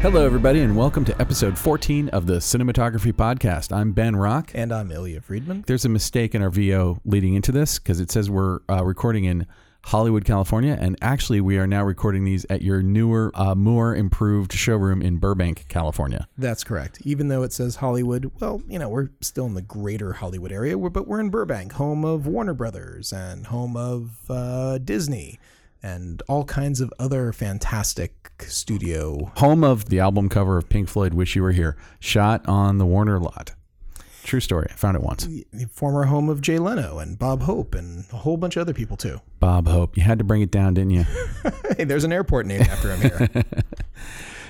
Hello, everybody, and welcome to episode 14 of the Cinematography Podcast. I'm Ben Rock. And I'm Ilya Friedman. There's a mistake in our VO leading into this because it says we're uh, recording in Hollywood, California, and actually we are now recording these at your newer, uh, more improved showroom in Burbank, California. That's correct. Even though it says Hollywood, well, you know, we're still in the greater Hollywood area, but we're in Burbank, home of Warner Brothers and home of uh, Disney and all kinds of other fantastic studio. Home of the album cover of Pink Floyd, Wish You Were Here, shot on the Warner lot. True story. I found it once. Former home of Jay Leno and Bob Hope and a whole bunch of other people too. Bob Hope. You had to bring it down, didn't you? hey, there's an airport named after him here.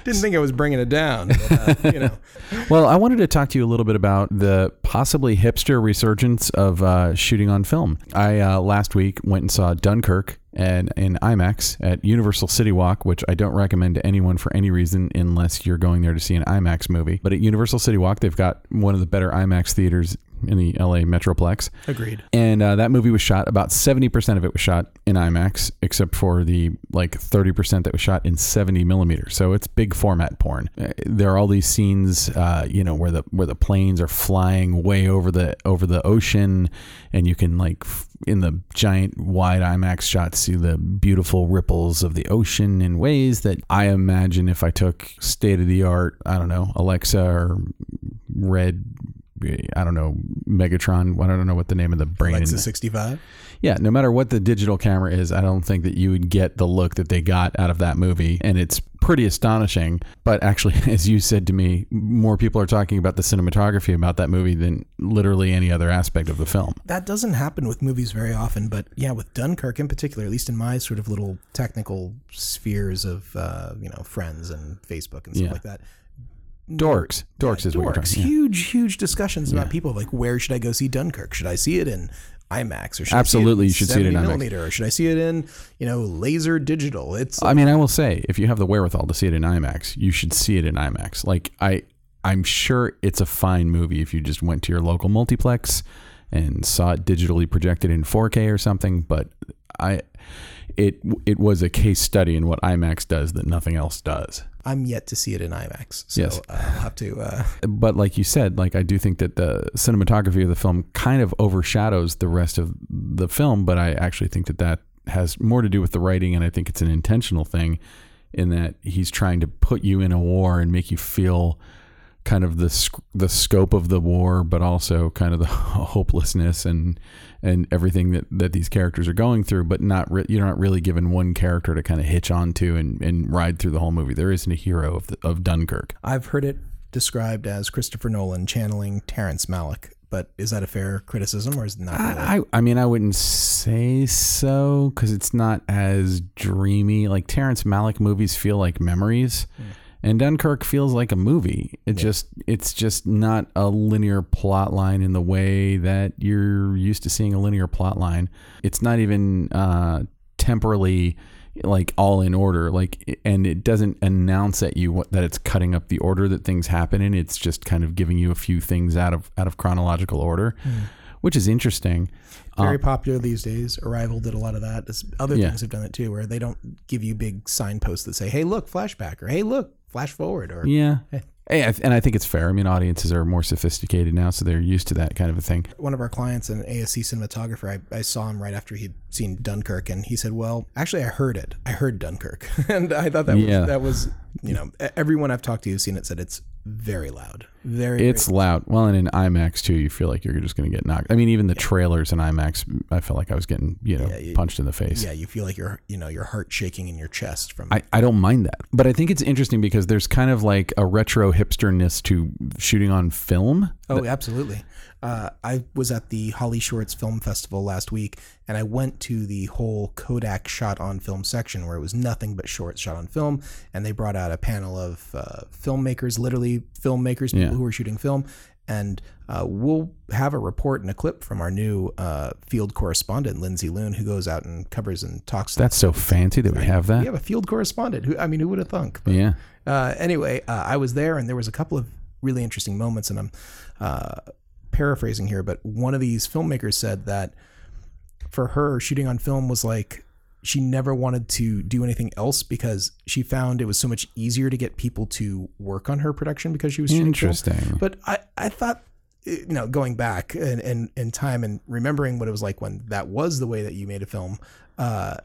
Didn't think I was bringing it down, but, uh, you know. well, I wanted to talk to you a little bit about the possibly hipster resurgence of uh, shooting on film. I uh, last week went and saw Dunkirk and in IMAX at Universal City Walk, which I don't recommend to anyone for any reason unless you're going there to see an IMAX movie. But at Universal City Walk, they've got one of the better IMAX theaters in the LA Metroplex. Agreed. And uh, that movie was shot about 70% of it was shot in IMAX, except for the like 30% that was shot in 70 millimeters. So it's big format porn. Uh, there are all these scenes, uh, you know, where the where the planes are flying way over the over the ocean, and you can like in the giant wide IMAX shots see the beautiful ripples of the ocean in ways that I imagine if I took state of the art, I don't know, Alexa or Red I don't know Megatron. I don't know what the name of the brain. Alexa sixty five. Yeah, no matter what the digital camera is, I don't think that you would get the look that they got out of that movie, and it's pretty astonishing. But actually, as you said to me, more people are talking about the cinematography about that movie than literally any other aspect of the film. That doesn't happen with movies very often, but yeah, with Dunkirk in particular, at least in my sort of little technical spheres of uh, you know friends and Facebook and stuff Yeah. like that. Dorks, dorks Yeah, is what dorks. talking. yeah. Huge, huge discussions about people like where should I go see Dunkirk? Should I see it in IMAX or should Absolutely, I you see should see it in 70 IMAX. millimeter or should I see it in you know laser digital? It's I mean, I will say, if you have the wherewithal to see it in IMAX, you should see it in IMAX. Like I, I'm sure it's a fine movie if you just went to your local multiplex and saw it digitally projected in 4K or something. But I, it it was a case study in what IMAX does that nothing else does. I'm yet to see it in IMAX, so Yes. uh, I'll have to. Uh, But like you said, like I do think that the cinematography of the film kind of overshadows the rest of the film. But I actually think that that has more to do with the writing, and I think it's an intentional thing in that he's trying to put you in a war and make you feel kind of the sc- the scope of the war, but also kind of the hopelessness and and everything that, that these characters are going through. But not re- you're not really given one character to kind of hitch onto and, and ride through the whole movie. There isn't a hero of the, of Dunkirk. I've heard it described as Christopher Nolan channeling Terrence Malick, but is that a fair criticism or is it not? Really? I, I I mean, I wouldn't say so because it's not as dreamy. Like Terrence Malick movies feel like memories, hmm. And Dunkirk feels like a movie. It just it's just not a linear plot line in the way that you're used to seeing a linear plot line. It's not even uh, temporally like all in order like and it doesn't announce at you what, that it's cutting up the order that things happen in it's just kind of giving you a few things out of out of chronological order which is interesting Very popular these days. Arrival did a lot of that. Other Yeah. things have done it too, where they don't give you big signposts that say, "Hey, look, flashback," or "Hey, look, flash forward," or Yeah. Hey, and I think it's fair. I mean, audiences are more sophisticated now, so they're used to that kind of a thing. one of our clients, an ASC cinematographer, I, I saw him right after he'd seen Dunkirk, and he said, "Well, actually, I heard it. I heard Dunkirk," and I thought that Yeah. was that was, you know, everyone I've talked to who's seen it said it's very loud, very. It's loud. Well, and in IMAX too, you feel like you're just going to get knocked. I mean, even the trailers in IMAX, I felt like I was getting, you know, you- punched in the face. yeah, you feel like your you know your heart shaking in your chest from. I, I don't mind that. But I think it's interesting because there's kind of like a retro hipsterness to shooting on film. Oh, absolutely. Uh, I was at the Holly Shorts Film Festival last week, and I went to the whole Kodak shot on film section where it was nothing but shorts shot on film, and they brought out a panel of uh, filmmakers, literally filmmakers, people Yeah. who were shooting film. And uh, we'll have a report and a clip from our new uh, field correspondent, Lindsay Loon, who goes out and covers and talks. That's so fancy that we have that. we have a field correspondent. Who I mean, who would have thunk? But, Yeah. uh, anyway, uh, I was there, and there was a couple of really interesting moments, and I'm uh, paraphrasing here, but one of these filmmakers said that for her, shooting on film was like she never wanted to do anything else because she found it was so much easier to get people to work on her production because she was shooting film. Interesting. But I, I thought, eh, you know, going back and, and, in time and remembering what it was like when that was the way that you made a film, uh,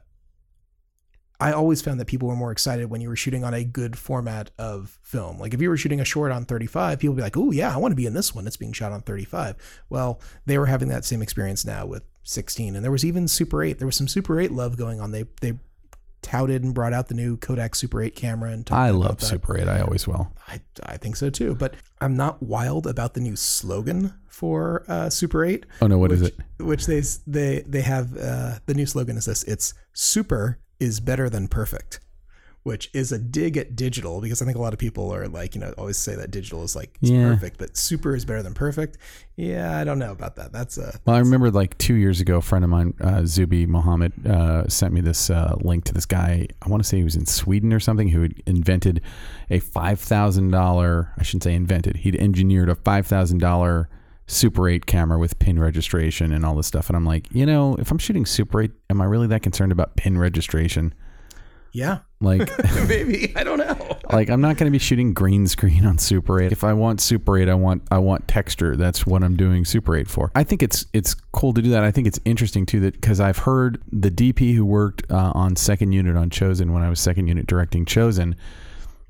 I always found that people were more excited when you were shooting on a good format of film. Like if you were shooting a short on 35, people would be like, oh, yeah, I want to be in this one. It's being shot on 35. Well, they were having that same experience now with 16. And there was even Super 8. There was some Super 8 love going on. They, they, touted and brought out the new Kodak Super 8 camera and I about love that. Super 8. I always will. I, I think so too. But I'm not wild about the new slogan for uh, Super 8. Oh no, what is it? Which they they they have uh, the new slogan is this: "It's super is better than perfect," which is a dig at digital because I think a lot of people are like you know always say that digital is like Yeah. perfect, but super is better than perfect. Yeah, I don't know about that. That's a Well, I remember like two years ago, a friend of mine, uh, Zubi Mohammed, uh, sent me this uh, link to this guy. I want to say he was in Sweden or something who had invented a five thousand dollar. I shouldn't say invented. He'd engineered a five thousand dollar Super 8 camera with pin registration and all this stuff. And I'm like, you know, if I'm shooting Super 8, am I really that concerned about pin registration? yeah, Like, maybe I don't know. like I'm not going to be shooting green screen on Super 8. If I want Super 8, I want I want texture. That's what I'm doing Super 8 for. I think it's it's cool to do that. I think it's interesting too that because I've heard the DP who worked uh, on second unit on Chosen when I was second unit directing Chosen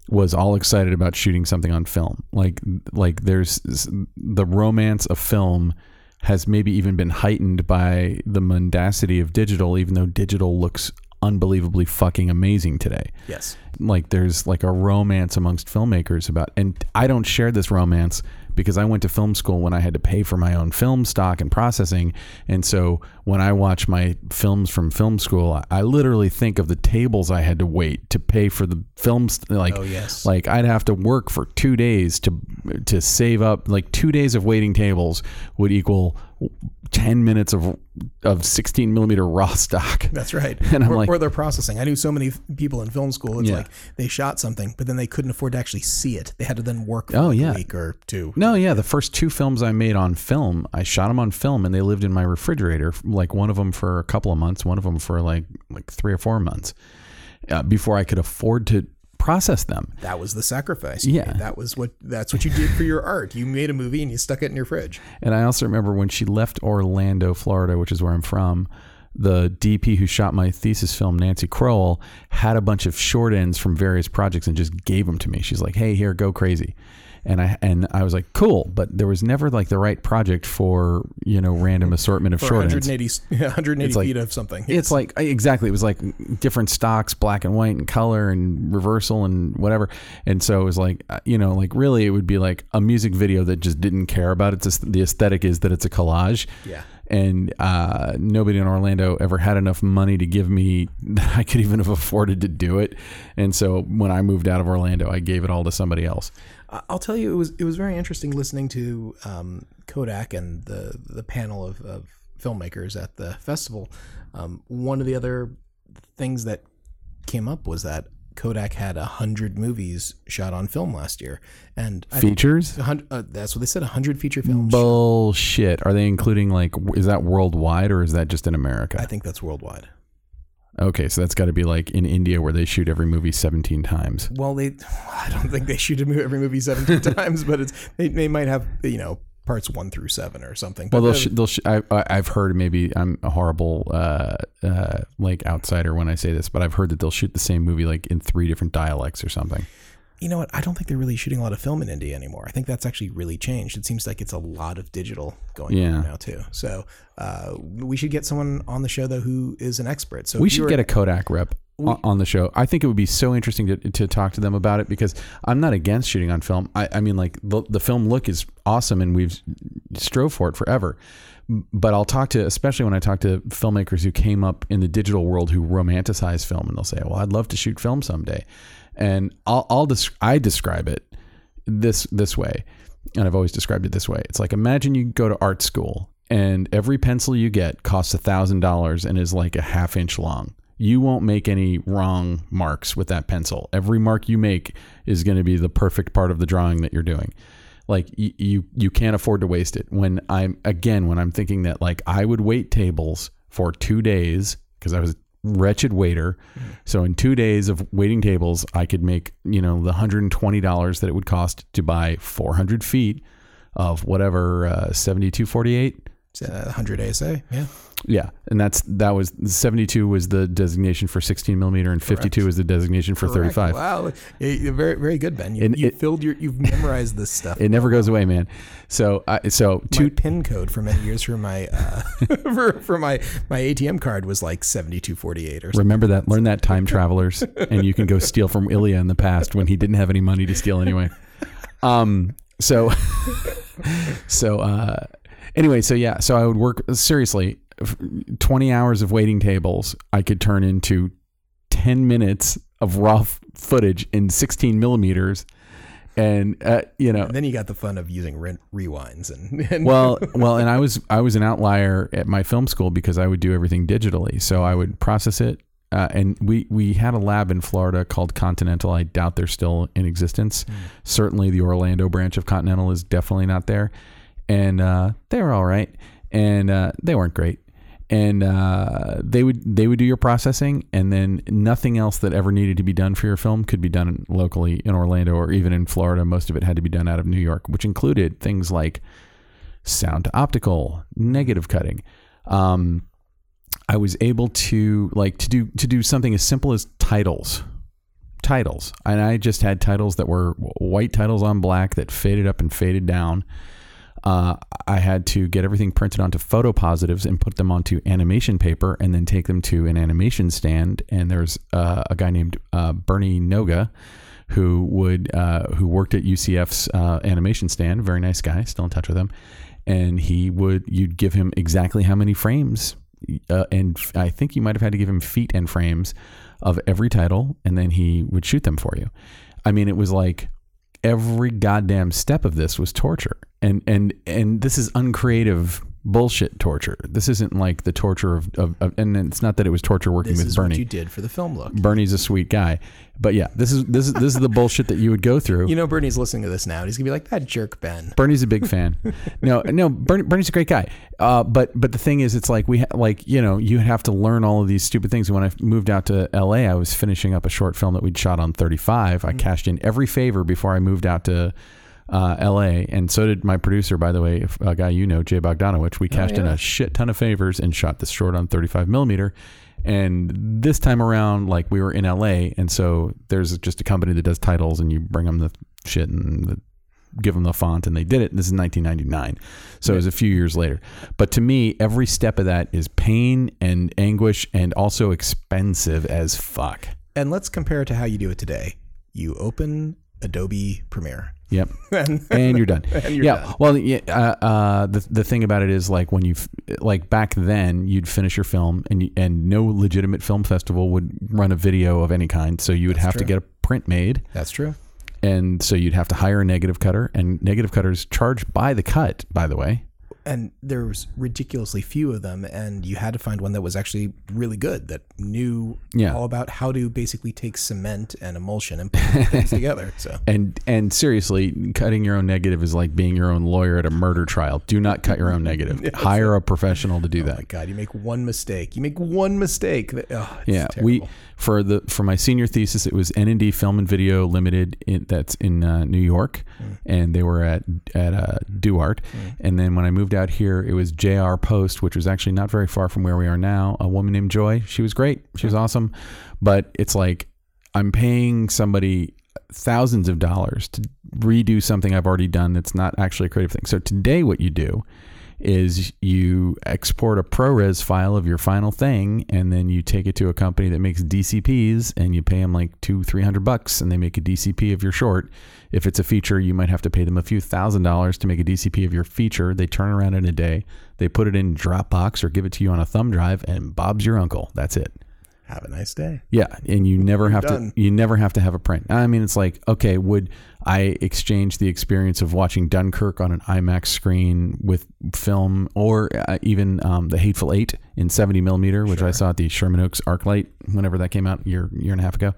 was all excited about shooting something on film. Like like there's the romance of film has maybe even been heightened by the mendacity of digital even though digital looks unbelievably fucking amazing today Yes, like there's like a romance amongst filmmakers about and I don't share this romance because I went to film school when I had to pay for my own film stock and processing and so when I watch my films from film school I, I literally think of the tables I had to wait to pay for the films like Oh, yes. like I'd have to work for 2 days to to save up like 2 days of waiting tables would equal 10 minutes of of 16 millimeter raw stock That's right. And I'm or, like- or their processing. I knew so many people in film school. It's Yeah. like they shot something, but then they couldn't afford to actually see it. They had to then work for Oh, like yeah. a week or two. No, yeah, the first two films I made on film, I shot them on film, and they lived in my refrigerator. Like one of them for a couple of months, one of them for like like three or four months, uh, before I could afford to process them. That was the sacrifice. Yeah. made. that was what. That's what you did for your art. You made a movie and you stuck it in your fridge. And I also remember when she left Orlando, Florida, which is where I'm from. The DP who shot my thesis film, Nancy Crowell, had a bunch of short ends from various projects and just gave them to me. She's like, "Hey, here, go crazy," and I and I was like, "Cool," but there was never like the right project for you know random assortment of For short ends. 180 It's like- feet of something. It's like exactly. It was like different stocks, black and white, and color, and reversal, and whatever. And so it was like, uh, you know, like really, it would be like a music video that just didn't care about it. It's the aesthetic is that it's a collage. Yeah. And uh, nobody in Orlando ever had enough money to give me that I could even have afforded to do it. And so when I moved out of Orlando, I gave it all to somebody else. I'll tell you, it was it was very interesting listening to um, Kodak and the the panel of, of filmmakers at the festival. Um, one of the other things that came up was that Kodak had a hundred movies shot on film last year, and Features? uh, that's what they said. A hundred feature films. Bullshit. Are they including like, is that worldwide or is that just in America? I think that's worldwide. Okay, so that's got to be like in India where they shoot every movie 17 times. Well, they I don't think they shoot every movie seventeen times, but it's they, they might have you know parts one through seven or something. Well, they'll sh- they'll sh- I, I- I've heard maybe I'm a horrible uh, uh, like outsider when I say this, but I've heard that they'll shoot the same movie like in three different dialects or something. You know what? I don't think they're really shooting a lot of film in India anymore. I think that's actually really changed. It seems like it's a lot of digital going Yeah. on now too. So uh, we should get someone on the show though who is an expert. So we should get a Kodak rep o- on the show. I think it would be so interesting to, to talk to them about it because I'm not against shooting on film. I, I mean, like the, the film look is awesome and we've strove for it forever. But I'll talk to, especially when I talk to filmmakers who came up in the digital world who romanticize film and they'll say, well, I'd love to shoot film someday. And I'll, I'll desc- I describe it this, this way. and I've always described it this way. It's like imagine you go to art school and every pencil you get costs a thousand dollars and is like a half inch long. You won't make any wrong marks with that pencil. Every mark you make is going to be the perfect part of the drawing that you're doing. Like you, you, you can't afford to waste it. When I'm again, when I'm thinking that like I would wait tables for two days because I was a wretched waiter. So in two days of waiting tables, I could make you know the hundred and twenty dollars that it would cost to buy four hundred feet of whatever uh, seventy two forty eight. Uh, 100 ASA. Yeah. Yeah, and that's that was seventy two was the designation for sixteen millimeter, and fifty two was the designation for thirty five. Wow. You're very, very good, Ben. You, you it- filled your, you've memorized this stuff. It never goes away, man. So I so my two pin code for many years for my uh, for, for my my ATM card was like 7248 or something. remember that learn that time travelers, and you can go steal from Ilya in the past when he didn't have any money to steal anyway. Um. So so uh. Anyway, so yeah, so I would work seriously. F- Twenty hours of waiting tables, I could turn into ten minutes of raw footage in sixteen millimeters, and uh, you know, And then you got the fun of using re- rewinds and, and well, well, and I was I was an outlier at my film school because I would do everything digitally. So I would process it, uh, and we we had a lab in Florida called Continental. I doubt they're still in existence. Certainly, the Orlando branch of Continental is definitely not there, and uh, they were all right, and uh, they weren't great. And uh, they would they would do your processing, and then nothing else that ever needed to be done for your film could be done locally in Orlando or even in Florida. Most of it had to be done out of New York, which included things like sound optical, negative cutting. Um, I was able to like to do to do something as simple as titles. Titles, and I just had titles that were white titles on black that faded up and faded down. Uh, I had to get everything printed onto photo positives and put them onto animation paper, and then take them to an animation stand. And there's uh, a guy named uh, Bernie Noga who would uh, who worked at UCF's uh, animation stand. Very nice guy, still in touch with him. And he would you'd give him exactly how many frames, uh, and I think you might have had to give him feet and frames of every title, and then he would shoot them for you. I mean, it was like every goddamn step of this was torture, and and and this is uncreative bullshit torture. This isn't like the torture of, of, of and it's not that it was torture working this with is Bernie. what you did for the film look. Bernie's a sweet guy. But yeah, this is this is this is the bullshit that you would go through. You know, Bernie's listening to this now. and He's gonna be like that jerk Ben. Bernie's a big fan. No, no, Bernie, Bernie's a great guy. Uh, but but the thing is, it's like we ha- like you know you have to learn all of these stupid things. When I moved out to L.A., I was finishing up a short film that we'd shot on 35. I cashed in every favor before I moved out to uh, L.A. And so did my producer, by the way, a guy you know, Jay Bogdanovich. We cashed in yeah. a shit ton of favors and shot this short on 35 millimeter. And this time around, like we were in LA, and so there's just a company that does titles, and you bring them the shit and the, give them the font, and they did it. This is 1999, so it was a few years later. But to me, every step of that is pain and anguish, and also expensive as fuck. And let's compare it to how you do it today. You open Adobe Premiere. Yep. and you're done. And you're yeah. done. Well, yeah, uh, uh, the the thing about it is like when you like back then you'd finish your film and you, and no legitimate film festival would run a video of any kind, so you would have to get a print made, That's true. and so you'd have to hire a negative cutter, and negative cutters charge by the cut, by the way. And there's ridiculously few of them, and you had to find one that was actually really good, that knew Yeah. all about how to basically take cement and emulsion and put things together. So And and seriously, cutting your own negative is like being your own lawyer at a murder trial. Do not cut your own negative. Hire a professional to do Oh that. my God, you make one mistake. You make one mistake. that- Oh, yeah, terrible. we for the for my senior thesis, it was N and D Film and Video Limited. In, that's in uh, New York, Mm. and they were at at uh, Duart. And then when I moved out here, it was JR Post, which was actually not very far from where we are now. A woman named Joy. She was great. She was awesome, but it's like I'm paying somebody thousands of dollars to redo something I've already done that's not actually a creative thing. So today, what you do is you export a ProRes file of your final thing, and then you take it to a company that makes DCPs, and you pay them like two, three hundred bucks, and they make a DCP of your short. If it's a feature, you might have to pay them a few thousand dollars to make a DCP of your feature. They turn around in a day, they put it in Dropbox or give it to you on a thumb drive, and Bob's your uncle. That's it. Have a nice day. Yeah, and you never have done. to you never have to have a print. I mean, it's like okay, would I exchange the experience of watching Dunkirk on an IMAX screen with film, or uh, even um, the Hateful Eight in seventy millimeter, which I saw at the Sherman Oaks ArcLight whenever that came out a year year and a half ago,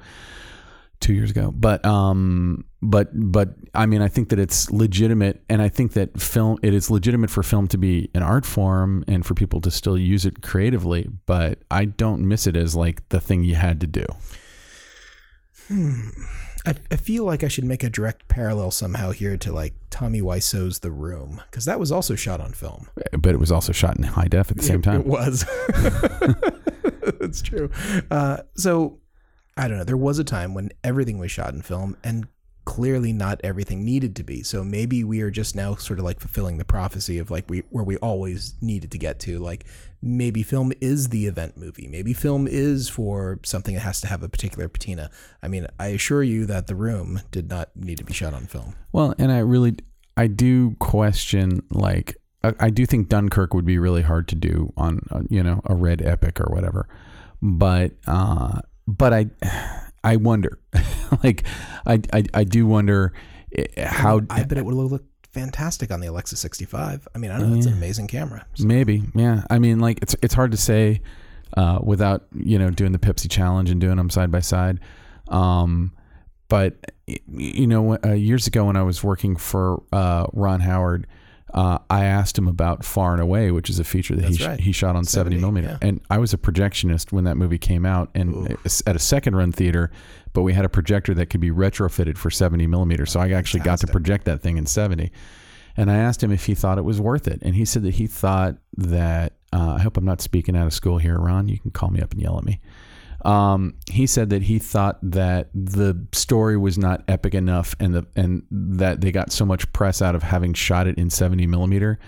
two years ago. But um, but but I mean, I think that it's legitimate, and I think that film it is legitimate for film to be an art form and for people to still use it creatively. But I don't miss it as like the thing you had to do. I, I feel like I should make a direct parallel somehow here to like Tommy Wiseau's The Room because that was also shot on film. But it was also shot in high def at the same time. It was. That's true. Uh, so I don't know. There was a time when everything was shot in film, and clearly not everything needed to be. So maybe we are just now sort of like fulfilling the prophecy of like we where we always needed to get to. Like maybe film is the event movie. Maybe film is for something that has to have a particular patina. I mean, I assure you that The Room did not need to be shot on film. Well, and I really, I do question like I, I do think Dunkirk would be really hard to do on uh, you know a red epic or whatever, but uh, but I I wonder like I, I I do wonder eh, how I bet it would look fantastic on the Alexa 65. I mean, I know it's an amazing camera. So- Maybe, yeah. I mean, like it's it's hard to say uh, without you know doing the Pepsi challenge and doing them side by side. Um, but you know, uh, years ago when I was working for uh, Ron Howard, uh, I asked him about Far and Away, which is a feature that he That's right. he shot on 70, 70, millimeter. yeah. And I was a projectionist when that movie came out, and at a second run theater. But we had a projector that could be retrofitted for 70 millimeter, so I actually got to project that thing in 70. And I asked him if he thought it was worth it, and he said that he thought that. Uh, I hope I'm not speaking out of school here, Ron. You can call me up and yell at me. Um, he said that he thought that the story was not epic enough, and the and that they got so much press out of having shot it in 70 millimeter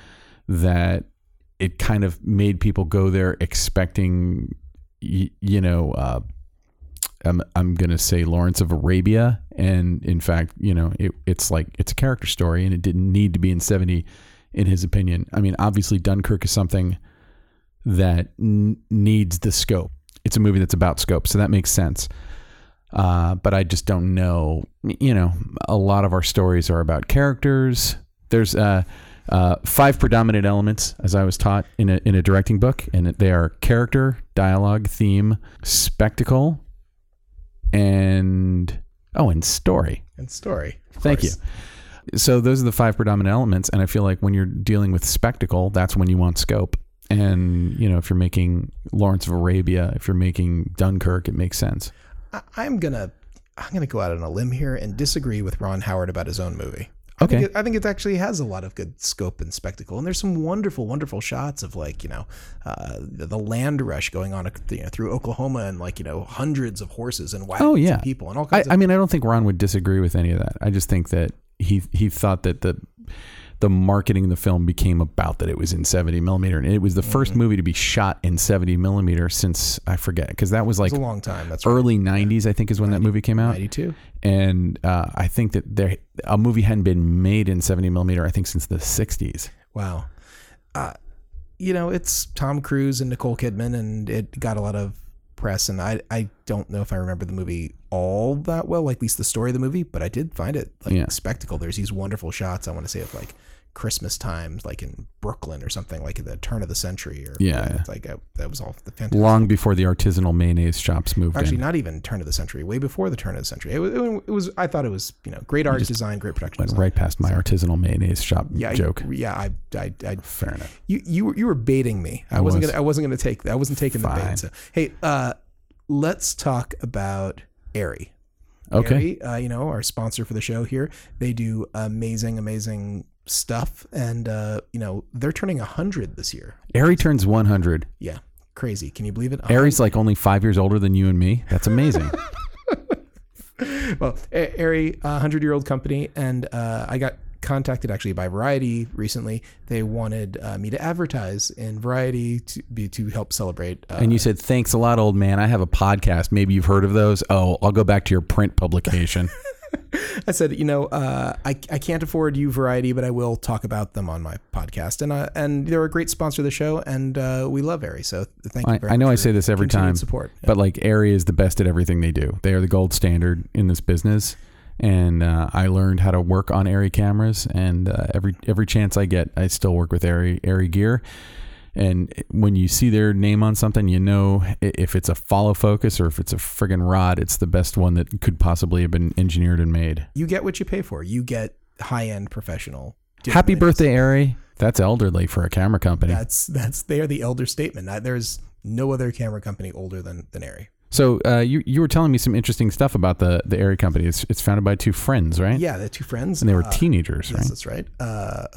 that it kind of made people go there expecting, y- you know, uh, I'm I'm gonna say Lawrence of Arabia, and in fact, you know, it, it's like it's a character story, and it didn't need to be in 70, in his opinion. I mean, obviously, Dunkirk is something that n- needs the scope. It's a movie that's about scope, so that makes sense. Uh, but I just don't know. You know, a lot of our stories are about characters. There's uh, uh, five predominant elements, as I was taught in a in a directing book, and they are character, dialogue, theme, spectacle, and oh, and story. and story. Thank course. you. So those are the five predominant elements, and I feel like when you're dealing with spectacle, that's when you want scope. And you know, if you're making Lawrence of Arabia, if you're making Dunkirk, it makes sense. I, I'm gonna I'm gonna go out on a limb here and disagree with Ron Howard about his own movie. I Okay. think it, I think it actually has a lot of good scope and spectacle, and there's some wonderful, wonderful shots of like you know uh, the, the land rush going on you know, through Oklahoma and like you know hundreds of horses and wagons Oh, yeah. and people and all I, kinds I of. mean, I don't think Ron would disagree with any of that. I just think that he he thought that the the marketing of the film became about that it was in 70 millimeter, and it was the first Mm-hmm. movie to be shot in 70 millimeter since I forget because that was like it's a long time. That's right. early 90s, I think, is when that movie came out. 92. and uh, I think that there a movie hadn't been made in 70 millimeter. I think since the 60s. Wow. Uh, you know, it's Tom Cruise and Nicole Kidman, and it got a lot of press. And I, I don't know if I remember the movie all that well, like at least the story of the movie, but I did find it like Yeah. spectacle. There's these wonderful shots. I want to say of like Christmas times, like in Brooklyn or something, like at the turn of the century. Or Yeah, like uh that was all the fantastic. Long before the artisanal mayonnaise shops moved Actually, in. not even turn of the century. Way before the turn of the century. It was. It was I thought it was. You know, great art design, great production. Went design. right past my artisanal mayonnaise shop yeah, joke. Yeah, I, I, I, Fair enough. You you were you were baiting me. I, I wasn't was. gonna I wasn't gonna take that. I wasn't taking the bait. So hey, uh, let's talk about Arri. Okay. Arri, uh, you know, our sponsor for the show here. They do amazing, amazing stuff, and uh, you know they're turning hundred this year. Arri turns 100. Yeah, crazy. Can you believe it? Arri's like only five years older than you and me. That's amazing. well, A- Arri, a hundred year old company, and uh, I got contacted actually by Variety recently. They wanted uh, me to advertise in Variety to be to help celebrate. Uh, and you said, thanks a lot, old man. I have a podcast. Maybe you've heard of those. Oh, I'll go back to your print publication. I said, you know, uh, I, I can't afford you Variety, but I will talk about them on my podcast, and uh, and they're a great sponsor of the show, and uh, we love Arri. So thank you. I, I know I say this every time, Support, but like Arri is the best at everything they do. They are the gold standard in this business, and uh, I learned how to work on Arri cameras. And uh, every every chance I get, I still work with Arri Arri gear. And when you see their name on something, you know if it's a follow focus or if it's a friggin' rod, it's the best one that could possibly have been engineered and made. you get what you pay for. You get high end professional. Happy things. birthday, Arri. That's elderly for a camera company. That's that's they are the elder statement. There's no other camera company older than than Arri. So uh, you you were telling me some interesting stuff about the the Arri company. It's, it's founded by two friends, right? Yeah, they're two friends, And they were uh, teenagers, Yes, right? that's right. Uh,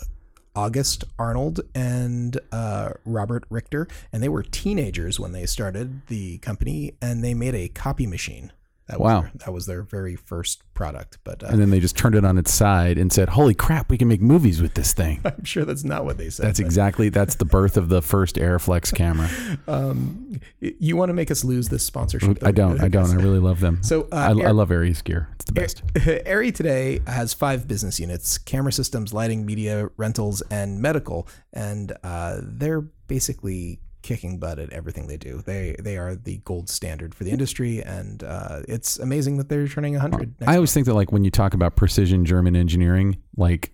August Arnold and uh, Robert Richter, and they were teenagers when they started the company, and they made a copy machine. That was Wow. their, that was their very first product. But uh, And then they just turned it on its side and said, "Holy crap, we can make movies with this thing." I'm sure that's not what they said. That's but, exactly that's the birth of the first Arriflex camera. Um, you want to make us lose this sponsorship? I don't, I don't. I really love them. So, uh, I, I love Arri's gear. It's the best. Arri today has five business units camera systems, lighting, media, rentals, and medical. And uh, they're basically kicking butt at everything they do. They they are the gold standard for the industry. And uh, it's amazing that they're turning 100. I always think that like when you talk about precision German engineering, like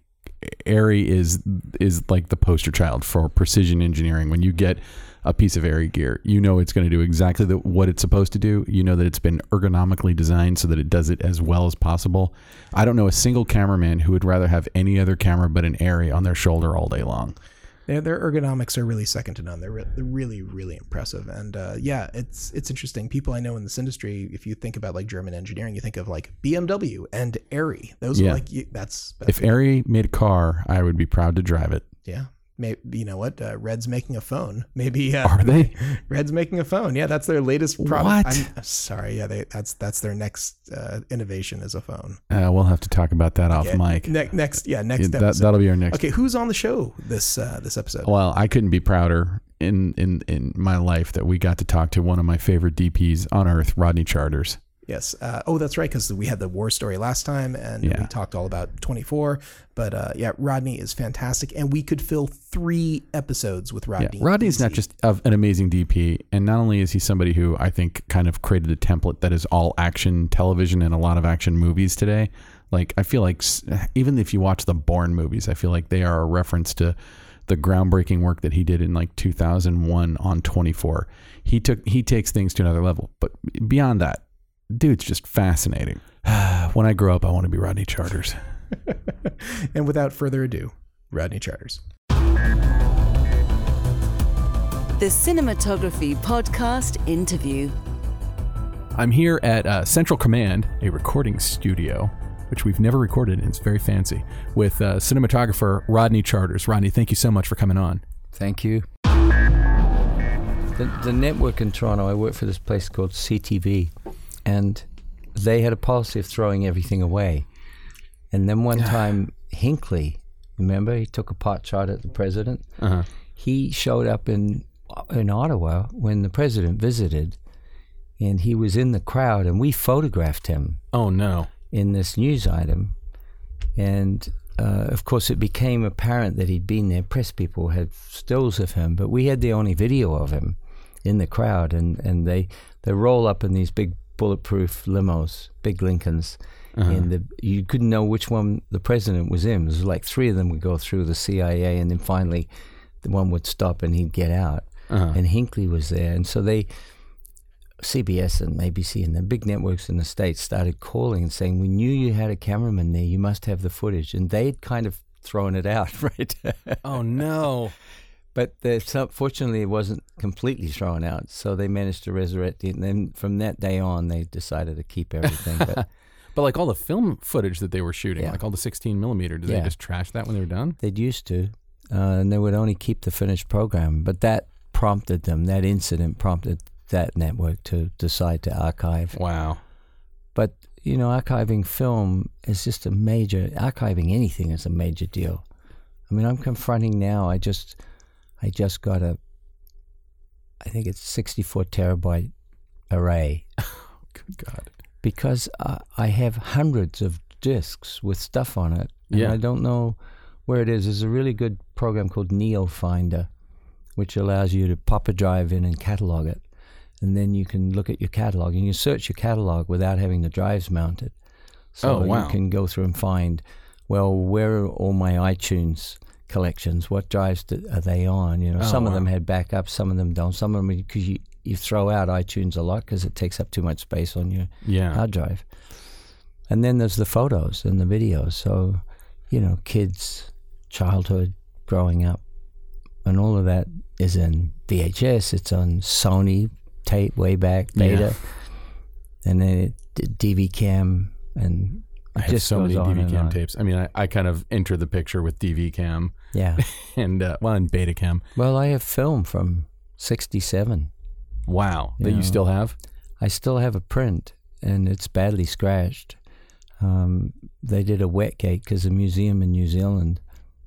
Arri is is like the poster child for precision engineering. When you get a piece of Arri gear, you know it's going to do exactly the, what it's supposed to do. You know that it's been ergonomically designed so that it does it as well as possible. I don't know a single cameraman who would rather have any other camera but an Arri on their shoulder all day long. Their, their ergonomics are really second to none. They're, re- they're really, really impressive. And uh, yeah, it's it's interesting. People I know in this industry, if you think about like German engineering, you think of like BMW and Arri. Those Yeah. are like you, that's, that's If Arri made a car, I would be proud to drive it. yeah. Maybe you know what? Uh, Red's making a phone. Maybe uh, Are they? Red's making a phone. Yeah, that's their latest product. What? I'm sorry. Yeah, they, that's that's their next uh, innovation is a phone. Uh, we'll have to talk about that off mic. Ne- next, yeah, next Yeah, that, episode. that'll be our next. okay, who's on the show this uh, this episode? Well, I couldn't be prouder in, in, in my life that we got to talk to one of my favorite DPs on earth, Rodney Charters. Yes. Uh, oh, that's right, because we had the war story last time, and Yeah. we talked all about 24. But uh, yeah, Rodney is fantastic, and we could fill three episodes with Yeah, Rodney. Rodney's not just of an amazing DP, and not only is he somebody who I think kind of created a template that is all action television and a lot of action movies today. Like I feel like even if you watch the Bourne movies, I feel like they are a reference to the groundbreaking work that he did in like 2001 on 24. He took he takes things to another level. But beyond that, dude's just fascinating. when I grow up, I want to be Rodney Charters. and without further ado, Rodney Charters. The Cinematography Podcast interview. I'm here at uh, Central Command, a recording studio, which we've never recorded, and it's very fancy, with uh, cinematographer Rodney Charters. Rodney, thank you so much for coming on. Thank you. The, the network in Toronto, I work for this place called CTV, and they had a policy of throwing everything away. And then one time, Hinckley, remember, he took a pot shot at the president. Uh-huh. He showed up in in Ottawa when the president visited, and he was in the crowd, and we photographed him Oh no! in this news item. And uh, of course, it became apparent that he'd been there. Press people had stills of him, but we had the only video of him in the crowd. And, and they, they roll up in these big bulletproof limos, big Lincolns. And the, you couldn't know which one the president was in. It was like three of them would go through the CIA, and then finally the one would stop and he'd get out. Uh-huh. And Hinckley was there. And so they, CBS and ABC and the big networks in the States started calling and saying, We knew you had a cameraman there. You must have the footage. And they'd kind of thrown it out, right? Oh no! But the, so, fortunately, it wasn't completely thrown out. So they managed to resurrect it. And then from that day on, they decided to keep everything. But But like all the film footage that they were shooting, Yeah. like all the 16 millimeter, did they just trash that when they were done? they'd used to. Uh, and they would only keep the finished program. But that prompted them, that incident prompted that network to decide to archive. Wow. But you know, archiving film is just a major. Archiving anything is a major deal. I mean, I'm confronting now. I just, I just got a. I think it's 64 terabyte array Oh Good God. because uh, I have hundreds of discs with stuff on it. And Yeah. I don't know where it is. There's a really good program called Neo Finder, which allows you to pop a drive in and catalog it. And then you can look at your catalog and you search your catalog without having the drives mounted. So Oh, wow. you can go through and find, well, where are all my iTunes collections? What drives do, are they on? You know, Oh, some of them had backups, some of them don't. Some of them because you, you throw out iTunes a lot because it takes up too much space on your Yeah. hard drive. And then there's the photos and the videos. So, you know, kids, childhood, growing up, and all of that is in VHS. It's on Sony tape way back, beta, and then it, DV cam, and I have just so many DV cam tapes. I mean, I, I kind of enter the picture with DV cam Yeah. and uh, well, and Betacam. well, I have film from '67. Wow, that Yeah. you still have. I still have a print, and it's badly scratched. Um, they did a wet gate because a museum in New Zealand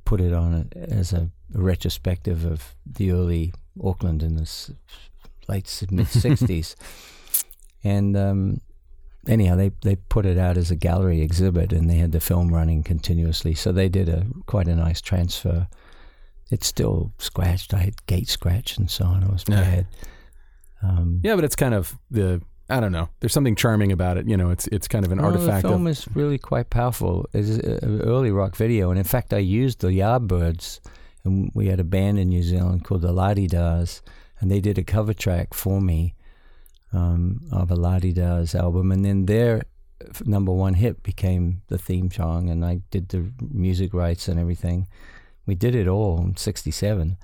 put it on it as a, retrospective of the early Auckland in the s- late mid '60s. And um, anyhow, they they put it out as a gallery exhibit, and they had the film running continuously. So they did a quite a nice transfer. It's still scratched. I had gate scratch and so on. It was Yeah. bad. Um, Yeah, but it's kind of the I don't know. There's something charming about it. You know, it's it's kind of an Well, artifact The film of is really quite powerful. It's an early rock video, and in fact, I used the Yardbirds, and we had a band in New Zealand called the Ladi and they did a cover track for me um, of a La De Da's album, and then their number one hit became the theme song, and I did the music rights and everything. We did it all in '67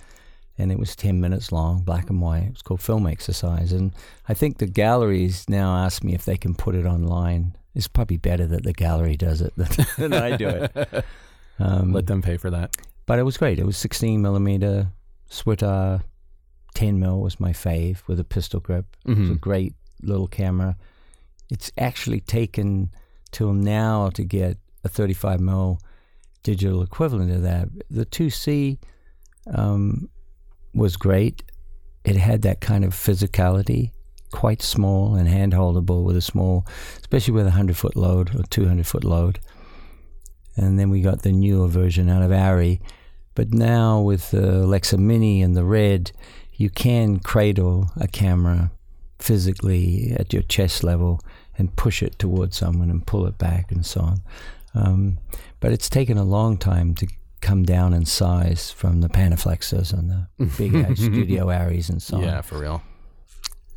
and it was 10 minutes long, black and white. It was called Film Exercise. And I think the galleries now ask me if they can put it online. It's probably better that the gallery does it than, than I do it. Um, let them pay for that. but it was great. It was 16 millimeter, Switar 10 mil was my fave with a pistol grip. It was a great little camera. It's actually taken till now to get a 35 mil digital equivalent of that. The 2C um, was great. It had that kind of physicality, quite small and hand holdable with a small, especially with a 100 foot load or 200 foot load. And then we got the newer version out of Arri. But now with the Alexa Mini and the Red, you can cradle a camera physically at your chest level and push it towards someone and pull it back and so on. Um, but it's taken a long time to come down in size from the Panaflexes and the big Studio Aries and so on. Yeah, for real.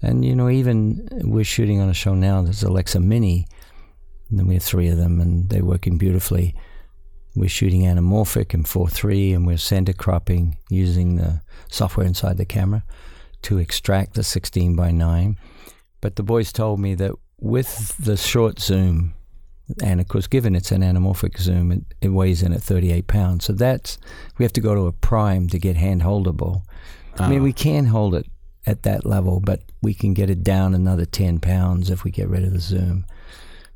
And you know, even we're shooting on a show now that's Alexa Mini, and then we have three of them, and they're working beautifully. We're shooting anamorphic in 4.3, and we're center cropping using the software inside the camera to extract the 16 by 9. But the boys told me that with the short zoom, and of course, given it's an anamorphic zoom, it, it weighs in at 38 pounds. So that's we have to go to a prime to get hand holdable. I mean, Ah. we can hold it at that level, but we can get it down another 10 pounds if we get rid of the zoom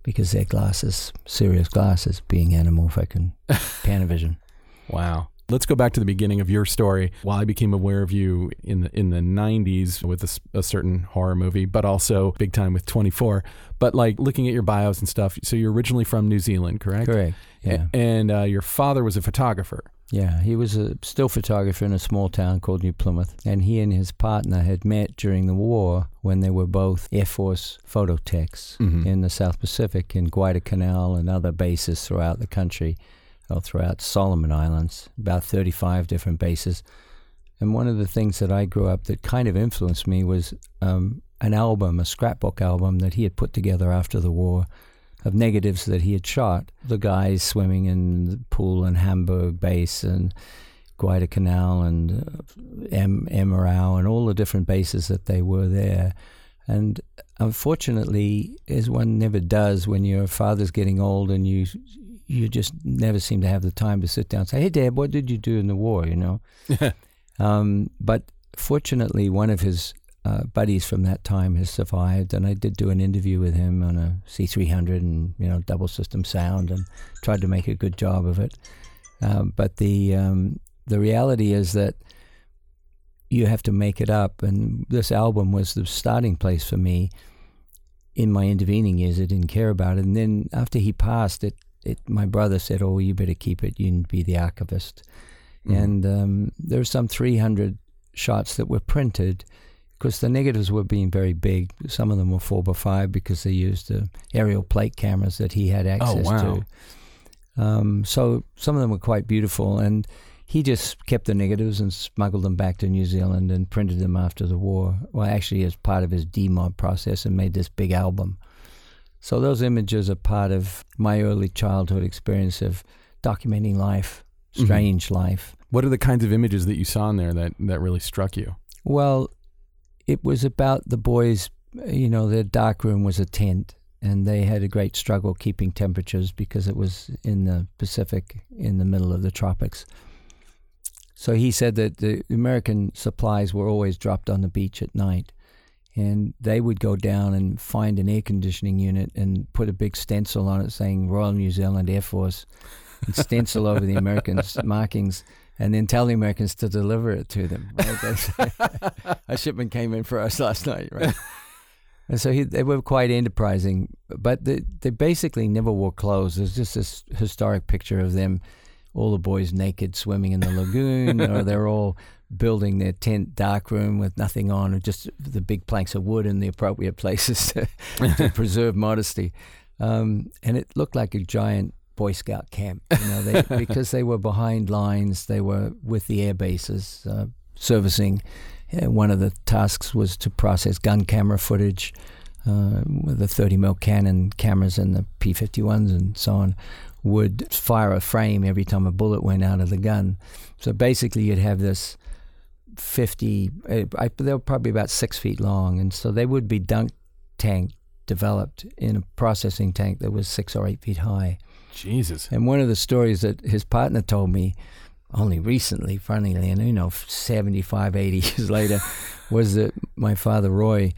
because they're glasses, serious glasses, being anamorphic and Panavision. Wow. Let's go back to the beginning of your story. While I became aware of you in the in the '90s with a certain horror movie, but also big time with 24. But like looking at your bios and stuff, so you're originally from New Zealand, correct? Correct. Yeah. A- And uh, your father was a photographer. Yeah, he was a still photographer in a small town called New Plymouth, and he and his partner had met during the war when they were both Air Force photo techs Mhm. in the South Pacific, in Guadalcanal and other bases throughout the country, or throughout Solomon Islands, about 35 different bases. And one of the things that I grew up that kind of influenced me was um, an album, a scrapbook album that he had put together after the war of negatives that he had shot. The guys swimming in the pool in Hamburg base and Guadalcanal and uh, Emirau and all the different bases that they were there. And unfortunately, as one never does when your father's getting old and you you just never seem to have the time to sit down and say, "Hey, Dad, what did you do in the war?" You know. um, but fortunately, one of his uh, buddies from that time has survived, and I did do an interview with him on a C300 and you know double system sound, and tried to make a good job of it. Um, but the um, the reality is that you have to make it up, and this album was the starting place for me. In my intervening years, I didn't care about it, and then after he passed, it it, my brother said, "Oh, you better keep it. You can be the archivist." Mhm. And um, there were some 300 shots that were printed because the negatives were being very big. Some of them were four by five because they used the aerial plate cameras that he had access wow. to. Um, so some of them were quite beautiful, and he just kept the negatives and smuggled them back to New Zealand and printed them after the war. Well, actually, as part of his demob process, and made this big album. So those images are part of my early childhood experience of documenting life, Mhm. strange life. What are the kinds of images that you saw in there that, that really struck you? Well, it was about the boys. You know, their dark room was a tent, and they had a great struggle keeping temperatures because it was in the Pacific, in the middle of the tropics. So he said that the American supplies were always dropped on the beach at night, and they would go down and find an air conditioning unit and put a big stencil on it saying Royal New Zealand Air Force, and stencil over the American markings and then tell the Americans to deliver it to them. Right? A shipment came in for us last night, right? And so he, they were quite enterprising, but they, they basically never wore clothes. There's just this historic picture of them, all the boys naked swimming in the lagoon, or they're all building their tent dark room with nothing on, or just the big planks of wood in the appropriate places to, to preserve modesty. Um, and it looked like a giant Boy Scout camp, you know, they, because they were behind lines. They were with the air bases uh, servicing. One of the tasks was to process gun camera footage uh, with the 30 mil cannon cameras and the P51s and so on. Would fire a frame every time a bullet went out of the gun. So basically, you'd have this 50. Uh, I, they were probably about six feet long, and so they would be dunk tank developed in a processing tank that was six or eight feet high. Jesus. And one of the stories that his partner told me only recently, funnily, and you know, 75, 80 years later, was that my father, Roy,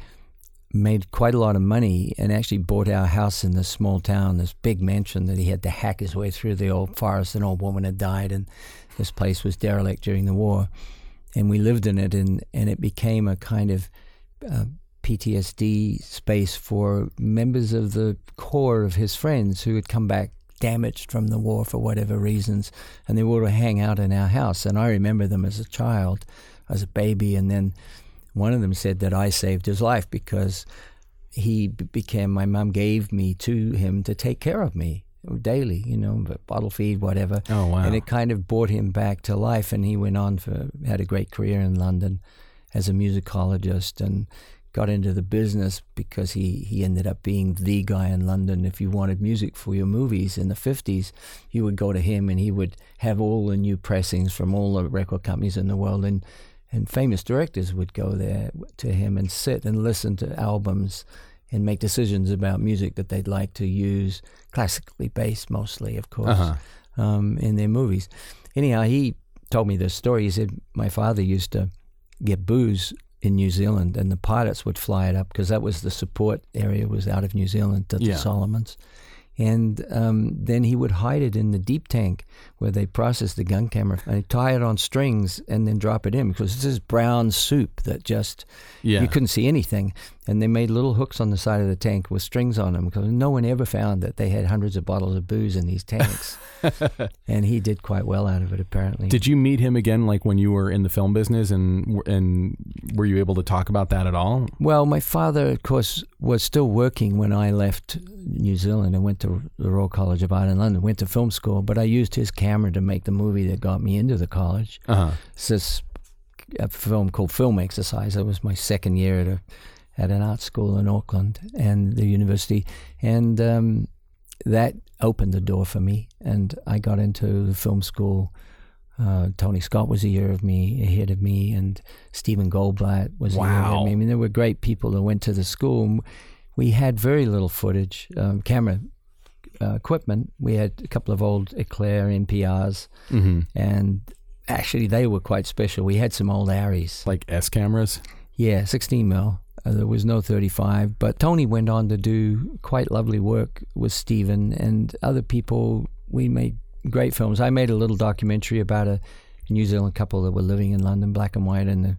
made quite a lot of money and actually bought our house in this small town, this big mansion that he had to hack his way through the old forest. An old woman had died, and this place was derelict during the war. And we lived in it, and, and it became a kind of uh, PTSD space for members of the core of his friends who had come back damaged from the war for whatever reasons, and they would hang out in our house. And I remember them as a child, as a baby, and then one of them said that I saved his life because he became my mom gave me to him to take care of me daily, you know, bottle feed, whatever. Oh, wow. And it kind of brought him back to life, and he went on for had a great career in London as a musicologist and got into the business because he, he ended up being the guy in London. If you wanted music for your movies in the 50s, you would go to him and he would have all the new pressings from all the record companies in the world. And, and famous directors would go there to him and sit and listen to albums and make decisions about music that they'd like to use, classically based mostly, of course, Uh-huh. um, in their movies. Anyhow, he told me this story. He said, My father used to get booze in New Zealand, and the pilots would fly it up because that was the support area was out of New Zealand to Yeah. the Solomons. And um, then he would hide it in the deep tank where they process the gun camera and tie it on strings and then drop it in because this is brown soup that just Yeah. you couldn't see anything. And they made little hooks on the side of the tank with strings on them because no one ever found that they had hundreds of bottles of booze in these tanks. and he did quite well out of it, apparently. Did you meet him again, like when you were in the film business, and and were you able to talk about that at all? Well, my father, of course, was still working when I left New Zealand and went to the Royal College of Art in London, went to film school, but I used his camera to make the movie that got me into the college. Uh huh. It's this a film called Film Exercise. That was my second year at a at an art school in Auckland and the university, and um, that opened the door for me. And I got into the film school. Uh, Tony Scott was a year of me ahead of me, and Stephen Goldblatt was a year ahead Wow. of me. I mean, there were great people that went to the school. We had very little footage, um, camera uh, equipment. We had a couple of old Eclair NPRs, Mm-hmm. and actually they were quite special. We had some old Arris, Like S cameras. yeah, 16 mil. Uh, there was no 35, but Tony went on to do quite lovely work with Stephen and other people. We made great films. I made a little documentary about a New Zealand couple that were living in London, black and white, and the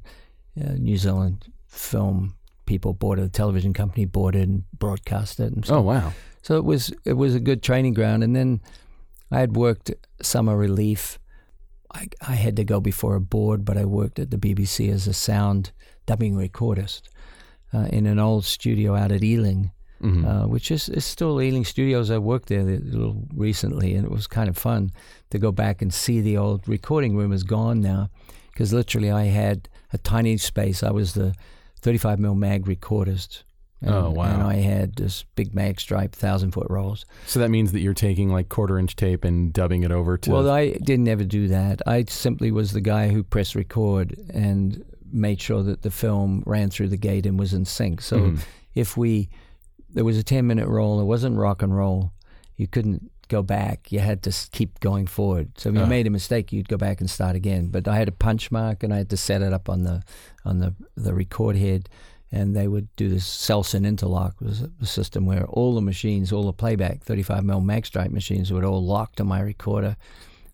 uh, New Zealand film people bought it. The television company bought it and broadcast it. And so Oh wow. So it was it was a good training ground. And then I had worked summer relief. I, I had to go before a board, but I worked at the BBC as a sound dubbing recordist uh, in an old studio out at Ealing, Mhm. uh, which is, is still Ealing Studios. I worked there a little recently, and it was kind of fun to go back and see the old recording room is gone now, because literally I had a tiny space. I was the 35 mm mag recordist. And, Oh, wow. And I had this big mag stripe, thousand foot rolls. so that means that you're taking like quarter inch tape and dubbing it over to. Well, I didn't ever do that. I simply was the guy who pressed record and made sure that the film ran through the gate and was in sync. So Mhm. if we there was a 10 minute roll, it wasn't rock and roll. You couldn't go back. You had to keep going forward. So if you Ah. made a mistake, you'd go back and start again. But I had a punch mark and I had to set it up on the on the the record head and they would do this Selsyn interlock was a system where all the machines, all the playback 35mm magstripe machines would all lock to my recorder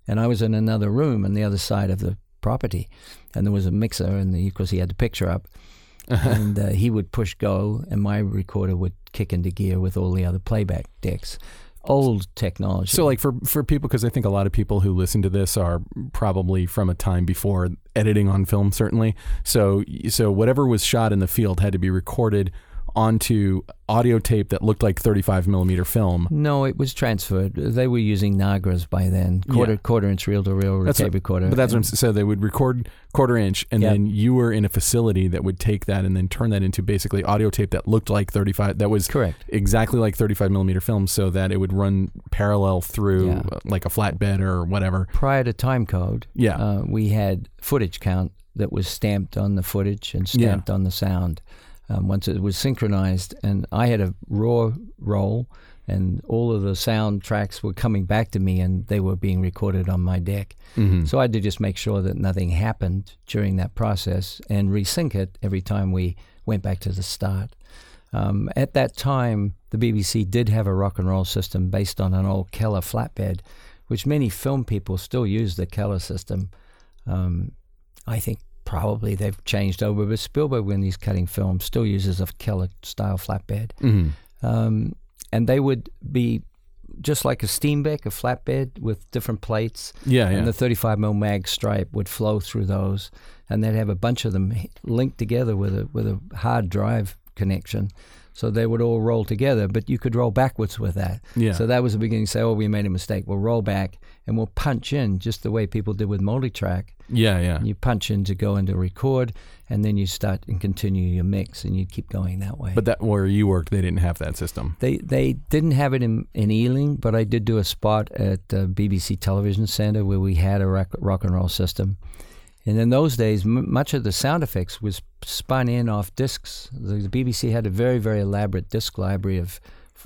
and I was in another room on the other side of the property, and there was a mixer, and course he had the picture up, and uh, he would push go, and my recorder would kick into gear with all the other playback decks. Old technology. So, like for for people, because I think a lot of people who listen to this are probably from a time before editing on film, certainly. So, so whatever was shot in the field had to be recorded onto audio tape that looked like 35 millimeter film. no, it was transferred. They were using Nagras by then, quarter Yeah. quarter inch reel to reel tape what- recorder. But that's what I'm. So they would record quarter inch, and Yeah. then you were in a facility that would take that and then turn that into basically audio tape that looked like 35. That was correct. exactly like 35 millimeter film, so that it would run parallel through Yeah. uh, like a flatbed or whatever. Prior to time code, Yeah. uh, we had footage count that was stamped on the footage and Yeah. stamped on the sound. Um, once it was synchronized, and I had a raw roll, and all of the sound tracks were coming back to me, and they were being recorded on my deck. Mhm. So I had to just make sure that nothing happened during that process and resync it every time we went back to the start. Um, at that time, the BBC did have a rock and roll system based on an old Keller flatbed, which many film people still use the Keller system. Um, I think probably they've changed over, but Spielberg, when he's cutting films, still uses a Keller style flatbed. Mhm. Um, and they would be just like a steam Steenbeck, a flatbed with different plates Yeah, yeah. and the 35 mm mag stripe would flow through those, and they'd have a bunch of them linked together with a with a hard drive connection, so they would all roll together. But you could roll backwards with that. yeah. So that was the beginning. Say, oh, we made a mistake. We'll roll back and we'll punch in just the way people did with multi-track. yeah, yeah. You punch in to go into record, and then you start and continue your mix, and you keep going that way. But that where you worked, they didn't have that system. They they didn't have it in, in Ealing, but I did do a spot at uh, the BBC Television Centre where we had a rock, rock and roll system. And in those days, m- much of the sound effects was spun in off discs. The, the BBC had a very, very elaborate disc library of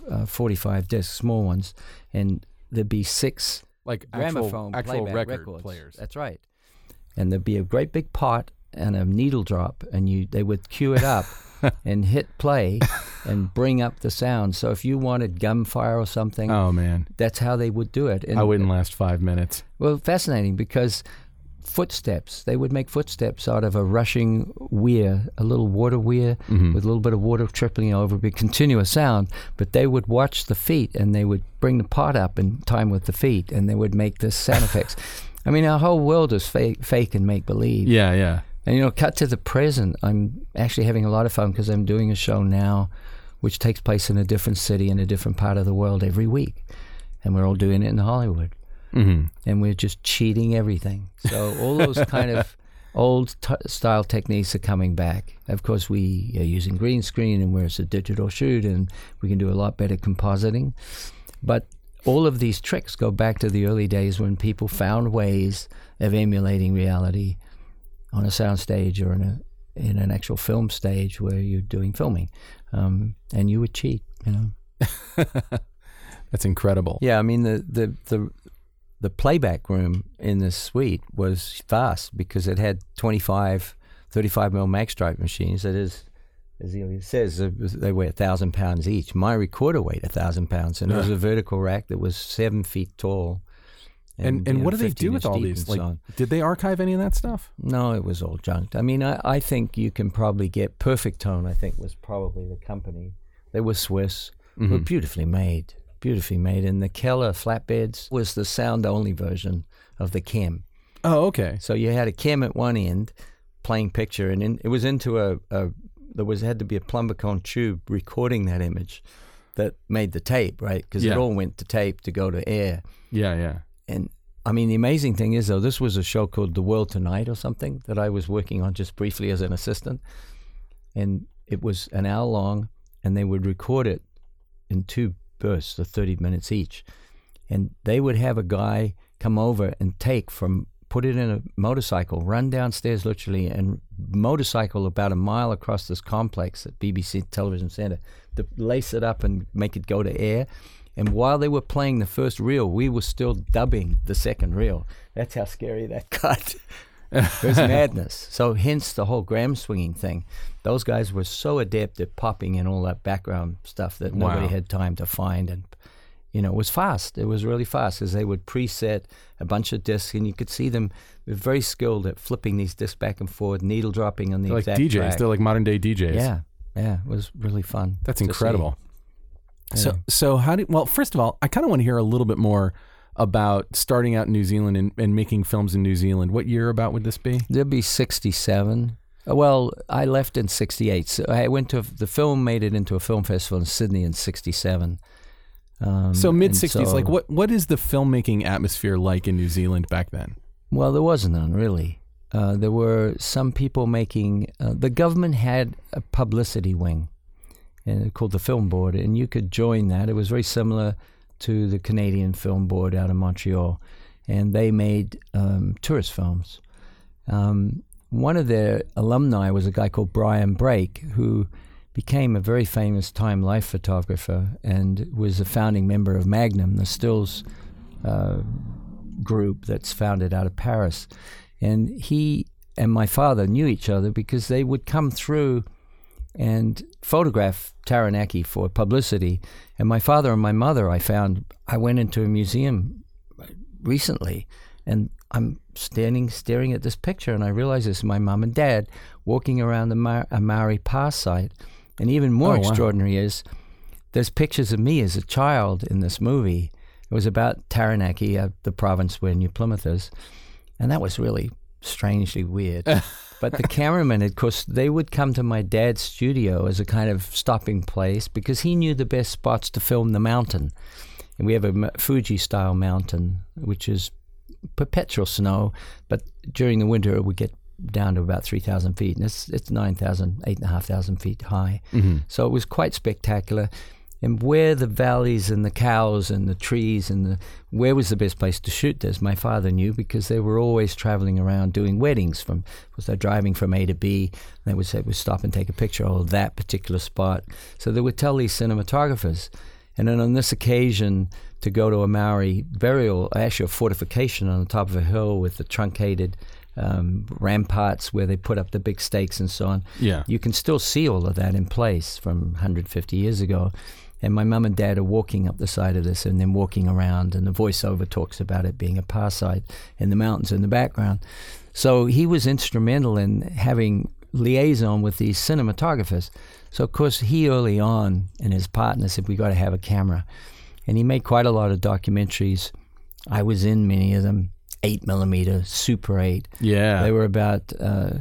uh, 45 discs, small ones, and there'd be six Like gramophone actual, actual record records. players. That's right. And there'd be a great big pot and a needle drop, and you they would cue it up and hit play and bring up the sound. So if you wanted gunfire or something, Oh man, that's how they would do it. And I wouldn't last five minutes. Well, fascinating because footsteps. They would make footsteps out of a rushing weir, a little water weir Mhm. with a little bit of water trickling over, it'd be continuous sound. But they would watch the feet and they would bring the pot up in time with the feet, and they would make this sound effects. I mean, our whole world is fake, fake and make believe. Yeah, yeah. And you know, cut to the present. I'm actually having a lot of fun because I'm doing a show now, which takes place in a different city in a different part of the world every week, and we're all doing it in Hollywood hmm and we're just cheating everything. So all those kind of old t- style techniques are coming back. Of course, we are using green screen and where it's a digital shoot, and we can do a lot better compositing. But all of these tricks go back to the early days when people found ways of emulating reality on a sound stage or in a in an actual film stage where you're doing filming, um, and you would cheat. You know. That's incredible. Yeah, I mean the the the the playback room in the suite was vast because it had 25, 35 mil mag stripe machines. That is, as Ilya says, they weigh a thousand pounds each. My recorder weighed a thousand pounds, and it was a vertical rack that was seven feet tall. And and know, what do they do with all these? Like, so did they archive any of that stuff? No, it was all junked. I mean, I, I think you can probably get Perfectone. I think was probably the company. They were Swiss, were Mhm. beautifully made, beautifully made. And the Keller flatbeds was the sound only version of the KEM. Oh, okay. So you had a KEM at one end playing picture, and in, it was into a, a there was had to be a Plumbicon tube recording that image that made the tape, right? Because Yeah. it all went to tape to go to air. Yeah, yeah. And I mean, the amazing thing is, though, this was a show called The World Tonight or something that I was working on just briefly as an assistant. And it was an hour long, and they would record it in two bursts of 30 minutes each. And they would have a guy come over and take from, put it in a motorcycle, run downstairs literally, and motorcycle about a mile across this complex at BBC Television Center to lace it up and make it go to air. And while they were playing the first reel, we were still dubbing the second reel. That's how scary that got. It was madness. So hence the whole gram swinging thing. Those guys were so adept at popping in all that background stuff that nobody Wow. had time to find. And you know, it was fast. It was really fast as they would preset a bunch of discs, and you could see them. They're very skilled at flipping these discs back and forth, needle dropping on the They're like DJs. track. They're like modern day DJs. yeah, yeah, it was really fun. That's to see. incredible. So, Yeah. so how did? Well, first of all, I kind of want to hear a little bit more about starting out in New Zealand and, and making films in New Zealand. What year about would this be? There'd be 67. Uh, Well, I left in 68. So I went to, the film made it into a film festival in Sydney in 67. Um, So mid '60s. so- like, what what is the filmmaking atmosphere like in New Zealand back then? Well, there wasn't none really. Uh, there were some people making. Uh, the government had a publicity wing, and called the Film Board, and you could join that. It was very similar to the Canadian Film Board out of Montreal, and they made um, tourist films. Um, one of their alumni was a guy called Brian Brake, who became a very famous time life photographer and was a founding member of Magnum, the stills uh, group that's founded out of Paris. And he and my father knew each other because they would come through and photograph Taranaki for publicity. And my father and my mother, I found, I went into a museum recently and I'm standing staring at this picture and I realize this is my mom and dad walking around the Mar- a Maori Pass site. And even more Oh, wow. extraordinary is there's pictures of me as a child in this movie. It was about Taranaki, uh, the province where New Plymouth is. And that was really strangely weird. but the cameraman, of course, they would come to my dad's studio as a kind of stopping place because he knew the best spots to film the mountain. And we have a Fuji style mountain, which is perpetual snow, but during the winter it would get down to about 3,000 feet, and it's, it's 9,000, 8,500 feet high. Mm-hmm. So it was quite spectacular. And where the valleys and the cows and the trees and the where was the best place to shoot this? My father knew because they were always traveling around doing weddings. From was they driving from A to B? They would say, "Would stop and take a picture of that particular spot." So they would tell these cinematographers. And then on this occasion, to go to a Maori burial, actually a fortification on the top of a hill with the truncated um, ramparts where they put up the big stakes and so on. Yeah. You can still see all of that in place from 150 years ago. And my mum and dad are walking up the side of this and then walking around, and the voiceover talks about it being a pass site and the mountains in the background. So he was instrumental in having liaison with these cinematographers. So, of course, he early on and his partner said, We got to have a camera. And he made quite a lot of documentaries. I was in many of them, 8 millimeter, Super 8. Yeah. They were about, uh,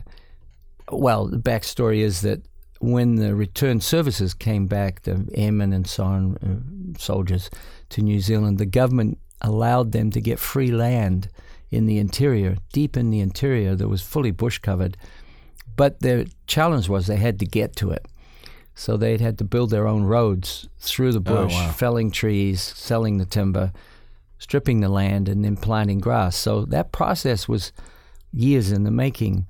well, the backstory is that when the return services came back, the airmen and so on, uh, soldiers to New Zealand, the government allowed them to get free land in the interior, deep in the interior that was fully bush covered. But their challenge was they had to get to it. So they'd had to build their own roads through the Oh, bush, wow. felling trees, selling the timber, stripping the land, and then planting grass. So that process was years in the making.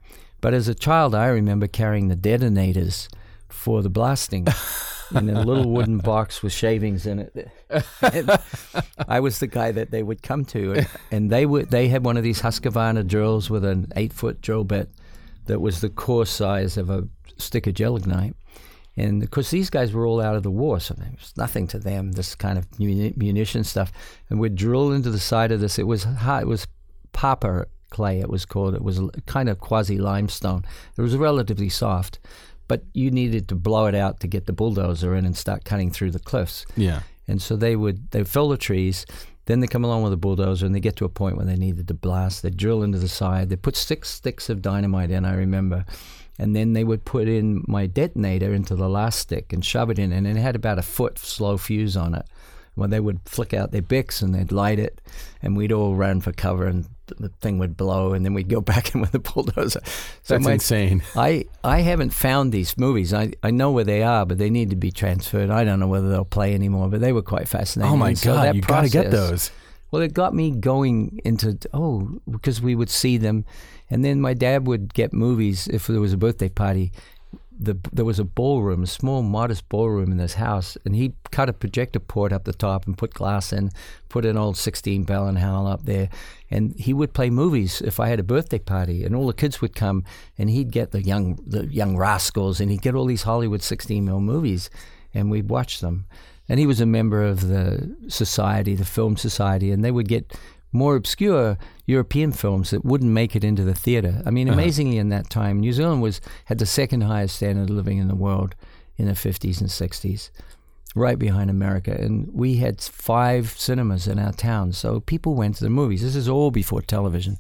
But as a child, I remember carrying the detonators for the blasting in a little wooden box with shavings in it. And I was the guy that they would come to, and, and they would they had one of these Husqvarna drills with an eight foot drill bit that was the core size of a stick of gelignite. And of course, these guys were all out of the war, so it was nothing to them. This kind of muni- munition stuff, and we'd drill into the side of this. It was hot. It was papa clay. It was called. It was a kind of quasi limestone. It was relatively soft, but you needed to blow it out to get the bulldozer in and start cutting through the cliffs. yeah. and so they would they fill the trees. Then they come along with a bulldozer, and they get to a point where they needed to blast. They drill into the side. They put six sticks of dynamite in. I remember, and then they would put in my detonator into the last stick and shove it in, and it had about a foot slow fuse on it. Well, they would flick out their bics and they'd light it, and we'd all run for cover, and the thing would blow, and then we'd go back in with the bulldozer. So That's my- insane. I, I haven't found these movies. I, I know where they are, but they need to be transferred. I don't know whether they'll play anymore, but they were quite fascinating. Oh my And so god, that you got to get those. Well, it got me going into oh because we would see them, and then my dad would get movies if there was a birthday party. The, there was a ballroom, a small, modest ballroom in this house, and he cut a projector port up the top and put glass in, put an old 16 Bell and Howell up there, and he would play movies if I had a birthday party, and all the kids would come, and he'd get the young, the young rascals, and he'd get all these Hollywood 16 mil movies, and we'd watch them. And he was a member of the society, the film society, and they would get more obscure European films that wouldn't make it into the theater. I mean, uh-huh. amazingly, in that time, New Zealand was had the second highest standard of living in the world in the 50s and 60s, right behind America. And we had five cinemas in our town, so people went to the movies. This is all before television.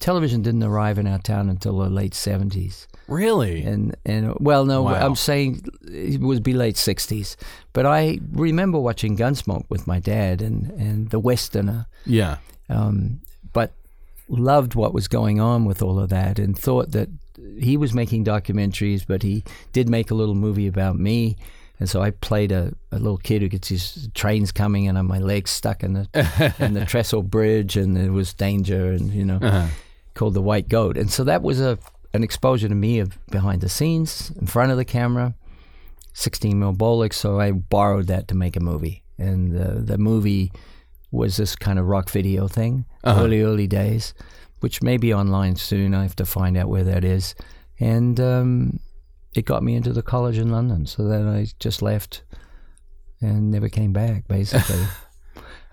Television didn't arrive in our town until the late 70s Really? and and well no Wow. i'm saying it would be late 60s but i remember watching gunsmoke with my dad and and the westerner yeah. um, but loved what was going on with all of that and thought that he was making documentaries but he did make a little movie about me and so I played a, a little kid who gets his trains coming and my legs stuck in the in the trestle bridge and there was danger and you know Uh-huh. called the White Goat, and so that was a an exposure to me of behind the scenes, in front of the camera, 16 mil Bolex. So I borrowed that to make a movie, and the the movie was this kind of rock video thing, Uh-huh. early early days, which may be online soon. I have to find out where that is, and um, it got me into the college in London. So then I just left and never came back, basically.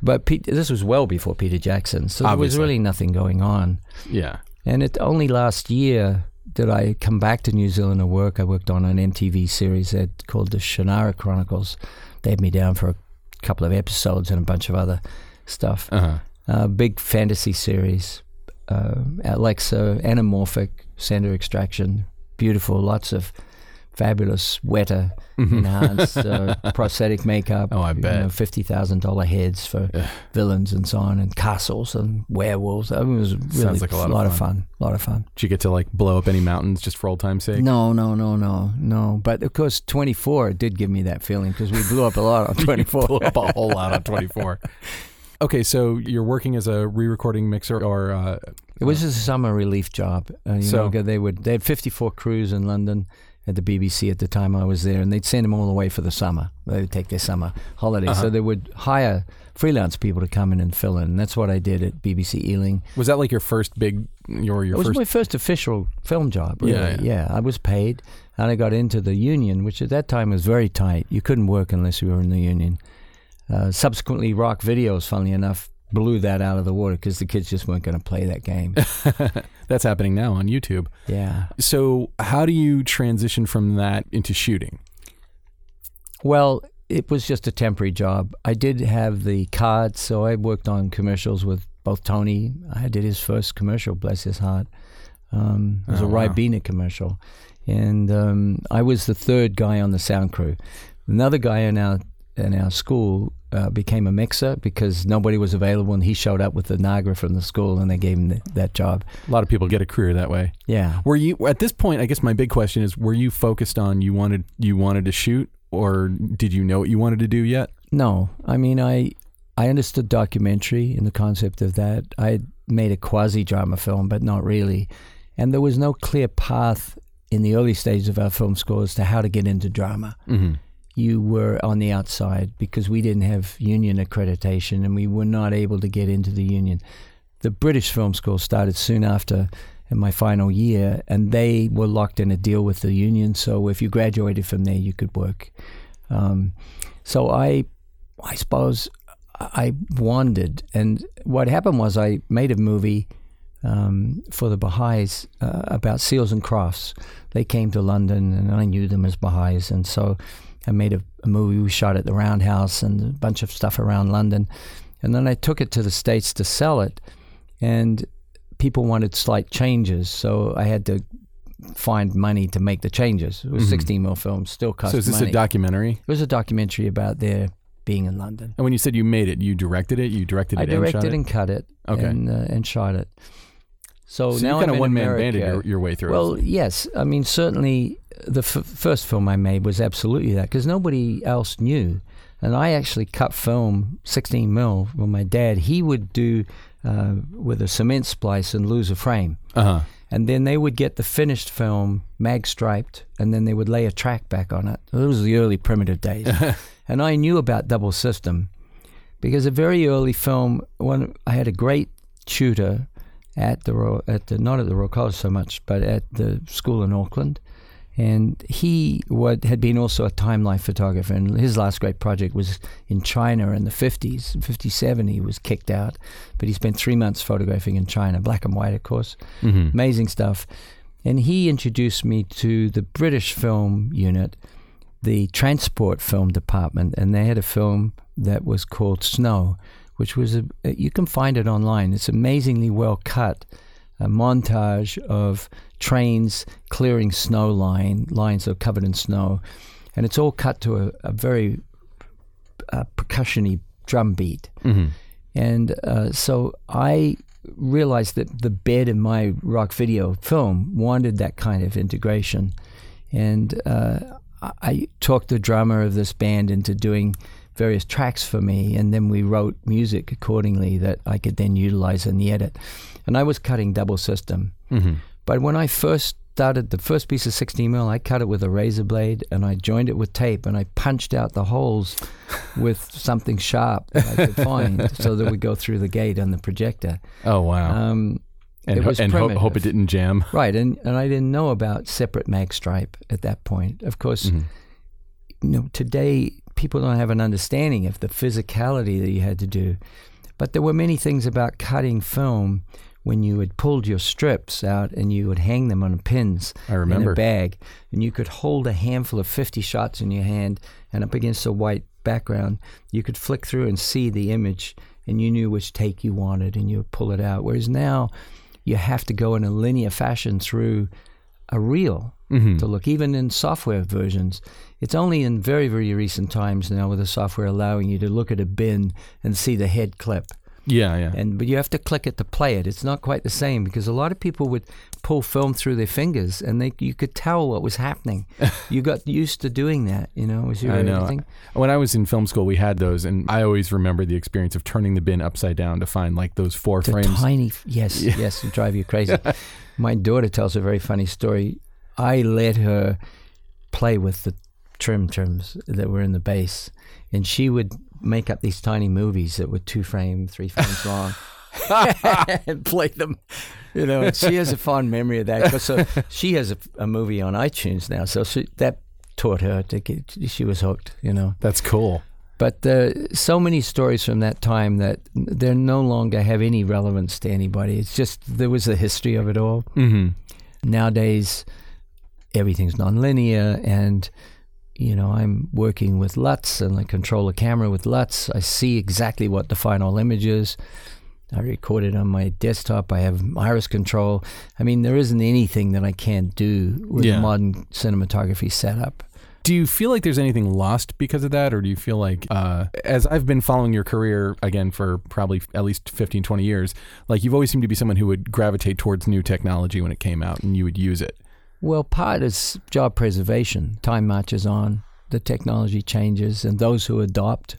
But Pete, this was well before Peter Jackson, so there was really nothing going on. Yeah. And it only last year did I come back to New Zealand to work. I worked on an MTV series that called the Shannara Chronicles. They had me down for a couple of episodes and a bunch of other stuff. Uh-huh. Uh, big fantasy series. Uh, Alexa, anamorphic, center extraction, beautiful, lots of fabulous weta enhanced uh, prosthetic makeup. Oh, I you bet. know, fifty thousand dollar heads for villains and so on, and castles and werewolves. I mean, it was really like a lot of of fun. A lot of fun. Did you get to like blow up any mountains just for old time's sake? No, no, no, no, no. But of course, twenty four did give me that feeling because we blew up a lot on twenty four. Blew up a whole lot on 24. Okay, so you're working as a re-recording mixer, or uh, It was just a summer relief job. Uh, you So- know, they would they had 54 crews in London at the BBC at the time I was there, and they'd send them all away for the summer. They would take their summer holiday, Uh-huh. so they would hire freelance people to come in and fill in. And that's what I did at BBC Ealing. was that like your first big, your your it was first? my first official film job. Really. Yeah, yeah. I was paid, and I got into the union, which at that time was very tight. You couldn't work unless you were in the union. Uh, subsequently, rock videos, funnily enough, blew that out of the water because the kids just weren't going to play that game. That's happening now on YouTube. yeah. So how do you transition from that into shooting? Well, it was just a temporary job. I did have the cards, so I worked on commercials with both Tony. I did his first commercial, bless his heart. Um, it was Oh, a wow. Ribena commercial, and um, I was the third guy on the sound crew. Another guy in our in our school uh, became a mixer because nobody was available, and he showed up with the Nagra from the school, and they gave him th- that job. A lot of people get a career that way. Yeah. Were you at this point? I guess my big question is: Were you focused on you wanted you wanted to shoot, or did you know what you wanted to do yet? No, I mean I I understood documentary and the concept of that. I made a quasi drama film, but not really, and there was no clear path in the early stages of our film school as to how to get into drama. Mm-hmm. You were on the outside because we didn't have union accreditation and we were not able to get into the union. The British Film School started soon after in my final year, and they were locked in a deal with the union. So if you graduated from there, you could work. Um, so I, I suppose, I wandered, and what happened was I made a movie um, for the Baha'is uh, about seals and crofts. They came to London, and I knew them as Baha'is, and so I made a, a movie we shot at the Roundhouse and a bunch of stuff around London. And then I took it to the States to sell it. And people wanted slight changes. So I had to find money to make the changes. It was Mhm. 16 mil film, still cost So is this money. a documentary? it was a documentary about their being in London. And when you said you made it, you directed it. You directed it I and directed shot and cut it Okay. and, uh, and shot it. So. So now kind I'm of one man banded your, your way through. Well, yes. I mean, certainly the f- first film I made was absolutely that because nobody else knew. And I actually cut film 16 mil with my dad. He would do uh, with a cement splice and lose a frame. Uh huh. And then they would get the finished film mag striped and then they would lay a track back on it. Those was the early primitive days. and I knew about double system because a very early film, when I had a great tutor at the Royal, at the not at the Royal College so much, but at the school in Auckland, and he what had been also a time life photographer, and his last great project was in China in the fifties. In '57, he was kicked out, but he spent three months photographing in China, black and white, of course, hmm amazing stuff. And he introduced me to the British film unit, the transport film department, and they had a film that was called Snow, which was a you can find it online. It's amazingly well cut, a montage of trains clearing snow line lines that are covered in snow, and it's all cut to a, a very uh, percussiony drum beat. hmm And uh, so I realized that the bed in my rock video film wanted that kind of integration. And uh, I talked the drummer of this band into doing various tracks for me, and then we wrote music accordingly that I could then utilize in the edit. And I was cutting double system. hmm But when I first started the first piece of 16 mil, I cut it with a razor blade and I joined it with tape and I punched out the holes with something sharp that I could find so that we go through the gate on the projector. Oh wow. Um, and it ho- was and ho- hope it didn't jam. right, and, and I didn't know about separate mag stripe at that point. Of course, Mhm. you know, today people don't have an understanding of the physicality that you had to do. But there were many things about cutting film when you had pulled your strips out and you would hang them on pins I in remember. a bag, and you could hold a handful of 50 shots in your hand, and up against a white background, you could flick through and see the image, and you knew which take you wanted, and you would pull it out. Whereas now, you have to go in a linear fashion through a reel Mhm. to look, even in software versions. It's only in very, very recent times now with the software allowing you to look at a bin and see the head clip. Yeah, yeah. And but you have to click it to play it. It's not quite the same because a lot of people would pull film through their fingers and they you could tell what was happening. you got used to doing that, you know. Was your I know. When I was in film school, we had those, and I always remember the experience of turning the bin upside down to find like those four The frames. tiny yes, Yeah. yes, drive you crazy. My daughter tells a very funny story. I let her play with the trim trims that were in the base, and she would make up these tiny movies that were two frame, three frames long, and play them. You know, and she has a fond memory of that. So she has a, a movie on iTunes now, so she, that taught her to get. She was hooked. You know. That's cool. But uh, so many stories from that time that they no longer have any relevance to anybody. It's just there was a history of it all. hmm Nowadays, everything's nonlinear, and you know I'm working with LUTs and I control a camera with LUTs. I see exactly what the final image is. I record it on my desktop. I have iris control. I mean, there isn't anything that I can't do with Yeah. modern cinematography setup. Do you feel like there's anything lost because of that? Or do you feel like, uh, as I've been following your career again for probably at least 15, 20 years, like you've always seemed to be someone who would gravitate towards new technology when it came out and you would use it? Well, part is job preservation. Time marches on, the technology changes, and those who adopt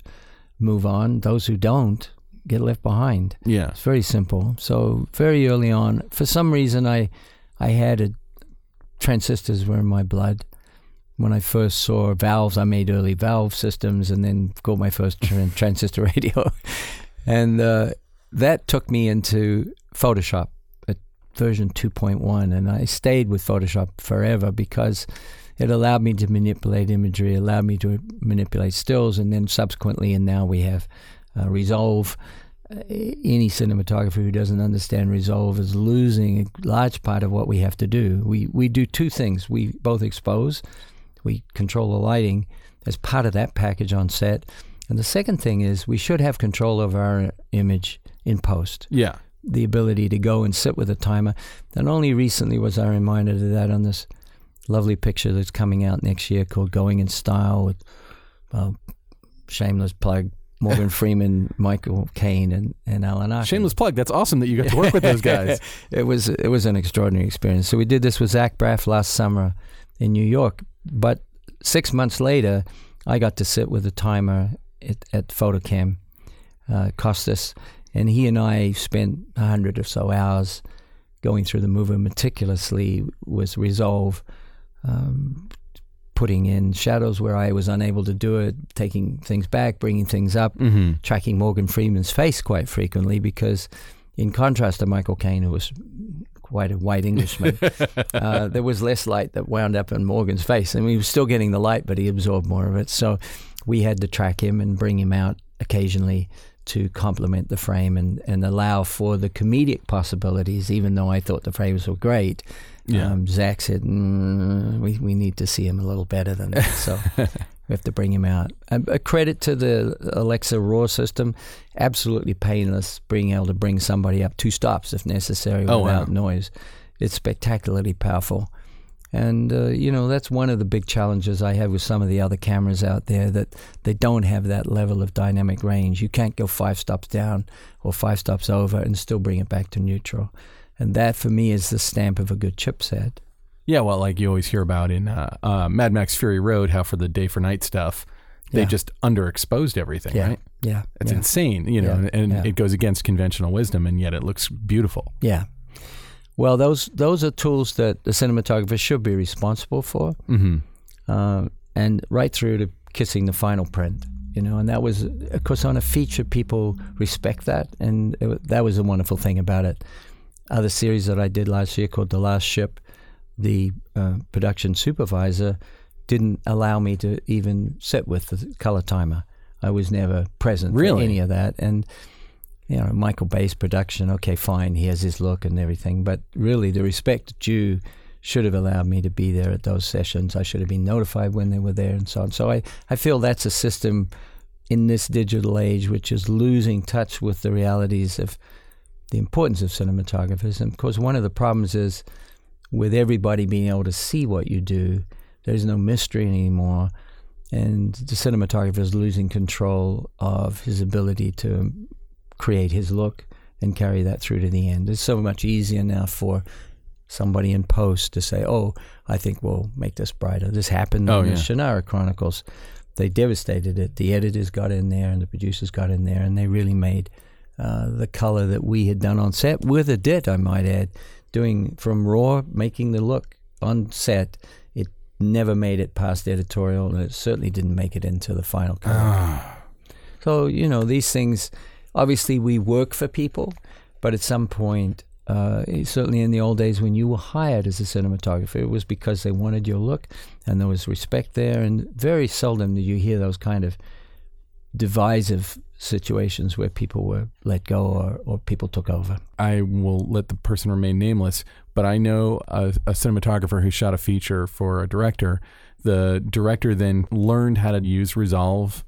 move on. Those who don't get left behind. Yeah. It's very simple. So very early on, for some reason, I I had a transistors were in my blood. When I first saw valves, I made early valve systems, and then got my first tran- transistor radio, and uh, that took me into Photoshop at version 2.1, and I stayed with Photoshop forever because it allowed me to manipulate imagery, allowed me to manipulate stills, and then subsequently, and now we have uh, Resolve. Uh, any cinematographer who doesn't understand Resolve is losing a large part of what we have to do. We we do two things. We both expose, We control the lighting as part of that package on set. And the second thing is we should have control of our image in post. Yeah. The ability to go and sit with a timer. And only recently was I reminded of that on this lovely picture that's coming out next year called Going in Style with well, shameless plug Morgan Freeman, Michael Caine, and, and Alan Arkin. Shameless plug. That's awesome that you got to work with those guys. it was it was an extraordinary experience. So we did this with Zach Braff last summer in New York, but six months later, I got to sit with a timer at, at FotoKem, uh, Costas, and he and I spent a hundred or so hours going through the movie meticulously with resolve, um, putting in shadows where I was unable to do it, taking things back, bringing things up, Mm-hmm. tracking Morgan Freeman's face quite frequently because, in contrast to Michael Caine, who was quite a white Englishman, uh, there was less light that wound up in Morgan's face. And he was still getting the light, but he absorbed more of it. So we had to track him and bring him out occasionally to complement the frame and, and allow for the comedic possibilities, even though I thought the frames were great. Yeah. Um, Zach said, mm, we, we need to see him a little better than that. So we have to bring him out. Um, a credit to the Alexa Raw system, absolutely painless, being able to bring somebody up two stops if necessary Oh, without wow. noise. It's spectacularly powerful. And, uh, you know, that's one of the big challenges I have with some of the other cameras out there that they don't have that level of dynamic range. You can't go five stops down or five stops over and still bring it back to neutral. And that, for me, is the stamp of a good chipset. Yeah, well, like you always hear about in uh, uh, Mad Max Fury Road, how for the day for night stuff, they Yeah. just underexposed everything, Yeah. right? Yeah. It's yeah. insane, you know, and, it goes against conventional wisdom, and yet it looks beautiful. Yeah. Well, those those are tools that the cinematographer should be responsible for, Mm-hmm. uh, and right through to kissing the final print. You know, and that was, of course, on a feature, people respect that, and it, that was a wonderful thing about it. Other series that I did last year called The Last Ship, the uh, production supervisor didn't allow me to even sit with the color timer. I was never present Really? for any of that, and you know, Michael Bay's production, okay, fine, he has his look and everything, but really the respect due should have allowed me to be there at those sessions. I should have been notified when they were there and so on. So I, I feel that's a system in this digital age which is losing touch with the realities of the importance of cinematographers. And of course, one of the problems is with everybody being able to see what you do, there's no mystery anymore. And the cinematographer is losing control of his ability to create his look and carry that through to the end. It's so much easier now for somebody in post to say, "Oh, I think we'll make this brighter." This happened Oh, in the yeah. Shannara Chronicles. They devastated it. The editors got in there and the producers got in there, and they really made uh, the color that we had done on set with a dit, I might add, doing from raw, making the look on set. It never made it past editorial, and it certainly didn't make it into the final color. Ah. So, you know, these things, obviously, we work for people, but at some point, uh, certainly in the old days when you were hired as a cinematographer, it was because they wanted your look and there was respect there. And very seldom do you hear those kind of divisive situations where people were let go or, or people took over. I will let the person remain nameless, but I know a, a cinematographer who shot a feature for a director. The director then learned how to use Resolve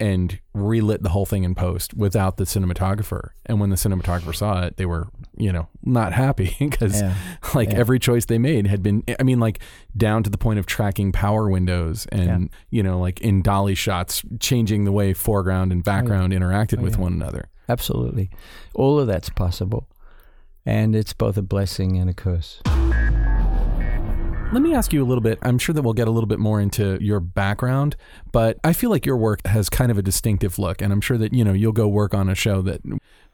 and relit the whole thing in post without the cinematographer. And when the cinematographer saw it, they were, you know, not happy because Yeah. like Yeah. every choice they made had been I mean like down to the point of tracking power windows and you know like in dolly shots changing the way foreground and oh, background interacted Oh, with yeah. one another. Absolutely. All of that's possible. And it's both a blessing and a curse. Let me ask you a little bit. I'm sure that we'll get a little bit more into your background, but I feel like your work has kind of a distinctive look, and I'm sure that you know you'll go work on a show that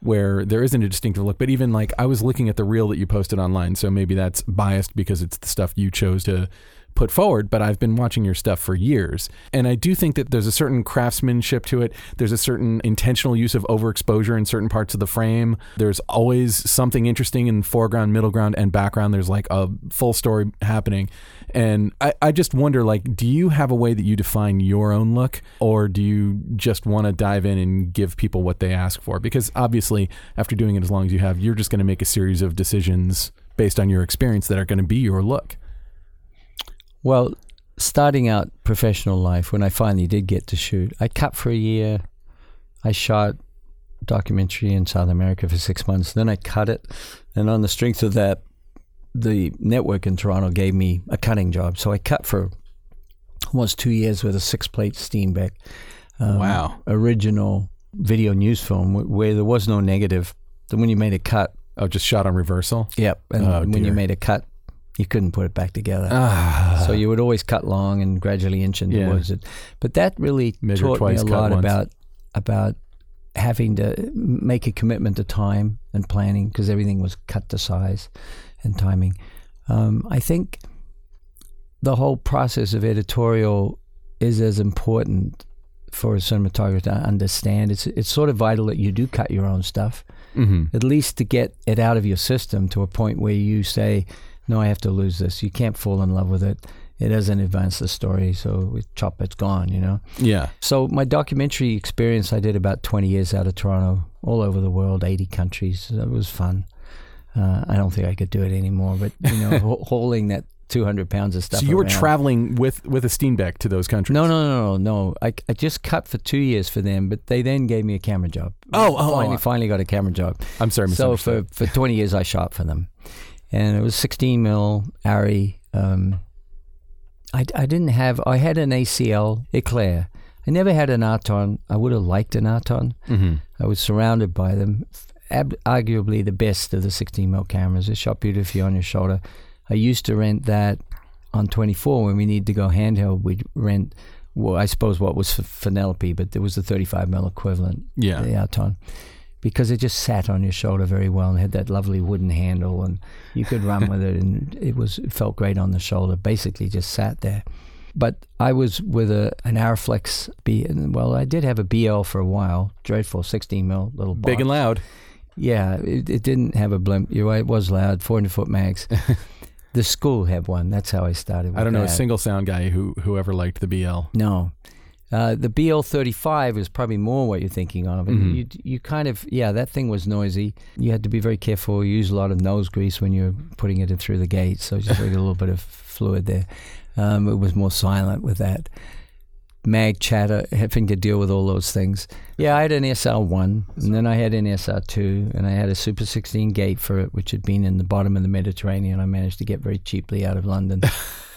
where there isn't a distinctive look. But even like I was looking at the reel that you posted online, so maybe that's biased because it's the stuff you chose to put forward. But I've been watching your stuff for years, and I do think that there's a certain craftsmanship to it. There's a certain intentional use of overexposure in certain parts of the frame. There's always something interesting in foreground, middle ground, and background. There's like a full story happening. And I, I just wonder, like, do you have a way that you define your own look, or do you just want to dive in and give people what they ask for? Because obviously, after doing it as long as you have, you're just going to make a series of decisions based on your experience that are going to be your look. Well, starting out professional life, when I finally did get to shoot, I cut for a year. I shot documentary in South America for six months. Then I cut it, and on the strength of that, the network in Toronto gave me a cutting job. So I cut for almost two years with a six-plate Steenbeck. um, Wow. Original video news film where there was no negative. Then when you made a cut, Oh, just shot on reversal. yep, and Oh, when dear. you made a cut, you couldn't put it back together. Ah. So you would always cut long and gradually inch into Yeah. towards it. But that really Measure taught me a lot once. about about having to make a commitment to time and planning because everything was cut to size and timing. Um, I think the whole process of editorial is as important for a cinematographer to understand. It's it's sort of vital that you do cut your own stuff hmm at least to get it out of your system to a point where you say, "No, I have to lose this." You can't fall in love with it. It doesn't advance the story, so we chop it's gone. You know. Yeah. So my documentary experience, I did about twenty years out of Toronto, all over the world, eighty countries. It was fun. Uh, I don't think I could do it anymore, but you know, ha- hauling that two hundred pounds of stuff. So you were around. traveling with with a Steenbeck to those countries. No, no, no, no, no. I, I just cut for two years for them, but they then gave me a camera job. Oh, oh, finally, oh. finally got a camera job. I'm sorry. So for, for 20 years, I shot for them. And it was 16 mil, Arri. Um, I, I didn't have, I had an ACL Eclair. I never had an Aaton. I would have liked an Aaton. Mhm. I was surrounded by them. Ab- arguably the best of the 16 mil cameras. It shot beautifully on your shoulder. I used to rent that on 24 when we needed to go handheld. We'd rent, well, I suppose what was for Penelope, but there was the 35 mil equivalent Yeah. the Aaton because it just sat on your shoulder very well and had that lovely wooden handle and you could run with it and it was it felt great on the shoulder basically just sat there but I was with a an Arriflex B well I did have a BL for a while dreadful 16 mil little Big and loud. yeah it, it didn't have a blimp you're right it was loud 400 foot mags the school had one that's how I started with I don't know a single sound guy who who ever liked the BL. No. Uh, the BL thirty five is probably more what you're thinking of. Mhm. you you kind of yeah, that thing was noisy. You had to be very careful. You use a lot of nose grease when you're putting it in through the gate, so just like a little bit of fluid there. Um, it was more silent with that. Mag chatter, having to deal with all those things. Yeah, I had an SR one, and then I had an SR two, and I had a Super sixteen gate for it, which had been in the bottom of the Mediterranean. I managed to get very cheaply out of London.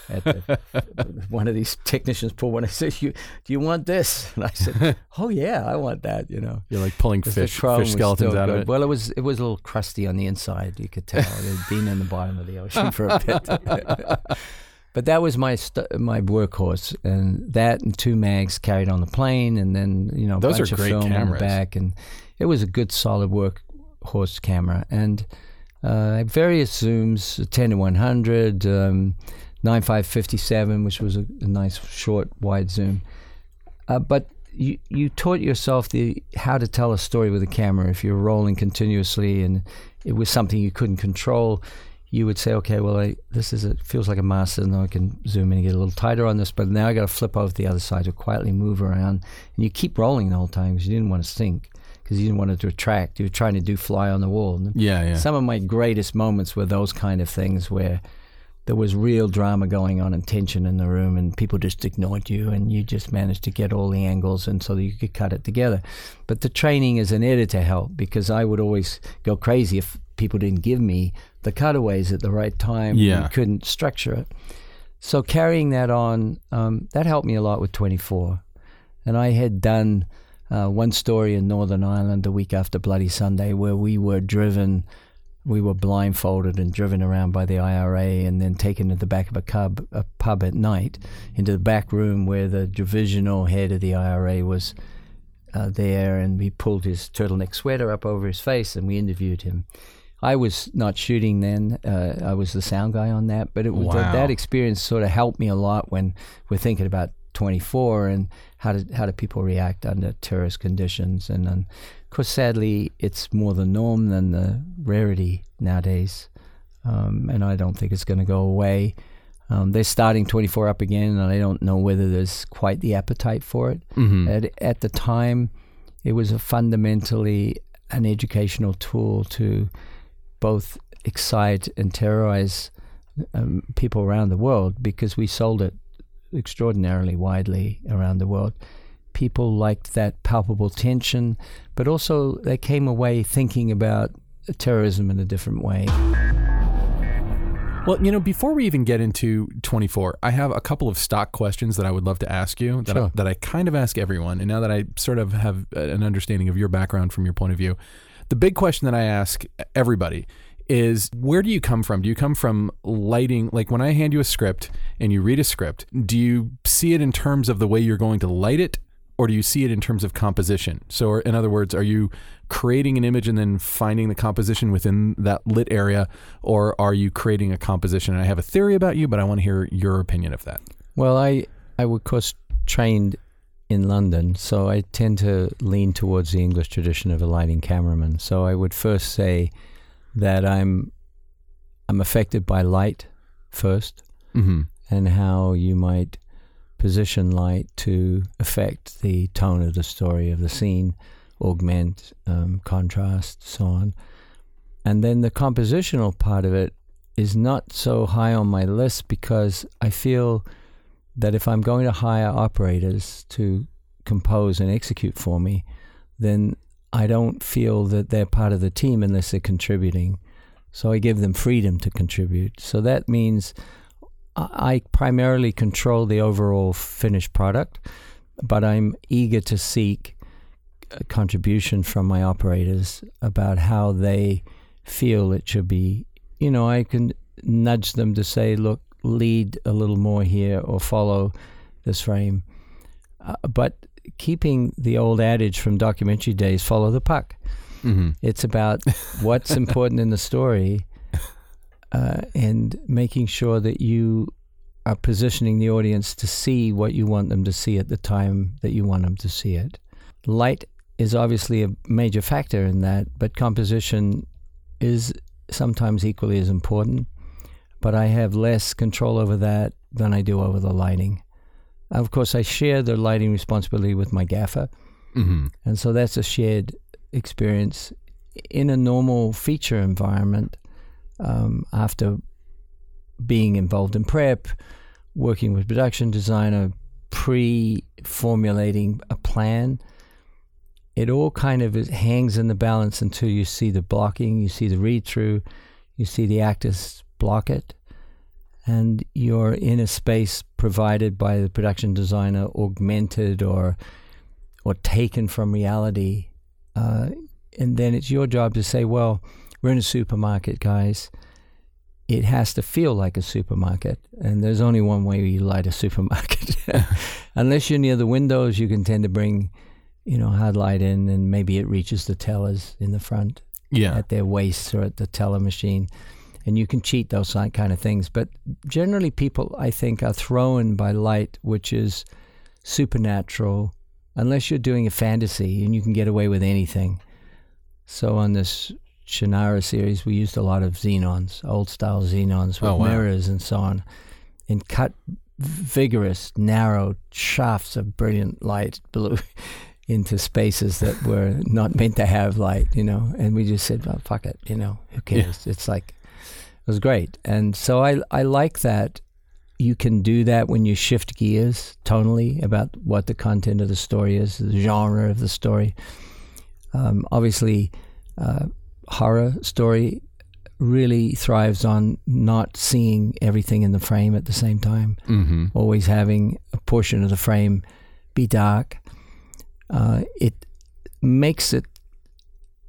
At the, one of these technicians pulled one and said, "You do you want this?" And I said, "Oh yeah, I want that." You know, You're like pulling fish fish skeletons out of it. Well, it was it was a little crusty on the inside. You could tell it had been in the bottom of the ocean for a bit. but that was my st- my workhorse, and that and two mags carried on the plane, and then you know Those are great film cameras. back, and it was a good solid workhorse camera, and uh, various zooms, ten to one hundred. Um, 9557, which was a, a nice short wide zoom. Uh, but you you taught yourself the how to tell a story with a camera. If you're rolling continuously and it was something you couldn't control, you would say, okay, well, I, this is a, feels like a master, and I can zoom in and get a little tighter on this. But now I got to flip over to the other side to quietly move around, and you keep rolling the whole time because you didn't want to sink because you didn't want it to attract. You were trying to do fly on the wall. And yeah, yeah. some of my greatest moments were those kind of things where there was real drama going on and tension in the room, and people just ignored you, and you just managed to get all the angles, and so that you could cut it together. But the training as an editor helped because I would always go crazy if people didn't give me the cutaways at the right time. Yeah. and couldn't structure it. So carrying that on, um, that helped me a lot with 24. And I had done uh, one story in Northern Ireland the week after Bloody Sunday where we were driven, we were blindfolded and driven around by the IRA and then taken to the back of a, cub, a pub at night into the back room where the divisional head of the IRA was uh, there and we pulled his turtleneck sweater up over his face and we interviewed him. I was not shooting then. Uh, I was the sound guy on that, but it was Wow. that experience sort of helped me a lot when we're thinking about 24 and how do how do people react under terrorist conditions. And um, of course, sadly, it's more the norm than the rarity nowadays. Um, and I don't think it's going to go away. Um, they're starting 24 up again, and I don't know whether there's quite the appetite for it. Mhm. At, at the time, it was a fundamentally an educational tool to both excite and terrorize um, people around the world because we sold it extraordinarily widely around the world. People liked that palpable tension, but also they came away thinking about terrorism in a different way. Well, you know, before we even get into 24, I have a couple of stock questions that I would love to ask you that, I, that I kind of ask everyone. And now that I sort of have an understanding of your background from your point of view, the big question that I ask everybody is where do you come from? Do you come from lighting? Like when I hand you a script and you read a script, do you see it in terms of the way you're going to light it? Or do you see it in terms of composition? So, or in other words, are you creating an image and then finding the composition within that lit area, or are you creating a composition? And I have a theory about you, but I want to hear your opinion of that. Well, I, I of course trained in London, so I tend to lean towards the English tradition of a lighting cameraman. So I would first say that I'm I'm affected by light first, Mm-hmm. and how you might position light to affect the tone of the story of the scene, augment um, contrast, so on. And then the compositional part of it is not so high on my list because I feel that if I'm going to hire operators to compose and execute for me, then I don't feel that they're part of the team unless they're contributing. So I give them freedom to contribute. So that means I primarily control the overall finished product, but I'm eager to seek a contribution from my operators about how they feel it should be. You know, I can nudge them to say, look, lead a little more here or follow this frame. Uh, but keeping the old adage from documentary days, follow the puck. Mm-hmm. It's about what's important in the story uh, and making sure that you are positioning the audience to see what you want them to see at the time that you want them to see it. Light is obviously a major factor in that, but composition is sometimes equally as important. But I have less control over that than I do over the lighting. Of course, I share the lighting responsibility with my gaffer. Mm-hmm. And so that's a shared experience in a normal feature environment um, after being involved in prep, working with production designer, pre formulating a plan. It all kind of hangs in the balance until you see the blocking, you see the read through, you see the actors block it, and you're in a space provided by the production designer, augmented or or taken from reality. Uh, and then it's your job to say, well, we're in a supermarket, guys. It has to feel like a supermarket. And there's only one way you light a supermarket. Unless you're near the windows, you can tend to bring, you know, hard light in and maybe it reaches the tellers in the front Yeah. at their waists or at the teller machine. And you can cheat those kind of things. But generally, people, I think, are thrown by light, which is supernatural, unless you're doing a fantasy and you can get away with anything. So on this Shannara series, we used a lot of xenons, old style xenons with Oh, wow. mirrors and so on, and cut vigorous, narrow shafts of brilliant light blue into spaces that were not meant to have light, you know. And we just said, well, fuck it, you know, who Yeah. cares? It's like, it was great. And so I, I like that you can do that when you shift gears tonally about what the content of the story is, the genre of the story. Um, obviously, uh, horror story really thrives on not seeing everything in the frame at the same time Mm-hmm. always having a portion of the frame be dark. Uh, it makes it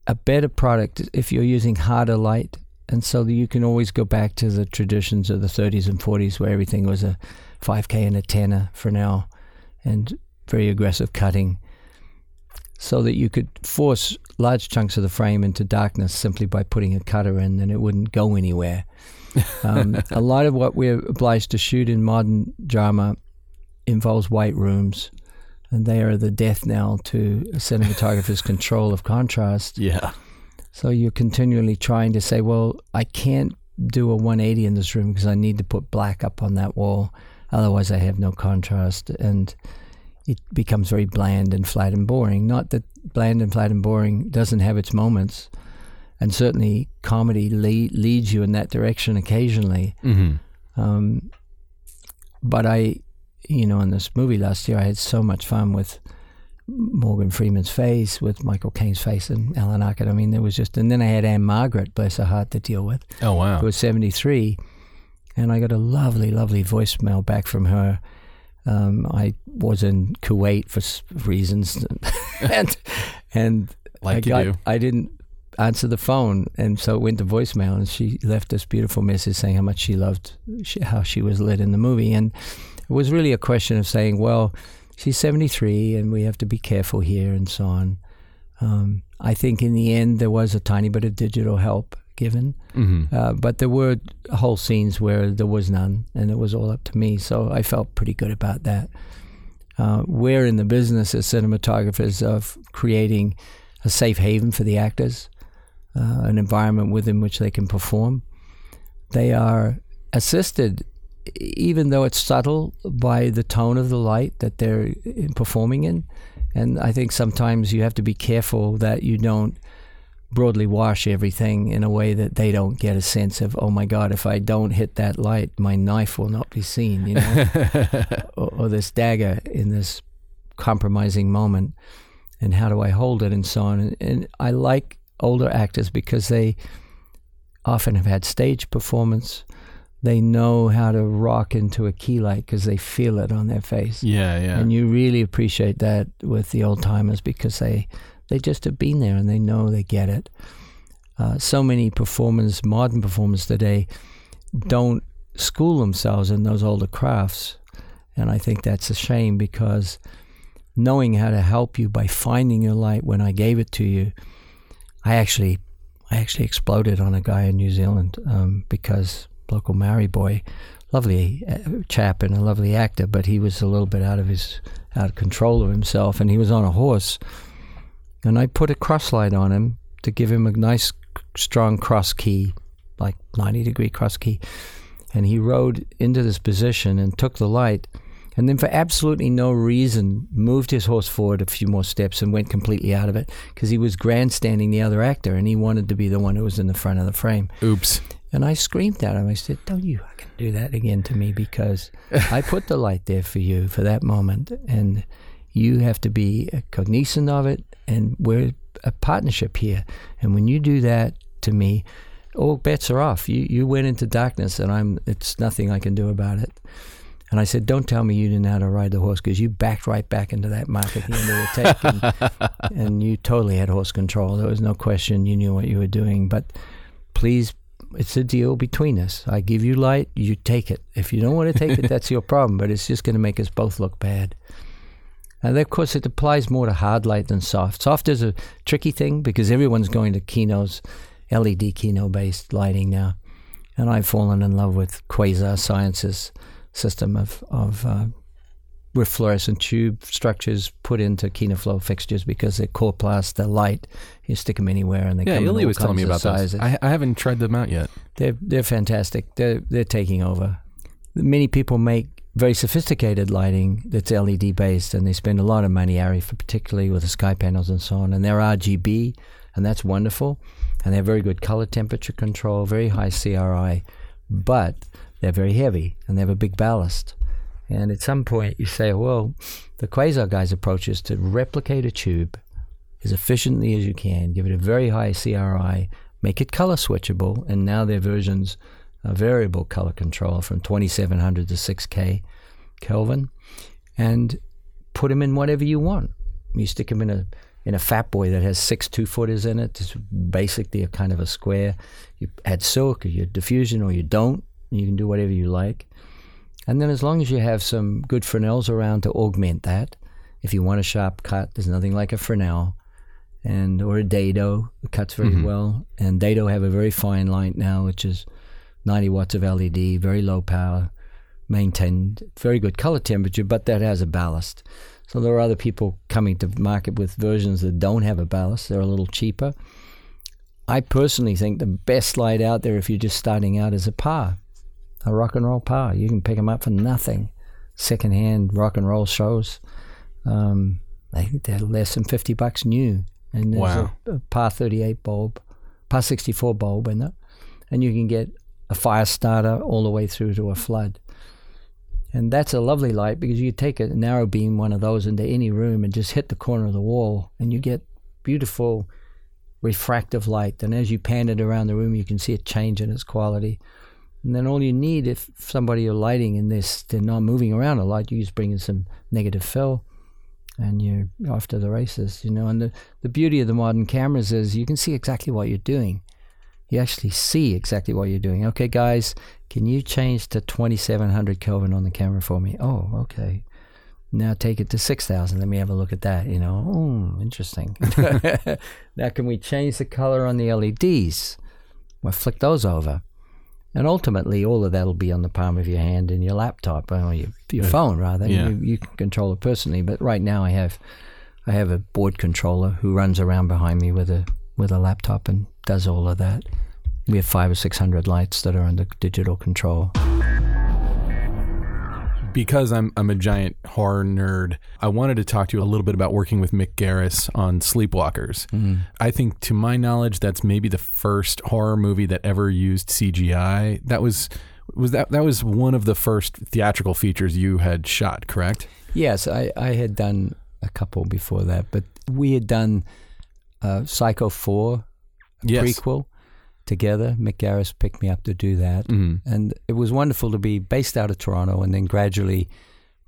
a better product if you're using harder light. And so that you can always go back to the traditions of the 30s and 40s where everything was a 5K and a 10er for now and very aggressive cutting. So that you could force large chunks of the frame into darkness simply by putting a cutter in and it wouldn't go anywhere. Um, a lot of what we're obliged to shoot in modern drama involves white rooms, and they are the death knell to a cinematographer's control of contrast. Yeah. So you're continually trying to say, well, I can't do a 180 in this room because I need to put black up on that wall. Otherwise, I have no contrast. And it becomes very bland and flat and boring. Not that bland and flat and boring doesn't have its moments. And certainly, comedy lead, leads you in that direction occasionally. Mm-hmm. Um, but I, you know, in this movie last year, I had so much fun with Morgan Freeman's face, with Michael Caine's face, and Alan Arkin. I mean, there was just, and then I had Ann-Margret, bless her heart, to deal with, Oh wow. who was 73. And I got a lovely, lovely voicemail back from her. Um, I was in Kuwait for reasons, and and Like I you got, do. I didn't answer the phone, and so it went to voicemail. And she left this beautiful message saying how much she loved she, how she was lit in the movie, and it was really a question of saying, well, she's seventy three, and we have to be careful here, and so on. Um, I think in the end there was a tiny bit of digital help given, hmm uh, but there were whole scenes where there was none, and it was all up to me. So I felt pretty good about that. Uh, we're in the business as cinematographers of creating a safe haven for the actors, uh, an environment within which they can perform. They are assisted, even though it's subtle, by the tone of the light that they're performing in. And I think sometimes you have to be careful that you don't broadly wash everything in a way that they don't get a sense of, oh my God, if I don't hit that light, my knife will not be seen, you know, or, or this dagger in this compromising moment, and how do I hold it, and so on. And, and I like older actors because they often have had stage performance. They know how to rock into a key light because they feel it on their face. Yeah, yeah. And you really appreciate that with the old timers because they they just have been there and they know they get it. Uh, so many performers, modern performers today, don't school themselves in those older crafts, and I think that's a shame because knowing how to help you by finding your light when I gave it to you, I actually I actually exploded on a guy in New Zealand um, because local Maori boy, lovely uh, chap and a lovely actor, but he was a little bit out of his out of control of himself, and he was on a horse, and I put a cross light on him to give him a nice strong cross key, like ninety degree cross key, and he rode into this position and took the light. And then, for absolutely no reason, moved his horse forward a few more steps and went completely out of it because he was grandstanding the other actor and he wanted to be the one who was in the front of the frame. Oops. And I screamed at him. I said, Don't you fucking do that again to me because I put the light there for you for that moment. And you have to be cognizant of it. And we're a partnership here. And when you do that to me, all bets are off. You you went into darkness and I'm it's nothing I can do about it. And I said, Don't tell me you didn't know how to ride the horse because you backed right back into that mark at the end of the take. And, and you totally had horse control. There was no question. You knew what you were doing. But please it's a deal between us. I give you light, you take it. If you don't want to take it, that's your problem. But it's just going to make us both look bad. And of course, it applies more to hard light than soft. Soft is a tricky thing because everyone's going to Kino's LED Kino based lighting now, and I've fallen in love with Quasar Science's system of of uh, with fluorescent tube structures put into Kino Flo fixtures because they're core plus, they're light. You stick them anywhere, and they Yeah, come in all was telling me about those. I, I haven't tried them out yet. They're they're fantastic. They're they're taking over. Many people make very sophisticated lighting that's LED based, and they spend a lot of money, Arri, for particularly with the sky panels and so on. And they're RGB, and that's wonderful. And they have very good color temperature control, very high CRI, but they're very heavy and they have a big ballast. And at some point, you say, well, the Quasar guy's approach is to replicate a tube as efficiently as you can, give it a very high CRI, make it color switchable, and now their versions are variable color control from 2700 to 6K Kelvin, and put them in whatever you want. You stick them in a in a fat boy that has six two footers in it. It's basically a kind of a square. You add silk or you diffusion or you don't. You can do whatever you like. And then as long as you have some good Fresnels around to augment that, if you want a sharp cut, there's nothing like a Fresnel and or a Dedo. It cuts very Mhm. well. And Dedo have a very fine light now, which is 90 watts of LED, very low power, maintained very good color temperature, but that has a ballast. So there are other people coming to market with versions that don't have a ballast. They're a little cheaper. I personally think the best light out there, if you're just starting out, is a par, a rock and roll par. You can pick them up for nothing. Secondhand rock and roll shows. Um, I think they're less than 50 bucks new. And there's Wow. a, a par 38 bulb, par 64 bulb in it. And you can get a fire starter all the way through to a flood. And that's a lovely light because you take a narrow beam, one of those, into any room and just hit the corner of the wall, and you get beautiful refractive light. And as you pan it around the room, you can see it change in its quality. And then all you need, if somebody you're lighting in this, they're not moving around a lot, you just bring in some negative fill and you're to the races, you know. And the, the beauty of the modern cameras is you can see exactly what you're doing. You actually see exactly what you're doing. Okay, guys, can you change to 2700 Kelvin on the camera for me? Oh, okay. Now take it to 6000. Let me have a look at that, you know. Oh, interesting. now, can we change the color on the LEDs? Well, flick those over. And ultimately, all of that will be on the palm of your hand in your laptop uh, or your, your phone, rather. Yeah. You, you can control it personally. But right now, I have I have a board controller who runs around behind me with a with a laptop and does all of that. We have five or six hundred lights that are under digital control. because I'm I'm a giant horror nerd, I wanted to talk to you a little bit about working with Mick Garris on Sleepwalkers. I think, to my knowledge, that's maybe the first horror movie that ever used CGI. That was was that that was one of the first theatrical features you had shot, correct? Yes, I, I had done a couple before that, but we had done uh, Psycho 4 Yes. prequel together. Mick Garris picked me up to do that. Mhm. And it was wonderful to be based out of Toronto, and then gradually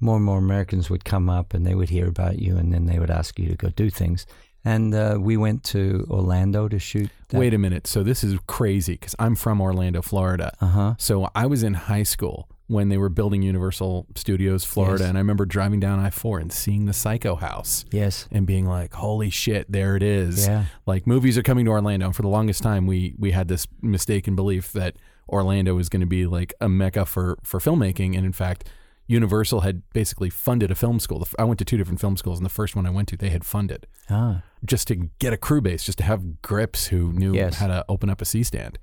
more and more Americans would come up and they would hear about you, and then they would ask you to go do things. And uh, we went to Orlando to shoot. That. Wait a minute. So this is crazy because I'm from Orlando, Florida. Uh huh. So I was in high school when they were building Universal Studios Florida, Yes. and I remember driving down I four and seeing the Psycho House. Yes. and being like, "Holy shit, there it is!" Yeah. Like movies are coming to Orlando. And for the longest time, we we had this mistaken belief that Orlando was going to be like a mecca for for filmmaking, and in fact, Universal had basically funded a film school. I went to two different film schools, and the first one I went to, they had funded Ah. just to get a crew base, just to have grips who knew Yes. how to open up a C stand.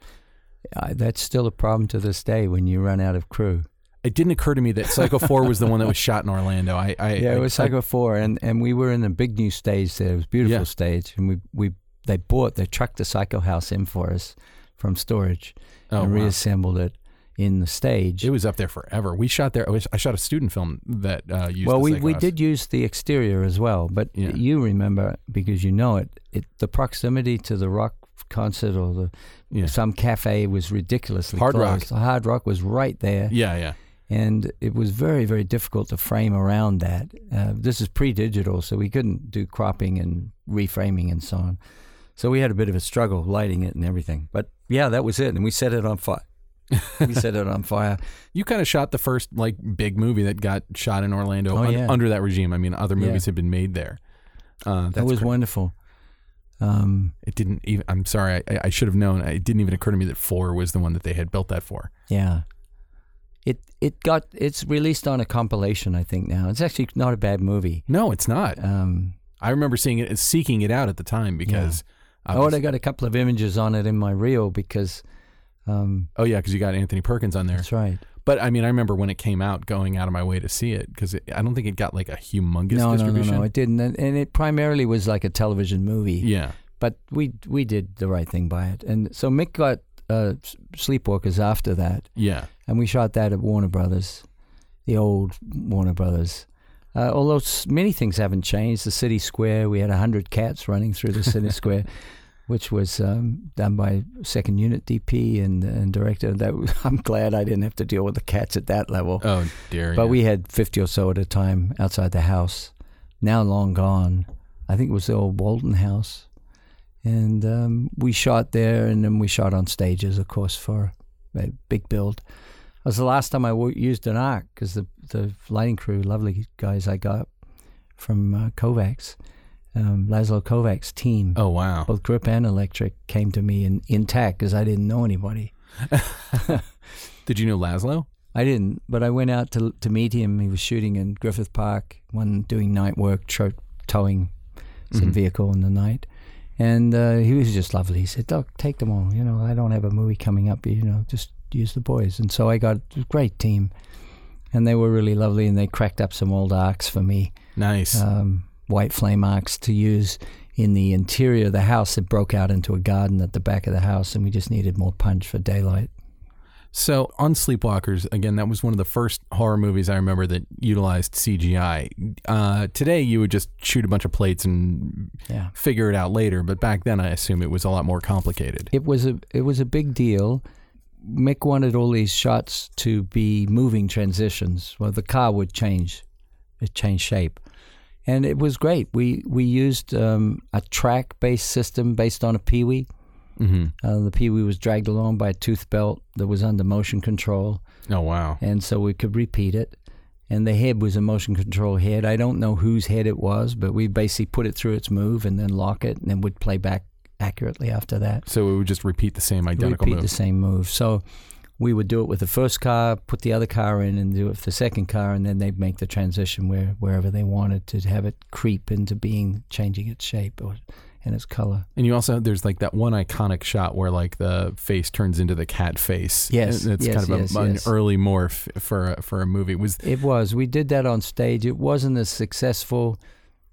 Uh, that's still a problem to this day when you run out of crew. It didn't occur to me that Psycho Four was the one that was shot in Orlando. I, I Yeah, it was Psycho Four, and, and we were in a big new stage there. It was a beautiful Yeah. stage, and we we they bought they trucked the Psycho House in for us from storage oh, and wow. reassembled it in the stage. It was up there forever. We shot there. I I shot a student film that uh, used. well, the we, we House. did use the exterior as well, but Yeah. you remember because you know it, it. The proximity to the rock concert or the Yeah. some cafe was ridiculously Hard Rock. close. The Hard Rock was right there. Yeah, yeah. And it was very very difficult to frame around that uh, this is pre-digital so we couldn't do cropping and reframing and so on so we had a bit of a struggle lighting it and everything but yeah that was it and we set it on fire we set it on fire You kind of shot the first like big movie that got shot in Orlando Oh, un- yeah. under that regime. I mean, other Yeah. movies had been made there. Uh, that was wonderful um, It didn't even. I'm sorry. I, I should have known. It didn't even occur to me that four was the one that they had built that for. yeah it it got it's released on a compilation i think now it's actually not a bad movie No, it's not. um, I remember seeing it, seeking it out at the time because. oh and i got a couple of images on it in my reel because um, oh yeah, because you got Anthony Perkins on there. that's right But I mean, I remember when it came out, going out of my way to see it because I don't think it got like a humongous no, no, no, distribution. no, it didn't, and, and it primarily was like a television movie. Yeah. But we we did the right thing by it, and so Mick got uh, Sleepwalkers after that, Yeah. and we shot that at Warner Brothers, the old Warner Brothers. Uh, although many things haven't changed, the city square we had hundred cats running through the city square, which was um, done by second unit DP and and director. That was, I'm glad I didn't have to deal with the cats at that level. Oh dear. But yeah. we had 50 or so at a time outside the house, now long gone. I think it was the old Walton house. And um, we shot there, and then we shot on stages, of course, for a big build. It was the last time I w- used an arc because the, the lighting crew, lovely guys I got from uh, Kovacs, um, Laszlo Kovacs' team, Oh wow. both grip and electric, came to me in, intact because I didn't know anybody. Did you know Laszlo? I didn't, but I went out to to meet him. He was shooting in Griffith Park, one doing night work, tro- towing some Mhm. vehicle in the night, and uh, he was just lovely. He said, "Doc, take them all. You know, I don't have a movie coming up. You know, just use the boys." And so I got a great team, and they were really lovely. And they cracked up some old arcs for me, Nice. um, white flame arcs to use in the interior of the house. It broke out into a garden at the back of the house, and we just needed more punch for daylight. So on Sleepwalkers, again, that was one of the first horror movies I remember that utilized CGI. Uh, today, you would just shoot a bunch of plates and Yeah. figure it out later, but back then, I assume it was a lot more complicated. It was a it was a big deal. Mick wanted all these shots to be moving transitions. Well, the car would change, it changed shape, and it was great. We we used um, a track based system based on a Pee-wee. Hmm Uh, the Pee-wee was dragged along by a tooth belt that was under motion control, Oh wow! and so we could repeat it. And the head was a motion control head. I don't know whose head it was, but we basically put it through its move and then lock it, and then would play back accurately after that So it would just repeat the same identical repeat move. the same move. So we would do it with the first car, put the other car in, and do it for the second car, and then they'd make the transition where wherever they wanted to have it creep into being changing its shape or and its color. And you also there's like that one iconic shot where like the face turns into the cat face. Yes, And it's yes, kind of a, yes, an early morph for a, for a movie. Was It was. We did that on stage. It wasn't as successful.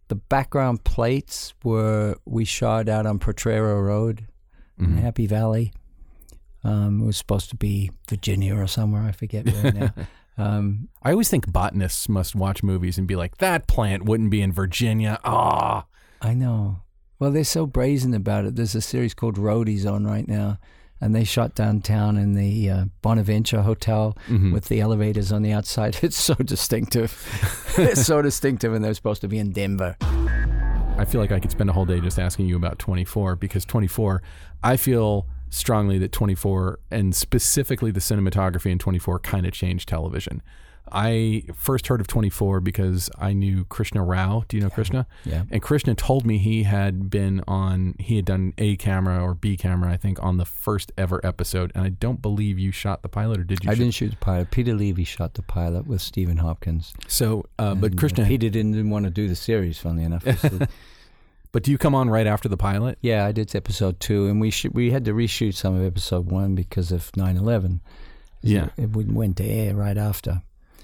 The background plates were we shot out on Potrero Road in Mhm. Happy Valley. Um, it was supposed to be Virginia or somewhere. I forget where now. Um, I always think botanists must watch movies and be like, that plant wouldn't be in Virginia. Ah, I know. Well, they're so brazen about it. There's a series called Roadies on right now, and they shot downtown in the uh, Bonaventure Hotel Mhm. with the elevators on the outside. It's so distinctive. it's so distinctive, and they're supposed to be in Denver. I feel like I could spend a whole day just asking you about 24 because 24, I feel strongly that 24 and specifically the cinematography in 24 kind of changed television. I first heard of 24 because I knew Krishna Rao. Do you know Krishna? Yeah. And Krishna told me he had been on, he had done A camera or B camera, I think, on the first ever episode. And I don't believe you shot the pilot, or did you? I shoot- didn't shoot the pilot. Peter Levy shot the pilot with Stephen Hopkins. So, uh, but And, uh, Krishna, Peter didn't, didn't want to do the series. Funnily enough, but do you come on right after the pilot? yeah, I did episode two, and we sh- we had to reshoot some of episode one because of 9/11. Yeah. it went to air right after.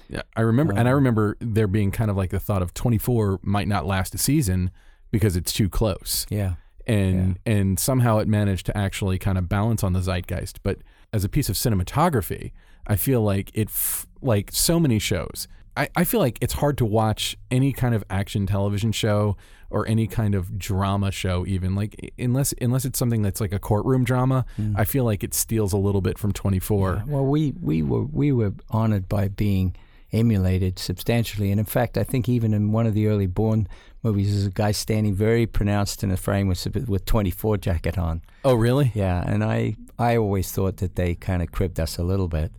Yeah, I remember, and I Um, remember there being kind of like the thought of 24 might not last a season because it's too close, Yeah. and and somehow it managed to actually kind of balance on the zeitgeist. But as a piece of cinematography, I feel like it, f- like so many shows, I, I feel like it's hard to watch any kind of action television show or any kind of drama show, even like unless unless it's something that's like a courtroom drama. I feel like it steals a little bit from 24. Yeah. Well, we, we were we were honored by being emulated substantially, and in fact, I think even in one of the early Bourne movies, there's a guy standing very pronounced in a frame with with 24 jacket on. Oh, really? Yeah, and I I always thought that they kind of cribbed us a little bit,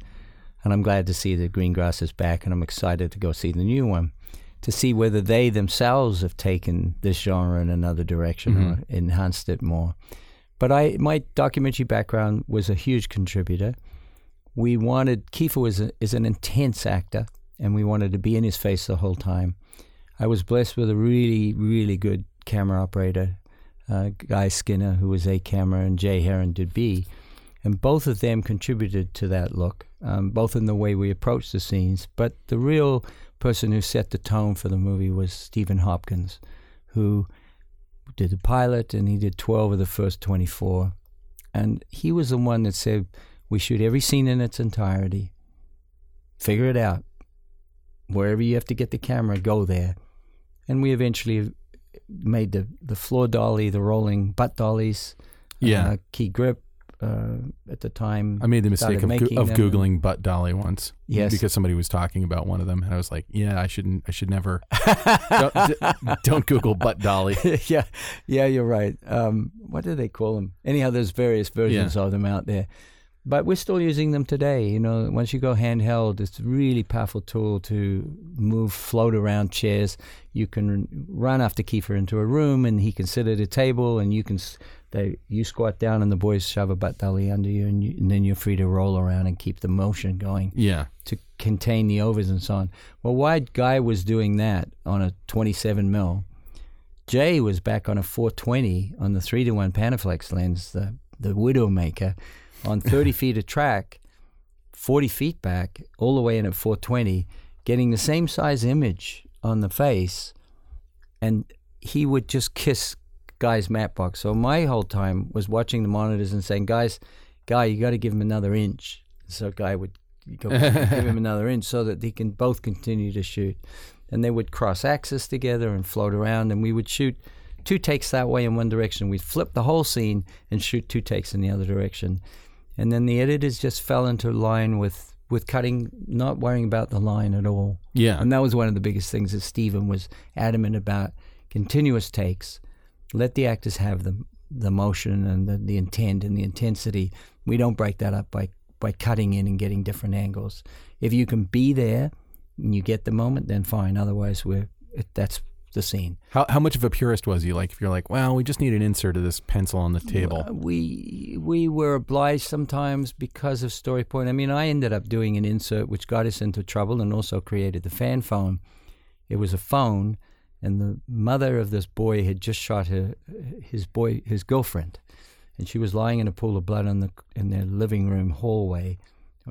and I'm glad to see that Greengrass is back, and I'm excited to go see the new one. To see whether they themselves have taken this genre in another direction or mm-hmm. enhanced it more. But I, my documentary background was a huge contributor. We wanted Kiefer was a, is an intense actor, and we wanted to be in his face the whole time. I was blessed with a really, really good camera operator, uh, Guy Skinner, who was A camera, and Jay Heron did B, and both of them contributed to that look, um, both in the way we approached the scenes. But the real person who set the tone for the movie was Stephen Hopkins, who did the pilot, and he did 12 of the first 24. And he was the one that said, We shoot every scene in its entirety, figure it out. Wherever you have to get the camera, go there. And we eventually made the, the floor dolly, the rolling butt dollies, Yeah. uh, key grip uh, at the time. I made the mistake of, go- of googling butt dolly once. Yes. because somebody was talking about one of them, and I was like, "Yeah, I shouldn't. I should never. don't, d- don't Google butt dolly." yeah, yeah, you're right. Um, what do they call them? Anyhow, there's various versions of them out there, but we're still using them today. You know, once you go handheld, it's a really powerful tool to move, float around chairs. You can run after Kiefer into a room, and he can sit at a table, and you can. They you squat down, and the boys shove a butt dolly under you, and, you, and then you're free to roll around and keep the motion going Yeah, to contain the overs and so on. Well, while Guy was doing that on a 27 mil, Jay was back on a 420 on the three to one Panaflex lens, the the Widowmaker, on 30 feet of track, 40 feet back, all the way in at 420, getting the same size image on the face, and he would just kiss Guy's matte box. So my whole time was watching the monitors and saying, "Guys, Guy, you got to give him another inch." So guy would go give him another inch so that they can both continue to shoot. And they would cross axis together and float around, and we would shoot two takes that way in one direction. We'd flip the whole scene and shoot two takes in the other direction. And then the editors just fell into line with with cutting, not worrying about the line at all. Yeah. And that was one of the biggest things that Stephen was adamant about continuous takes. Let the actors have the, the motion and the, the intent and the intensity. We don't break that up by, by cutting in and getting different angles. If you can be there and you get the moment, then fine. Otherwise, we're, it, that's the scene. How how much of a purist was you? Like, if you're like, well, we just need an insert of this pencil on the table. Uh, we we were obliged sometimes because of story point. I mean, I ended up doing an insert which got us into trouble and also created the fan phone. It was a phone, and the mother of this boy had just shot her his boy his girlfriend, and she was lying in a pool of blood in the in their living room hallway,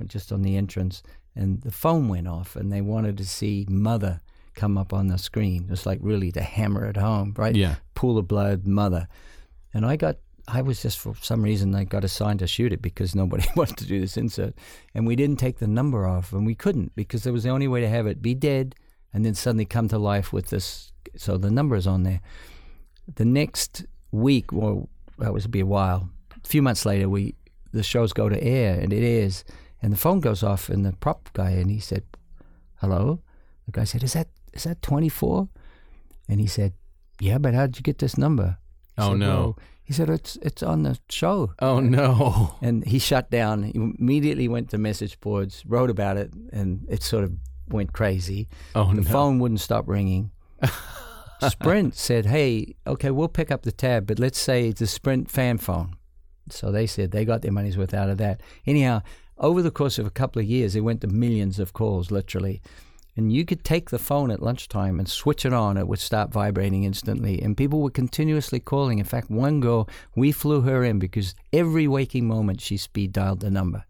just on the entrance. And the phone went off, and they wanted to see mother come up on the screen. It's like really to hammer it home, right? Yeah. Pool of blood, mother. And I got, I was just for some reason, I got assigned to shoot it because nobody wanted to do this insert. And we didn't take the number off, and we couldn't because there was the only way to have it be dead and then suddenly come to life with this. So the number is on there. The next week, well, that was be a while. A few months later, we the shows go to air, and it airs, and the phone goes off, and the prop guy, and he said, "Hello." The guy said, "Is that is that 24? And he said, yeah, but how did you get this number? oh said, no. "Well," he said, it's, it's on the show. oh no. And he shut down. He immediately went to message boards, wrote about it, and it sort of went crazy. Oh no. the no. phone wouldn't stop ringing. Sprint said, hey, okay, we'll pick up the tab, but let's say it's a Sprint fan phone. So they said they got their money's worth out of that. Anyhow, over the course of a couple of years, it went to millions of calls, literally. And you could take the phone at lunchtime and switch it on, it would start vibrating instantly. And people were continuously calling. In fact, one girl, we flew her in because every waking moment she speed dialed the number.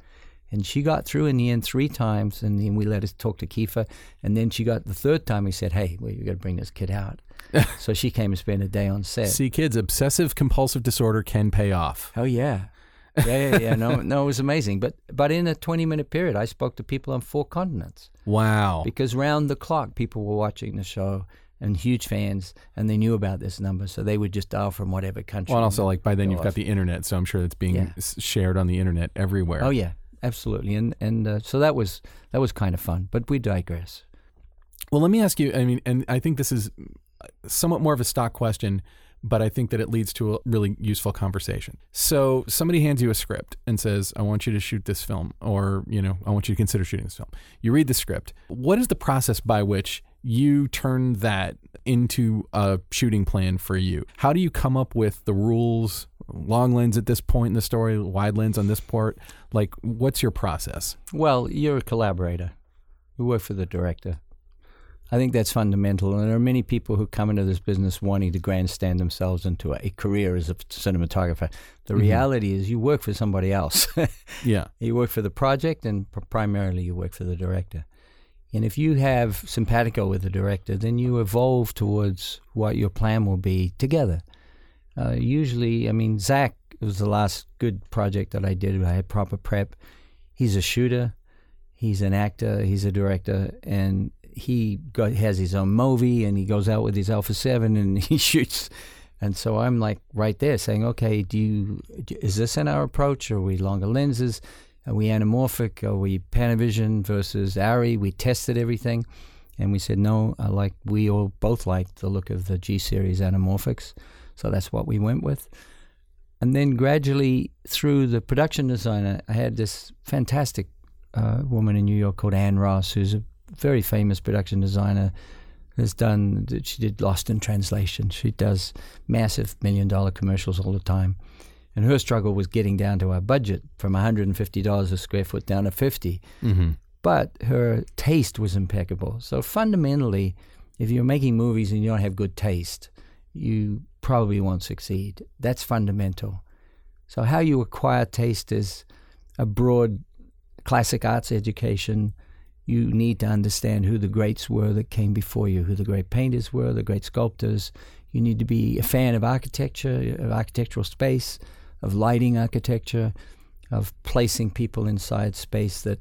And she got through in the end three times, and then we let her talk to Kiefer. And then she got the third time, we said, Hey, well, you got to bring this kid out. so she came and spent a day on set. See, kids, obsessive compulsive disorder can pay off. Oh yeah, yeah, yeah, yeah. No, no, it was amazing. But but in a twenty minute period, I spoke to people on four continents Wow. because round the clock people were watching the show and huge fans, and they knew about this number, so they would just dial from whatever country. Well, and also like by then you've got the internet, so I'm sure it's being Yeah. shared on the internet everywhere. Oh yeah, absolutely. And and uh, so that was that was kind of fun. But we digress. Well, let me ask you. I mean, and I think this is somewhat more of a stock question, but I think that it leads to a really useful conversation. So somebody hands you a script and says, "I want you to shoot this film," or you know, "I want you to consider shooting this film." You read the script. What is the process by which you turn that into a shooting plan for you? How do you come up with the rules? Long lens at this point in the story, wide lens on this part. Like, what's your process? Well, you're a collaborator. You work for the director. I think that's fundamental. And there are many people who come into this business wanting to grandstand themselves into a, career as a cinematographer. The reality is, you work for somebody else. Yeah. you work for the project, and pr- primarily you work for the director. And if you have simpatico with the director, then you evolve towards what your plan will be together. Uh, usually, I mean, Zach was the last good project that I did. I had proper prep. He's a shooter, he's an actor, he's a director, and he has his own movie and he goes out with his Alpha 7 and he shoots. And so I'm like right there saying, okay, do you, is this in our approach? Are we longer lenses? Are we anamorphic? Are we Panavision versus Arri? We tested everything. And we said, no, I like, we all both liked the look of the G series anamorphics. So that's what we went with. And then gradually through the production designer, I had this fantastic uh, woman in New York called Anne Ross, who's a very famous production designer. Has done, she did Lost in Translation. She does massive million dollar commercials all the time. And her struggle was getting down to our budget from $150 a square foot down to 50 Mm-hmm. but her taste was impeccable. So fundamentally, if you're making movies and you don't have good taste, you probably won't succeed. That's fundamental. So how you acquire taste is a broad classic arts education. You need to understand who the greats were that came before you, who the great painters were, the great sculptors. You need to be a fan of architecture, of architectural space, of lighting architecture, of placing people inside space that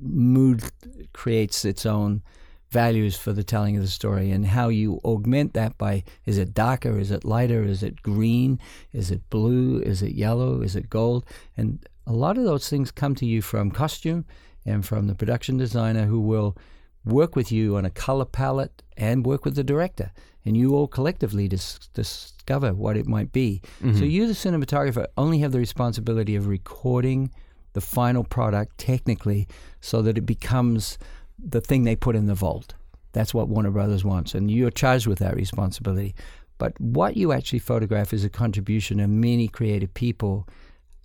mood creates its own values for the telling of the story and how you augment that by is it darker is it lighter is it green is it blue is it yellow is it gold and a lot of those things come to you from costume and from the production designer who will work with you on a color palette and work with the director and you all collectively dis- discover what it might be Mm-hmm. so you the cinematographer only have the responsibility of recording the final product technically so that it becomes the thing they put in the vault. That's what Warner Brothers wants, and you're charged with that responsibility. But what you actually photograph is a contribution of many creative people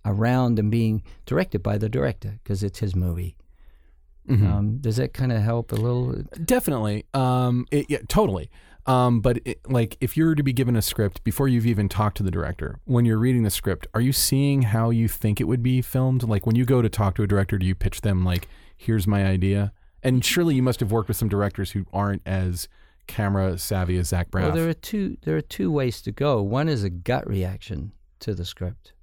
around and being directed by the director because it's his movie. Mm-hmm. Um, does that kind of help a little? Definitely. Um, it, yeah, totally. Um, but it, like, if you were to be given a script before you've even talked to the director, when you're reading the script, are you seeing how you think it would be filmed? Like, when you go to talk to a director, do you pitch them like, "Here's my idea"? And surely you must have worked with some directors who aren't as camera savvy as Zach Braff. Well, there are two. There are two ways to go. One is a gut reaction to the script,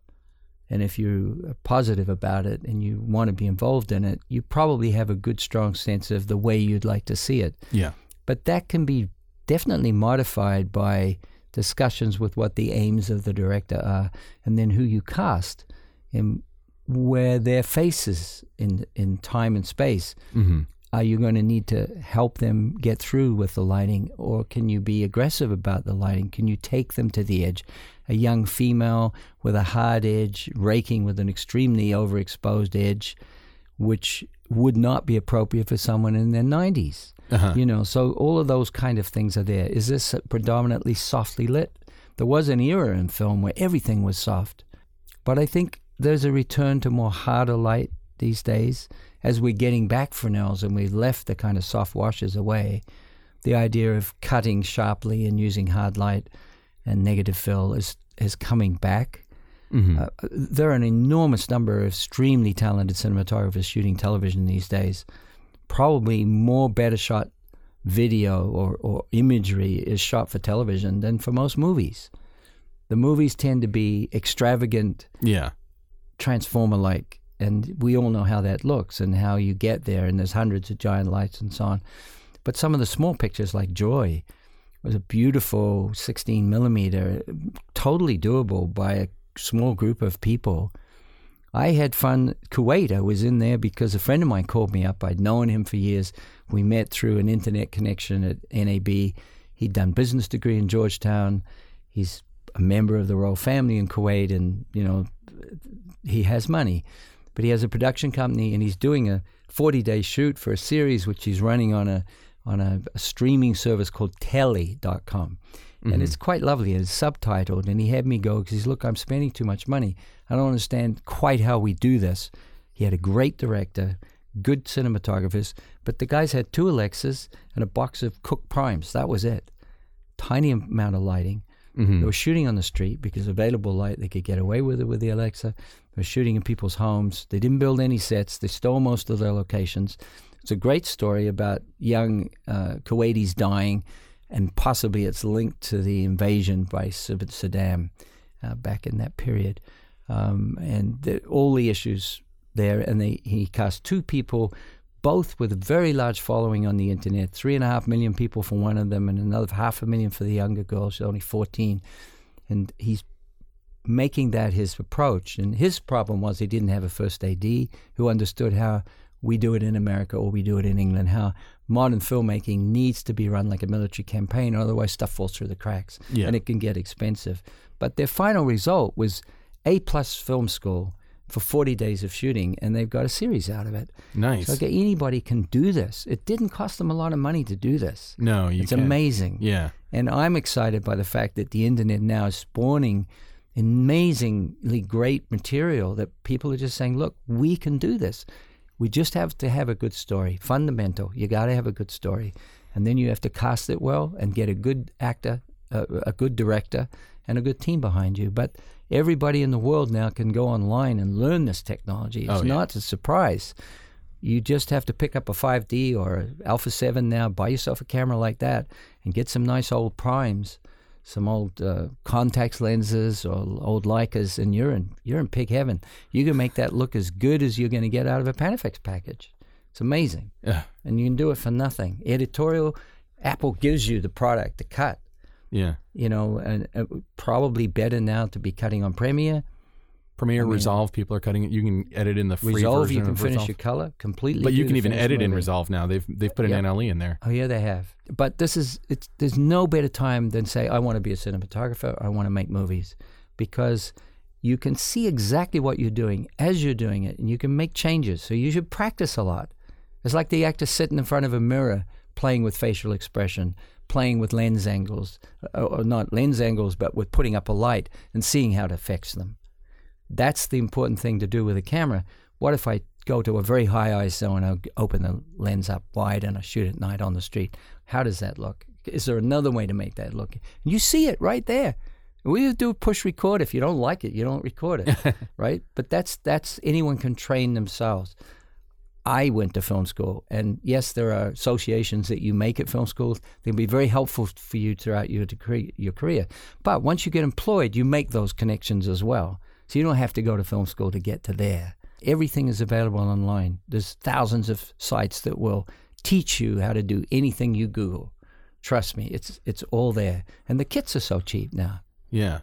and if you're positive about it and you want to be involved in it, you probably have a good, strong sense of the way you'd like to see it. yeah. But that can be definitely modified by discussions with what the aims of the director are, and then who you cast, and where their faces in in time and space. Mm-hmm. Are you going to need to help them get through with the lighting, or can you be aggressive about the lighting? Can you take them to the edge? A young female with a hard edge, raking with an extremely overexposed edge, which would not be appropriate for someone in their 90s. Uh-huh. You know, so all of those kind of things are there. Is this predominantly softly lit? There was an era in film where everything was soft, but I think there's a return to more harder light these days as we're getting back Fresnels and we've left the kind of soft washes away. The idea of cutting sharply and using hard light and negative fill is is coming back. Mm-hmm. Uh, there are an enormous number of extremely talented cinematographers shooting television these days. Probably more better shot video or, or imagery is shot for television than for most movies. The movies tend to be extravagant, yeah. transformer like, and we all know how that looks and how you get there, and there's hundreds of giant lights and so on. But some of the small pictures, like Joy, was a beautiful 16 millimeter, totally doable by a small group of people. I had fun. Kuwait, I was in there because a friend of mine called me up. I'd known him for years. We met through an internet connection at NAB. He'd done business degree in Georgetown. He's a member of the royal family in Kuwait, and you know, he has money. But he has a production company, and he's doing a 40-day shoot for a series which he's running on a on a, a streaming service called Telly.com. And it's mm-hmm. quite lovely. It's subtitled, and he had me go because he's look, I'm spending too much money. I don't understand quite how we do this. He had a great director, good cinematographers, but the guys had two Alexas and a box of Cooke Primes. That was it. Tiny amount of lighting. Mm-hmm. They were shooting on the street because available light, they could get away with it with the Alexa. They were shooting in people's homes. They didn't build any sets. They stole most of their locations. It's a great story about young uh, Kuwaitis dying, and possibly it's linked to the invasion by Saddam uh, back in that period. Um, and the, all the issues there, and they, he cast two people, both with a very large following on the internet. Three and a half million people for one of them, and another half a million for the younger girl. She's only 14, and he's making that his approach. And his problem was he didn't have a first AD who understood how we do it in America or we do it in England, how modern filmmaking needs to be run like a military campaign, or otherwise stuff falls through the cracks Yeah. and it can get expensive. But their final result was A plus film school for 40 days of shooting, and they've got a series out of it. Nice. So okay, anybody can do this. It didn't cost them a lot of money to do this. no, you it's can't. amazing. Yeah. And I'm excited by the fact that the internet now is spawning amazingly great material that people are just saying, look, we can do this. We just have to have a good story. Fundamental. You got to have a good story. And then you have to cast it well and get a good actor, a, a good director, and a good team behind you. But everybody in the world now can go online and learn this technology. It's Oh, yeah. not a surprise. You just have to pick up a 5D or Alpha 7 now, buy yourself a camera like that, and get some nice old primes some old uh, Contax lenses or old Leicas, and you're in you're in pig heaven. You can make that look as good as you're going to get out of a Panaflex package. It's amazing, Yeah. and you can do it for nothing. Editorial, Apple gives you the product to cut. Yeah. You know, and uh, probably better now to be cutting on Premiere. Premiere, mean- Resolve, people are cutting it. You can edit in the free Resolve, version you can of finish Resolve. your color completely. but you can even edit in. Resolve now. They've they've put an Yeah. NLE in there. Oh yeah, they have. But this is it's there's no better time than say I want to be a cinematographer. I want to make movies because you can see exactly what you're doing as you're doing it, and you can make changes. So you should practice a lot. It's like the actor sitting in front of a mirror, playing with facial expression, playing with lens angles, uh, or not lens angles, but with putting up a light and seeing how it affects them. That's the important thing to do with a camera. What if I go to a very high ISO and I open the lens up wide and I shoot at night on the street? How does that look? Is there another way to make that look? You see it right there. We do push record. If you don't like it, you don't record it, right? But that's that's anyone can train themselves. I went to film school, and yes, there are associations that you make at film schools. They can be very helpful for you throughout your degree, your career. But once you get employed, you make those connections as well. So you don't have to go to film school to get to there. Everything is available online. There's thousands of sites that will teach you how to do anything you Google. Trust me, it's it's all there, and the kits are so cheap now. Yeah.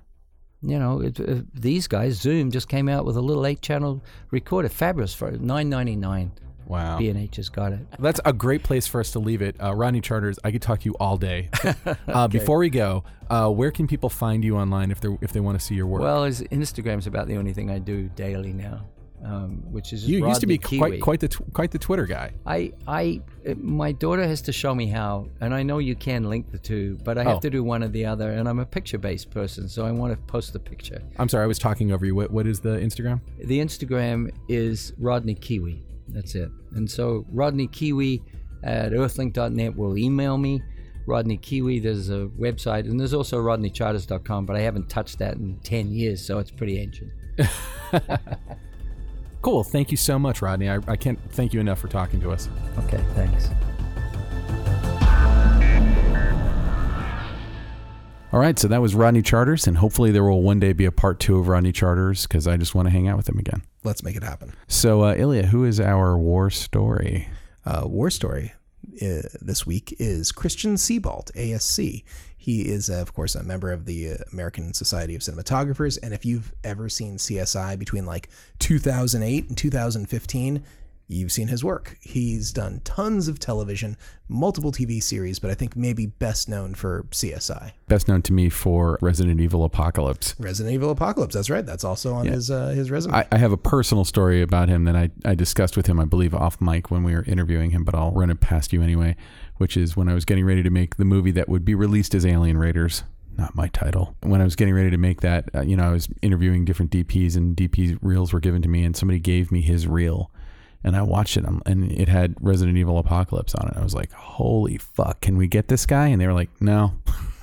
You know, it, uh, these guys, Zoom just came out with a little eight-channel recorder, fabulous for nine ninety nine. Wow. B and H has got it. That's a great place for us to leave it. Uh, Rodney Charters, I could talk to you all day. uh, Before we go, uh, where can people find you online if they if they want to see your work? Well, his Instagram's about the only thing I do daily now, um, which is you used to be Rodney quite quite the tw- quite the Twitter guy. I, I, my daughter has to show me how, and I know you can link the two, but I have Oh. to do one or the other, and I'm a picture-based person, so I want to post the picture. I'm sorry, I was talking over you. What what is the Instagram? The Instagram is Rodney Kiwi. That's it. And so Rodney Kiwi at earthlink.net will email me. Rodney Kiwi, there's a website, and there's also rodneycharters.com, but I haven't touched that in 10 years, so it's pretty ancient. Cool. Thank you so much, Rodney. I, I can't thank you enough for talking to us. Okay, thanks. All right, so that was Rodney Charters, and hopefully there will one day be a part two of Rodney Charters because I just want to hang out with him again. Let's make it happen. So, uh, Ilya, who is our war story? uh, war story uh, this week is Christian Sebaldt, ASC. He is, uh, of course, a member of the uh, American Society of Cinematographers. And if you've ever seen CSI between like 2008 and 2015, you've seen his work. He's done tons of television, multiple TV series, but I think maybe best known for CSI. Best known to me for Resident Evil Apocalypse. Resident Evil Apocalypse. That's right. That's also on his uh, his resume. I, I have a personal story about him that I, I discussed with him, I believe, off mic when we were interviewing him, but I'll run it past you anyway, which is when I was getting ready to make the movie that would be released as Alien Raiders. Not my title. When I was getting ready to make that, uh, you know, I was interviewing different DPs, and DP reels were given to me, and somebody gave me his reel, and I watched it, um, and it had Resident Evil Apocalypse on it. I was like, "Holy fuck! Can we get this guy?" And they were like, "No."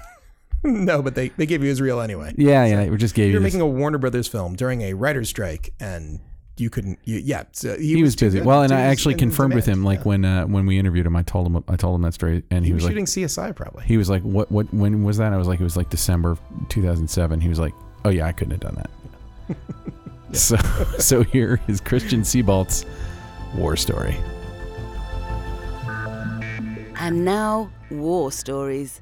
no, but they, they gave you his reel anyway. Yeah, yeah, we just gave You're you. This. making a Warner Brothers film during a writer's strike, and you couldn't. You, yeah, so he, he was too busy. Well, and I actually confirmed with him, like Yeah. when uh, when we interviewed him, I told him I told him that story, and he, he was, was like, shooting CSI probably. he was like, "What? What? When was that?" I was like, "It was like December 2007." He was like, "Oh yeah, I couldn't have done that." So, so here is Christian Sebaldt's war story. And now, war stories.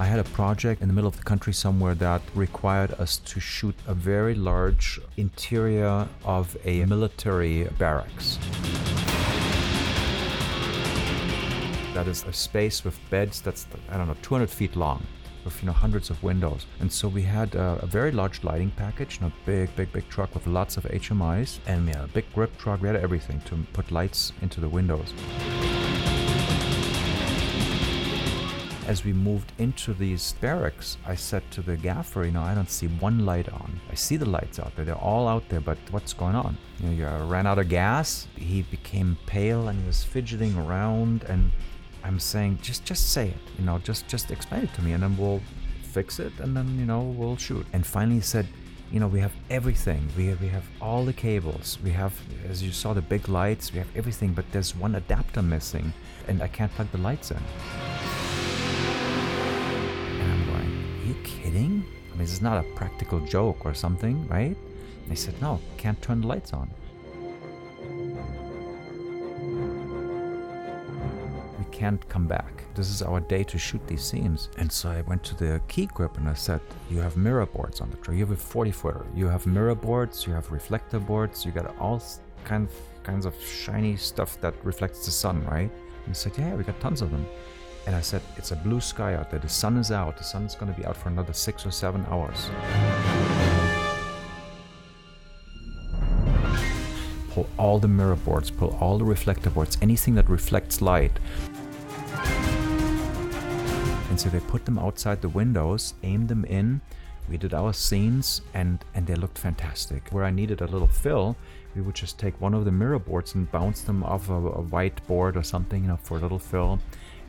I had a project in the middle of the country somewhere that required us to shoot a very large interior of a military barracks. That is a space with beds that's, I don't know, 200 feet long, with you know hundreds of windows. And so we had a, very large lighting package, you know, big, big, big truck with lots of HMIs, and we had a big grip truck. We had everything to put lights into the windows. as we moved into these barracks, I said to the gaffer, you know, I don't see one light on. I see the lights out there. They're all out there, but what's going on? You know, you ran out of gas. He became pale and he was fidgeting around. And I'm saying, just, just say it. You know, just, just explain it to me, and then we'll fix it, and then you know we'll shoot. And finally, he said, you know, we have everything. We we have all the cables. We have, as you saw, the big lights. We have everything, but there's one adapter missing, and I can't plug the lights in. And I'm going, are you kidding? I mean, this is not a practical joke or something, right? And they said, no, can't turn the lights on. Can't come back. This is our day to shoot these scenes. And so I went to the key grip and I said, You have mirror boards on the truck. You have a 40 footer. You have mirror boards, you have reflector boards, you got all kind of kinds of shiny stuff that reflects the sun, right? And he said, Yeah, we got tons of them. And I said, It's a blue sky out there. The sun is out. The sun is going to be out for another six or seven hours. Pull all the mirror boards, pull all the reflector boards, anything that reflects light. And so they put them outside the windows, aimed them in. We did our scenes, and and they looked fantastic. Where I needed a little fill, we would just take one of the mirror boards and bounce them off a, a white board or something, you know, for a little fill.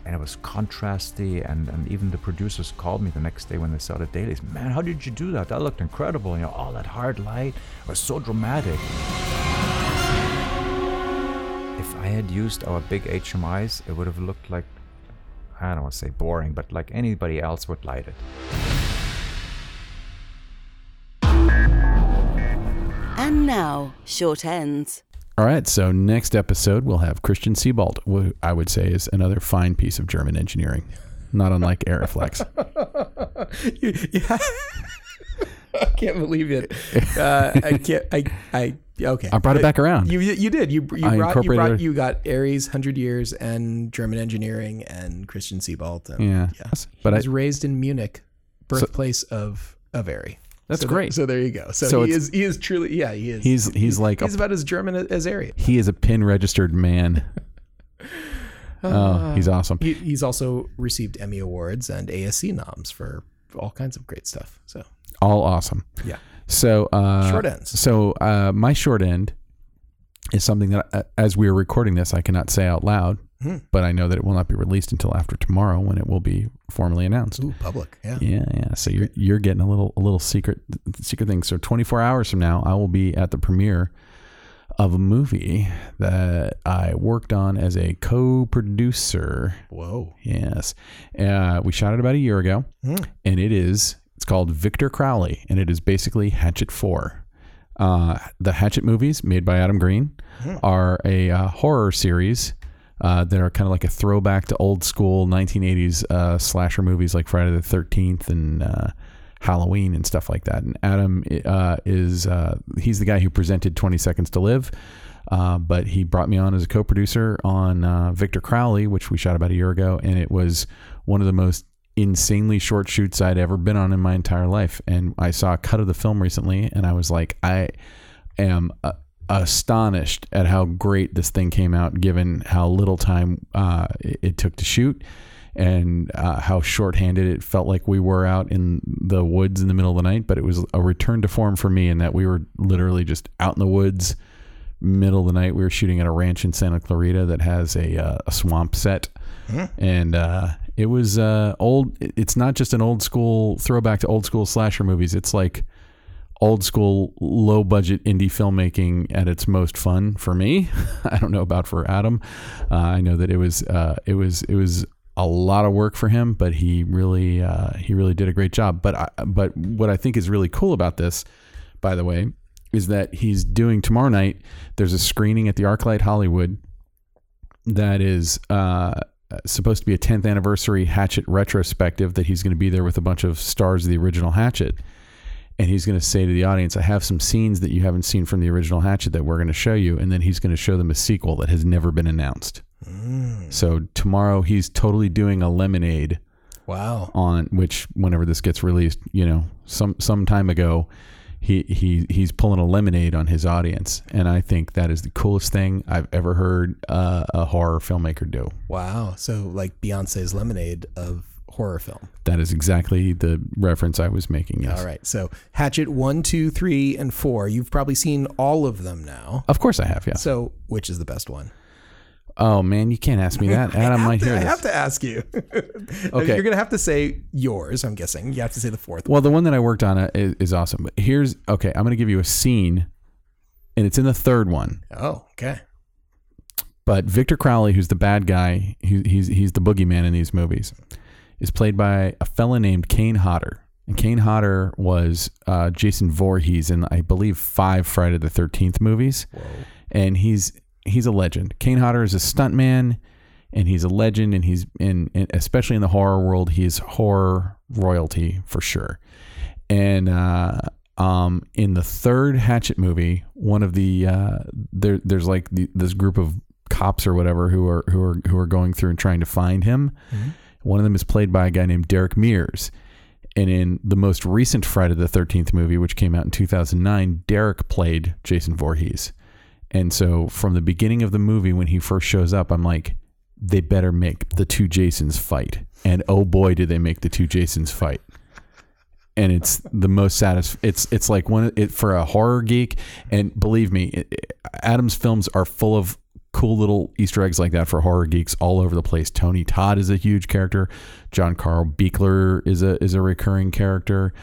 And it was contrasty, and, and even the producers called me the next day when they saw the dailies. Man, how did you do that? That looked incredible. You know, all that hard light was so dramatic. If I had used our big HMIs, it would have looked like I don't want to say boring, but like anybody else would light it. And now, short ends. All right, so next episode we'll have Christian Sebaldt, who I would say is another fine piece of German engineering, not unlike Arriflex. You- yeah. I can't believe it. Uh, I can't. I. I. Okay. I brought it back around. You. You did. You. You I brought. You brought. You got Arris, Hundred Years, and German engineering, and Christian Sebaldt. And, Yeah, He but I, was raised in Munich, birthplace of of Arri. That's So great. th- so there you go. So, So he is. He is truly. Yeah. He is. he's he's like He's a, about as German as Arri. he is a pin registered man. Oh, he's awesome. He, he's also received Emmy awards and ASC noms for all kinds of great stuff. So All awesome. yeah. So uh, Short ends. So uh, my short end is something that, uh, as we are recording this, I cannot say out loud, Hmm. but I know that it will not be released until after tomorrow when it will be formally announced. Ooh, public. Yeah. Yeah, yeah. So you're you're getting a little a little secret secret thing. So 24 hours from now, I will be at the premiere of a movie that I worked on as a co-producer. Whoa. Yes, uh, we shot it about a year ago, Hmm. and it is it's called Victor Crowley, and it is basically Hatchet Four. Uh, the Hatchet movies made by Adam Green are a uh, horror series uh, that are kind of like a throwback to old school 1980s uh, slasher movies like Friday the 13th and uh, Halloween and stuff like that. And Adam uh, is uh, he's the guy who presented 20 Seconds to Live. Uh, but he brought me on as a co-producer on uh, Victor Crowley, which we shot about a year ago, and it was one of the most insanely short shoots I'd ever been on in my entire life. And I saw a cut of the film recently, and I was like, I am uh, astonished at how great this thing came out, given how little time uh, it, it took to shoot. And uh, how shorthanded it felt like we were out in the woods in the middle of the night, but it was a return to form for me in that we were literally just out in the woods, middle of the night. We were shooting at a ranch in Santa Clarita that has a, uh, a swamp set, and uh, it was uh, old. It's not just an old school throwback to old school slasher movies. It's like old school low budget indie filmmaking at its most fun for me. I don't know about for Adam. Uh, I know that it was uh, it was it was a lot of work for him, but he really uh, he really did a great job. But I, but what I think is really cool about this, by the way, is that he's doing tomorrow night. There's a screening at the ArcLight Hollywood that is uh, Uh, supposed to be a 10th anniversary Hatchet retrospective. That he's going to be there with a bunch of stars of the original Hatchet and he's going to say to the audience, I have some scenes that you haven't seen from the original Hatchet that we're going to show you. And then he's going to show them a sequel that has never been announced. Mm. So tomorrow he's totally doing a lemonade Wow. on which whenever this gets released, you know, some some time ago, he he he's pulling a lemonade on his audience, and I think that is the coolest thing I've ever heard uh, a horror filmmaker do. Wow. So like Beyonce's Lemonade of horror film. That is exactly the reference I was making. Yes. All right. So Hatchet one, two, three, and four. You've probably seen all of them now. Of course I have. Yeah. So which is the best one? Oh man, you can't ask me that. Adam I have might to, hear I have to ask you. Okay. You're gonna have to say yours. I'm guessing you have to say the fourth. one. Well, the one that I worked on uh, is, is awesome. But here's okay. I'm going to give you a scene, and it's in the third one. Oh, okay. But Victor Crowley, who's the bad guy, he, he's he's the boogeyman in these movies, is played by a fella named Kane Hodder. And Kane Hodder was uh, Jason Voorhees in I believe five Friday the Thirteenth movies, and he's he's a legend. Kane Hodder is a stuntman, and he's a legend, and he's in, in especially in the horror world, he's horror royalty for sure. And uh, um, in the third Hatchet movie, one of the uh, there there's like the, this group of cops or whatever who are who are who are going through and trying to find him. One of them is played by a guy named Derek Mears. And in the most recent Friday the 13th movie, which came out in 2009, Derek played Jason Voorhees. And so from the beginning of the movie, when he first shows up, I'm like, they better make the two Jasons fight. And oh boy, did they make the two Jasons fight. And it's the most satisfying. It's it's like one it for a horror geek. And believe me, it, Adam's films are full of cool little Easter eggs like that for horror geeks all over the place. Tony Todd is a huge character. John Carl Buechler is a is a recurring character.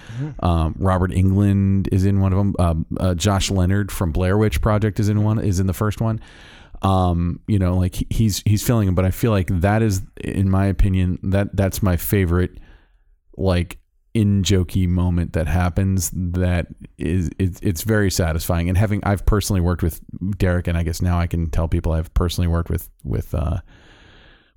Um, Robert Englund is in one of them. Um, uh, Josh Leonard from Blair Witch Project is in one. Is in the first one. Um, you know, like he's he's filling them, but I feel like that is, in my opinion, that that's my favorite, like in jokey moment that happens that is it's, it's very satisfying. And having I've personally worked with Derek and I guess now I can tell people I've personally worked with with uh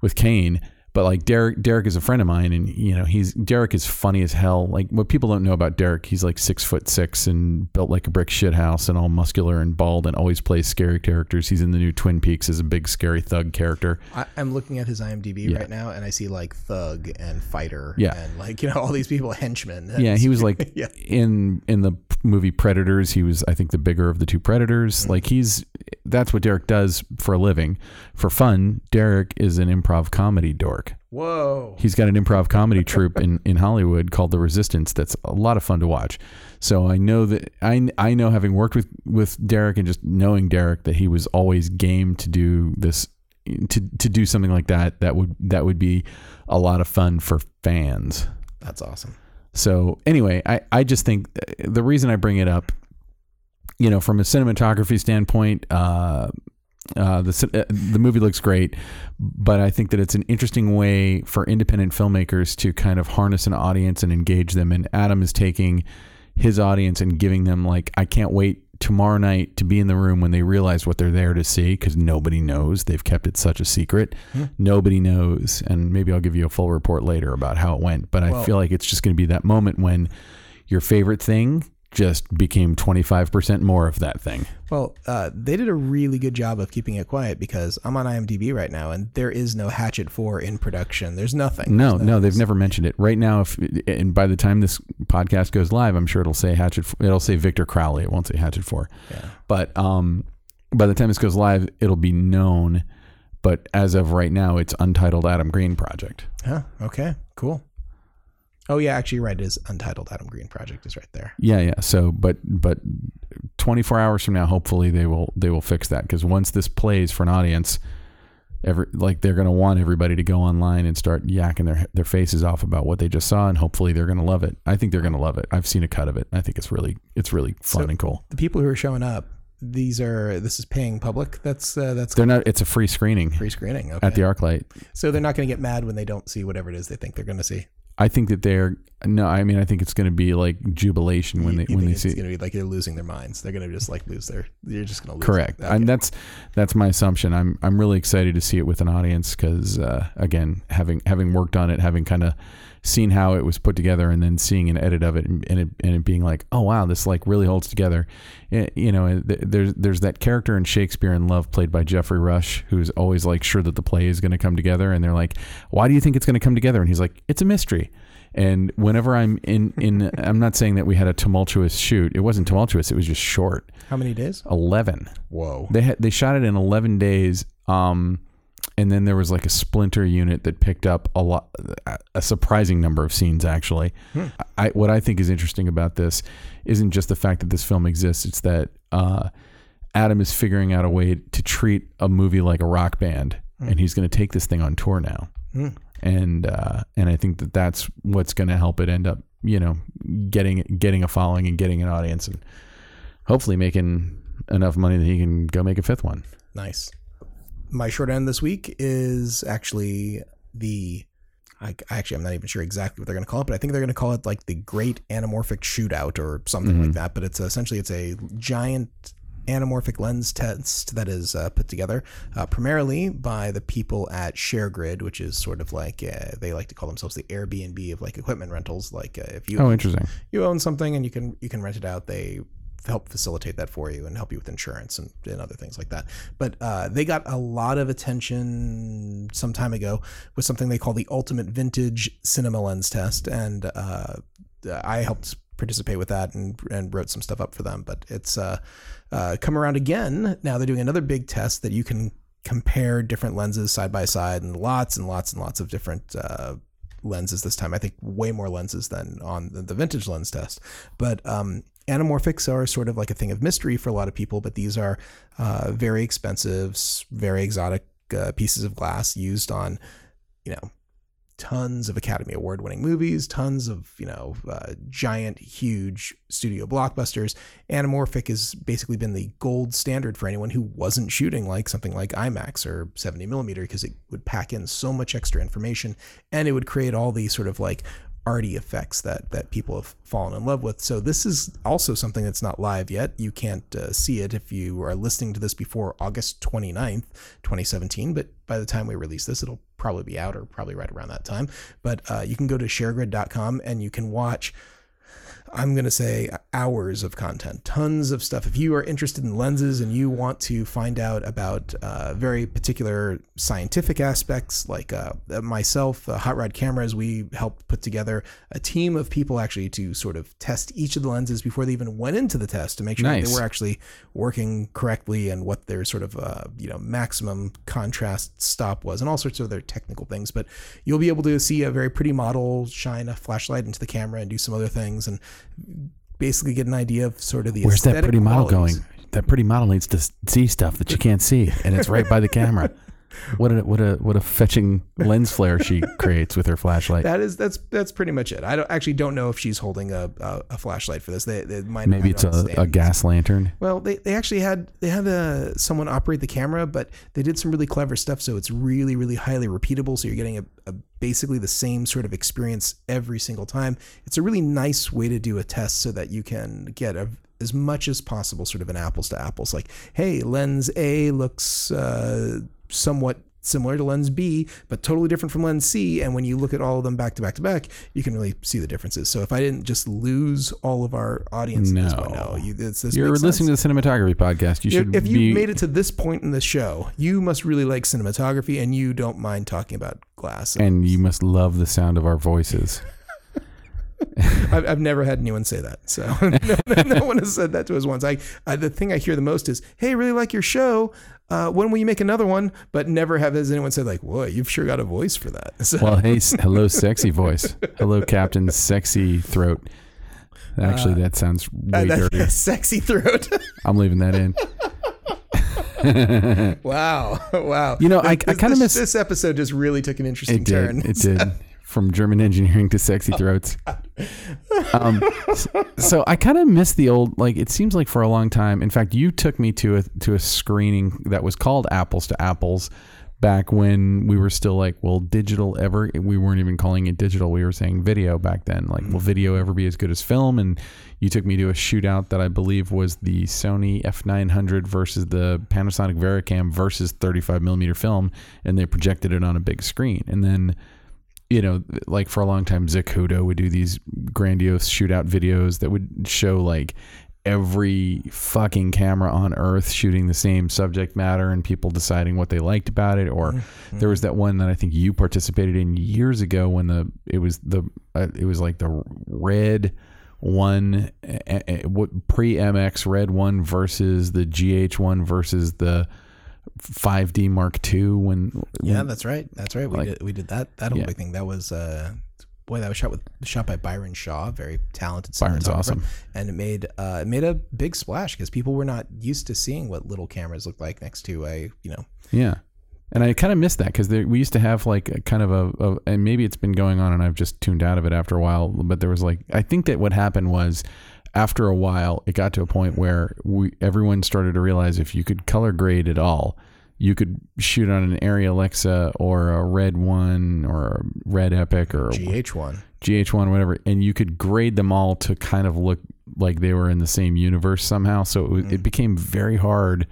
with Kane but like Derek Derek is a friend of mine and you know he's Derek is funny as hell like what people don't know about Derek he's like six foot six and built like a brick shit house and all muscular and bald and always plays scary characters he's in the new Twin Peaks as a big scary thug character I, I'm looking at his IMDb Yeah. right now, and I see like thug and fighter, Yeah. and like you know all these people henchmen. Yeah, he was like Yeah. in in the movie Predators. He was, I think, the bigger of the two Predators. Mm-hmm. Like he's that's what Derek does for a living, for fun. Derek is an improv comedy dork. Whoa. He's got an improv comedy troupe in, in Hollywood called The Resistance. That's a lot of fun to watch. So I know that I I know having worked with with Derek and just knowing Derek that he was always game to do this to to do something like that. That would that would be a lot of fun for fans. That's awesome. So anyway, I, I just think the reason I bring it up, you know, from a cinematography standpoint, uh, uh, the uh, the movie looks great, but I think that it's an interesting way for independent filmmakers to kind of harness an audience and engage them. And Adam is taking his audience and giving them like, I can't wait tomorrow night to be in the room when they realize what they're there to see because nobody knows. They've kept it such a secret. Nobody knows. And maybe I'll give you a full report later about how it went. But I feel like it's just going to be that moment when your favorite thing just became 25% more of that thing. Well, uh, they did a really good job of keeping it quiet because I'm on IMDb right now, and there is no Hatchet Four in production. There's nothing. No, There's no, they've never mentioned it. Right now, if and by the time this podcast goes live, I'm sure it'll say Hatchet. It'll say Victor Crowley. It won't say Hatchet Four. Yeah. But um, by the time this goes live, it'll be known. But as of right now, it's Untitled Adam Green Project. Huh? Okay. Cool. Oh yeah, actually, you're right. It is Untitled Adam Green Project is right there. Yeah, yeah. So, but but 24 hours from now, hopefully they will they will fix that because once this plays for an audience, every like they're gonna want everybody to go online and start yakking their their faces off about what they just saw, and hopefully they're gonna love it. I think they're gonna love it. I've seen a cut of it. I think it's really it's really fun So- and cool. The people who are showing up, these are this is paying public. That's uh, that's They're not. It's a free screening free screening. Okay. at the ArcLight. so they're not going to get mad when they don't see whatever it is they think they're going to see. I think that they're no. I mean, I think it's going to be like jubilation when You- they you when they it's see. going to be like they're losing their minds. They're going to just like lose their. You're just going to lose. Correct. Okay. And that's that's my assumption. I'm I'm really excited to see it with an audience because uh, again, having having worked on it, having kind of seen how it was put together, and then seeing an edit of it, and, and it and it being like, oh wow, this like really holds together. Eh, you know, th- there's there's that character in Shakespeare in Love played by Geoffrey Rush who's always like sure that the play is going to come together, and they're like, why do you think it's going to come together? And he's like, it's a mystery. And whenever I'm in in, I'm not saying that we had a tumultuous shoot. It wasn't tumultuous. It was just short. How many days? Eleven. Whoa. They had they shot it in 11 days. Um, and then there was like a splinter unit that picked up a lot, a surprising number of scenes. Actually, I, what I think is interesting about this isn't just the fact that this film exists; it's that uh, Adam is figuring out a way to treat a movie like a rock band, and he's going to take this thing on tour now. Mm. And uh, and I think that that's what's going to help it end up, you know, getting getting a following and getting an audience, and hopefully making enough money that he can go make a fifth one. Nice. My short end this week is actually the. I, actually, I'm not even sure exactly what they're going to call it, but I think they're going to call it like the Great Anamorphic Shootout or something like that. But it's essentially it's a giant anamorphic lens test that is uh, put together uh, primarily by the people at ShareGrid, which is sort of like uh, they like to call themselves the Airbnb of like equipment rentals. Like uh, if you Oh, interesting. you own something and you can you can rent it out they help facilitate that for you and help you with insurance and, and other things like that but uh, they got a lot of attention some time ago with something they call the ultimate vintage cinema lens test and uh, i helped participate with that and, and wrote some stuff up for them but it's uh, uh, come around again now they're doing another big test that you can compare different lenses side by side and lots and lots and lots of different uh, lenses this time. I think way more lenses than on the, vintage lens test. But um, anamorphics are sort of like a thing of mystery for a lot of people, but these are uh, very expensive, very exotic uh, pieces of glass used on, you know, tons of Academy Award winning movies, tons of, you know, uh, giant, huge studio blockbusters. Anamorphic has basically been the gold standard for anyone who wasn't shooting like something like IMAX or 70 millimeter because it would pack in so much extra information and it would create all these sort of like arty effects that that people have fallen in love with. So this is also something that's not live yet. You can't uh, see it if you are listening to this before August 29th, 2017, but by the time we release this it'll probably be out or probably right around that time. But uh, you can go to sharegrid.com and you can watch I'm going to say hours of content, tons of stuff. If you are interested in lenses and you want to find out about uh, very particular scientific aspects, like uh, myself, uh, Hot Rod Cameras, we helped put together a team of people actually to sort of test each of the lenses before they even went into the test to make sure that Nice. they were actually working correctly and what their sort of uh, you know maximum contrast stop was and all sorts of other technical things. But you'll be able to see a very pretty model shine a flashlight into the camera and do some other things and basically get an idea of sort of the Where's that pretty model qualities. going? That pretty model needs to see stuff that you can't see, and it's right by the camera. What a what a what a fetching lens flare she creates with her flashlight. That is that's that's pretty much it. I don't actually don't know if she's holding a a, a flashlight for this. They, they might Maybe it's a, a gas lantern. Well, they, they actually had they had uh, someone operate the camera, but they did some really clever stuff. So it's really really highly repeatable. So you're getting a, a basically the same sort of experience every single time. It's a really nice way to do a test so that you can get a, as much as possible sort of an apples to apples. Like, hey, lens A looks uh, somewhat similar to lens B, but totally different from lens C. And when you look at all of them back to back to back, you can really see the differences. So if I didn't just lose all of our audience this point, No. no, you, it's, this You're listening sense. to the cinematography podcast. You If, should if you be. made it to this point in the show, you must really like cinematography and you don't mind talking about glass. and you must love the sound of our voices. I've, I've never had anyone say that. So no, no one has said that to us once. I, I the thing I hear the most is, "Hey, really like your show. Uh, when will you make another one?" But never have has anyone said like, "Whoa, you've sure got a voice for that." So, Well, hey, hello, sexy voice. Hello, Captain Sexy Throat. Actually, that sounds uh, way that's dirty. sexy throat. I'm leaving that in. wow, wow. You know, I- I kinda this- miss- this episode. Just really took an interesting It did. turn. It did. From German engineering to sexy throats. Um, so I kind of miss the old. Like it seems like for a long time. In fact, you took me to a to a screening that was called Apples to Apples. Back when we were still like, well, digital ever? We weren't even calling it digital. We were saying video back then. Like, will video ever be as good as film? And you took me to a shootout that I believe was the Sony F900 versus the Panasonic VariCam versus 35 millimeter film, and they projected it on a big screen. And then you know, like for a long time, Zacuto would do these grandiose shootout videos that would show like every fucking camera on earth shooting the same subject matter and people deciding what they liked about it. Or there was that one that I think you participated in years ago when the it was the uh, it was like the red one uh, uh, what pre MX red one versus the GH one versus the 5D Mark II when Yeah, that's right. That's right. We Like- did we did that that whole Yeah. thing. That was uh boy, that was shot with shot by Byron Shaw, very talented. Byron's awesome. and it made uh, it made a big splash because people were not used to seeing what little cameras look like next to a you know Yeah. And I kind of missed that because we used to have like a kind of a, a, and maybe it's been going on and I've just tuned out of it after a while. But there was like, I think that what happened was after a while, it got to a point where we everyone started to realize if you could color grade at all, you could shoot on an Arri Alexa or a Red One or a Red Epic or GH1. GH1, whatever, and you could grade them all to kind of look like they were in the same universe somehow. So it, was, it mm. became very hard,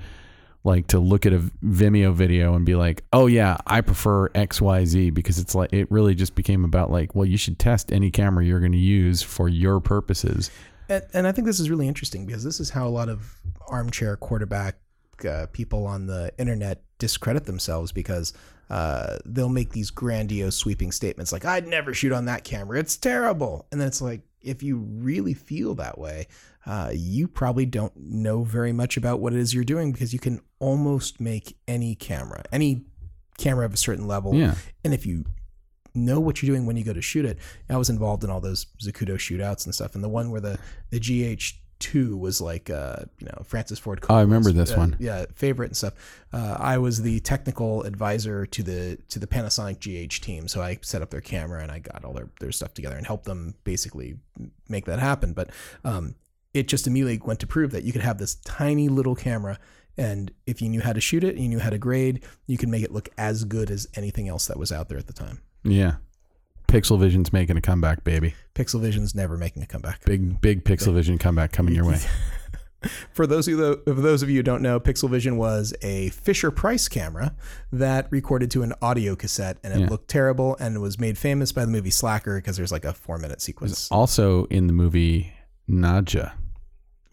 like to look at a Vimeo video and be like, "Oh yeah, I prefer X, Y, Z," because it's like it really just became about like, well, you should test any camera you're going to use for your purposes. And, and I think this is really interesting because this is how a lot of armchair quarterback uh, people on the internet discredit themselves because uh, they'll make these grandiose sweeping statements like "I'd never shoot on that camera; it's terrible," and then it's like if you really feel that way, uh, you probably don't know very much about what it is you're doing because you can almost make any camera, any camera of a certain level, Yeah. and if you know what you're doing when you go to shoot it. I was involved in all those Zacuto shootouts and stuff, and the one where the the GH2 was like, uh, you know, Francis Ford. Oh, I remember this uh, one. Yeah, favorite and stuff. Uh, I was the technical advisor to the to the Panasonic GH team, so I set up their camera and I got all their their stuff together and helped them basically make that happen. But um, it just immediately went to prove that you could have this tiny little camera. And if you knew how to shoot it and you knew how to grade, you could make it look as good as anything else that was out there at the time. Yeah. Pixel Vision's making a comeback, baby. Pixel Vision's never making a comeback. Big, big Pixel Vision comeback coming your way. For those of you, for those of you who don't know, Pixel Vision was a Fisher Price camera that recorded to an audio cassette, and it Yeah. looked terrible, and was made famous by the movie Slacker because there's like a four minute sequence. Also in the movie Nadja.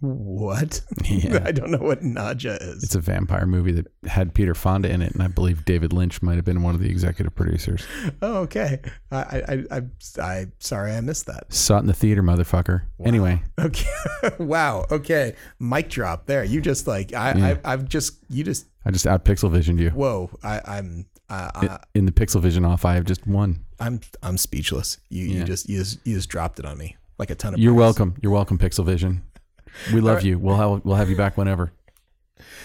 What? Yeah. I don't know what Nadja is. It's a vampire movie that had Peter Fonda in it, and I believe David Lynch might have been one of the executive producers. oh, okay. I, I, I, I, sorry, I missed that. Saw it in the theater, motherfucker. Anyway, Okay. wow. Okay. Mic drop there. You just like I, Yeah. I, I've just you just I just out Pixel Visioned you. whoa. I, I'm. Uh, I, In the Pixel Vision off, I have just one. I'm I'm speechless. You Yeah. you just you just you just dropped it on me like a ton of. You're bricks. welcome. You're welcome, Pixel Vision. We love right. you. We'll have we'll have you back whenever.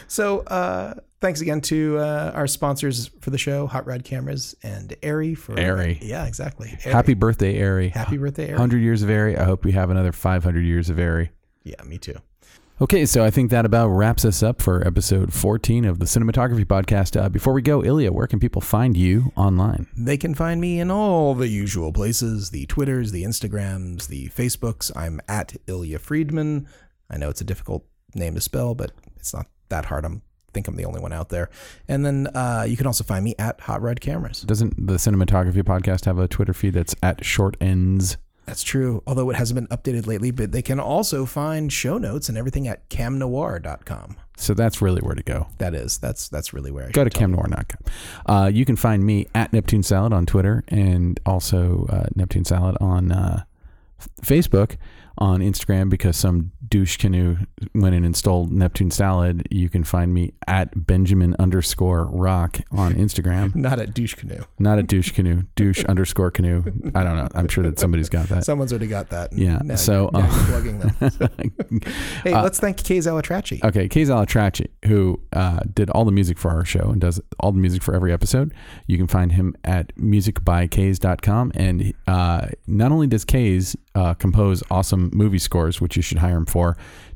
So uh, thanks again to uh, our sponsors for the show, Hot Rod Cameras and Arri for Arri. Yeah, exactly. Arri. Happy birthday, Arri. happy birthday, Arri. 100 years of Arri. I hope we have another 500 years of Arri. Yeah, me too. Okay, so I think that about wraps us up for episode 14 of the Cinematography Podcast. Uh, before we go, Ilya, where can people find you online? They can find me in all the usual places: the Twitters, the Instagrams, the Facebooks. I'm at Ilya Friedman. I know it's a difficult name to spell, but it's not that hard. I'm think I'm the only one out there. And then uh, you can also find me at Hot Rod Cameras. Doesn't the Cinematography Podcast have a Twitter feed that's at short ends? That's true, although it hasn't been updated lately. But they can also find show notes and everything at camnoir.com. So that's really where to go. That is, that's that's really where I Go Go to camnoir.com. Uh, you can find me at Neptune Salad on Twitter and also uh, Neptune Salad on uh, Facebook, on Instagram because some douche canoe went and stole Neptune Salad. You can find me at Benjamin underscore rock on Instagram. Not at douche canoe. Not at douche canoe, douche underscore canoe. I don't know. I'm sure that somebody's got that. Someone's already got that. Yeah, Now so, you're, uh, plugging them. hey, Uh, let's thank Kays Al-Atrakchi. Okay, Kays Al-Atrakchi, who uh, did all the music for our show and does all the music for every episode. You can find him at musicbykays.com. And uh, not only does Kays uh, compose awesome movie scores, which you should hire him for,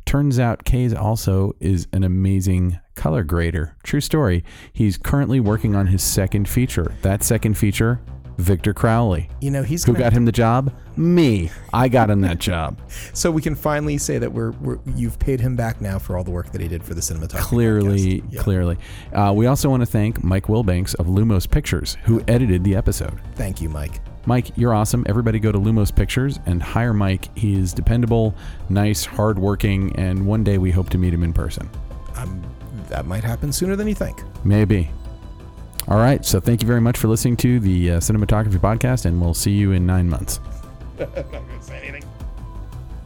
turns out Kays also is an amazing color grader. True story. He's currently working on his second feature. That second feature, Victor Crowley. You know, he's Who got him the job? Me. I got him that job. so we can finally say that we're, we're you've paid him back now for all the work that he did for the cinematography. clearly. Yeah. clearly. Uh, we also want to thank Mike Wilbanks of Lumos Pictures, who edited the episode. Thank you, Mike. Mike, you're awesome. Everybody go to Lumos Pictures and hire Mike. He is dependable, nice, hardworking, and one day we hope to meet him in person. Um, that might happen sooner than you think. Maybe. All right. So thank you very much for listening to the uh, Cinematography Podcast, and we'll see you in nine months.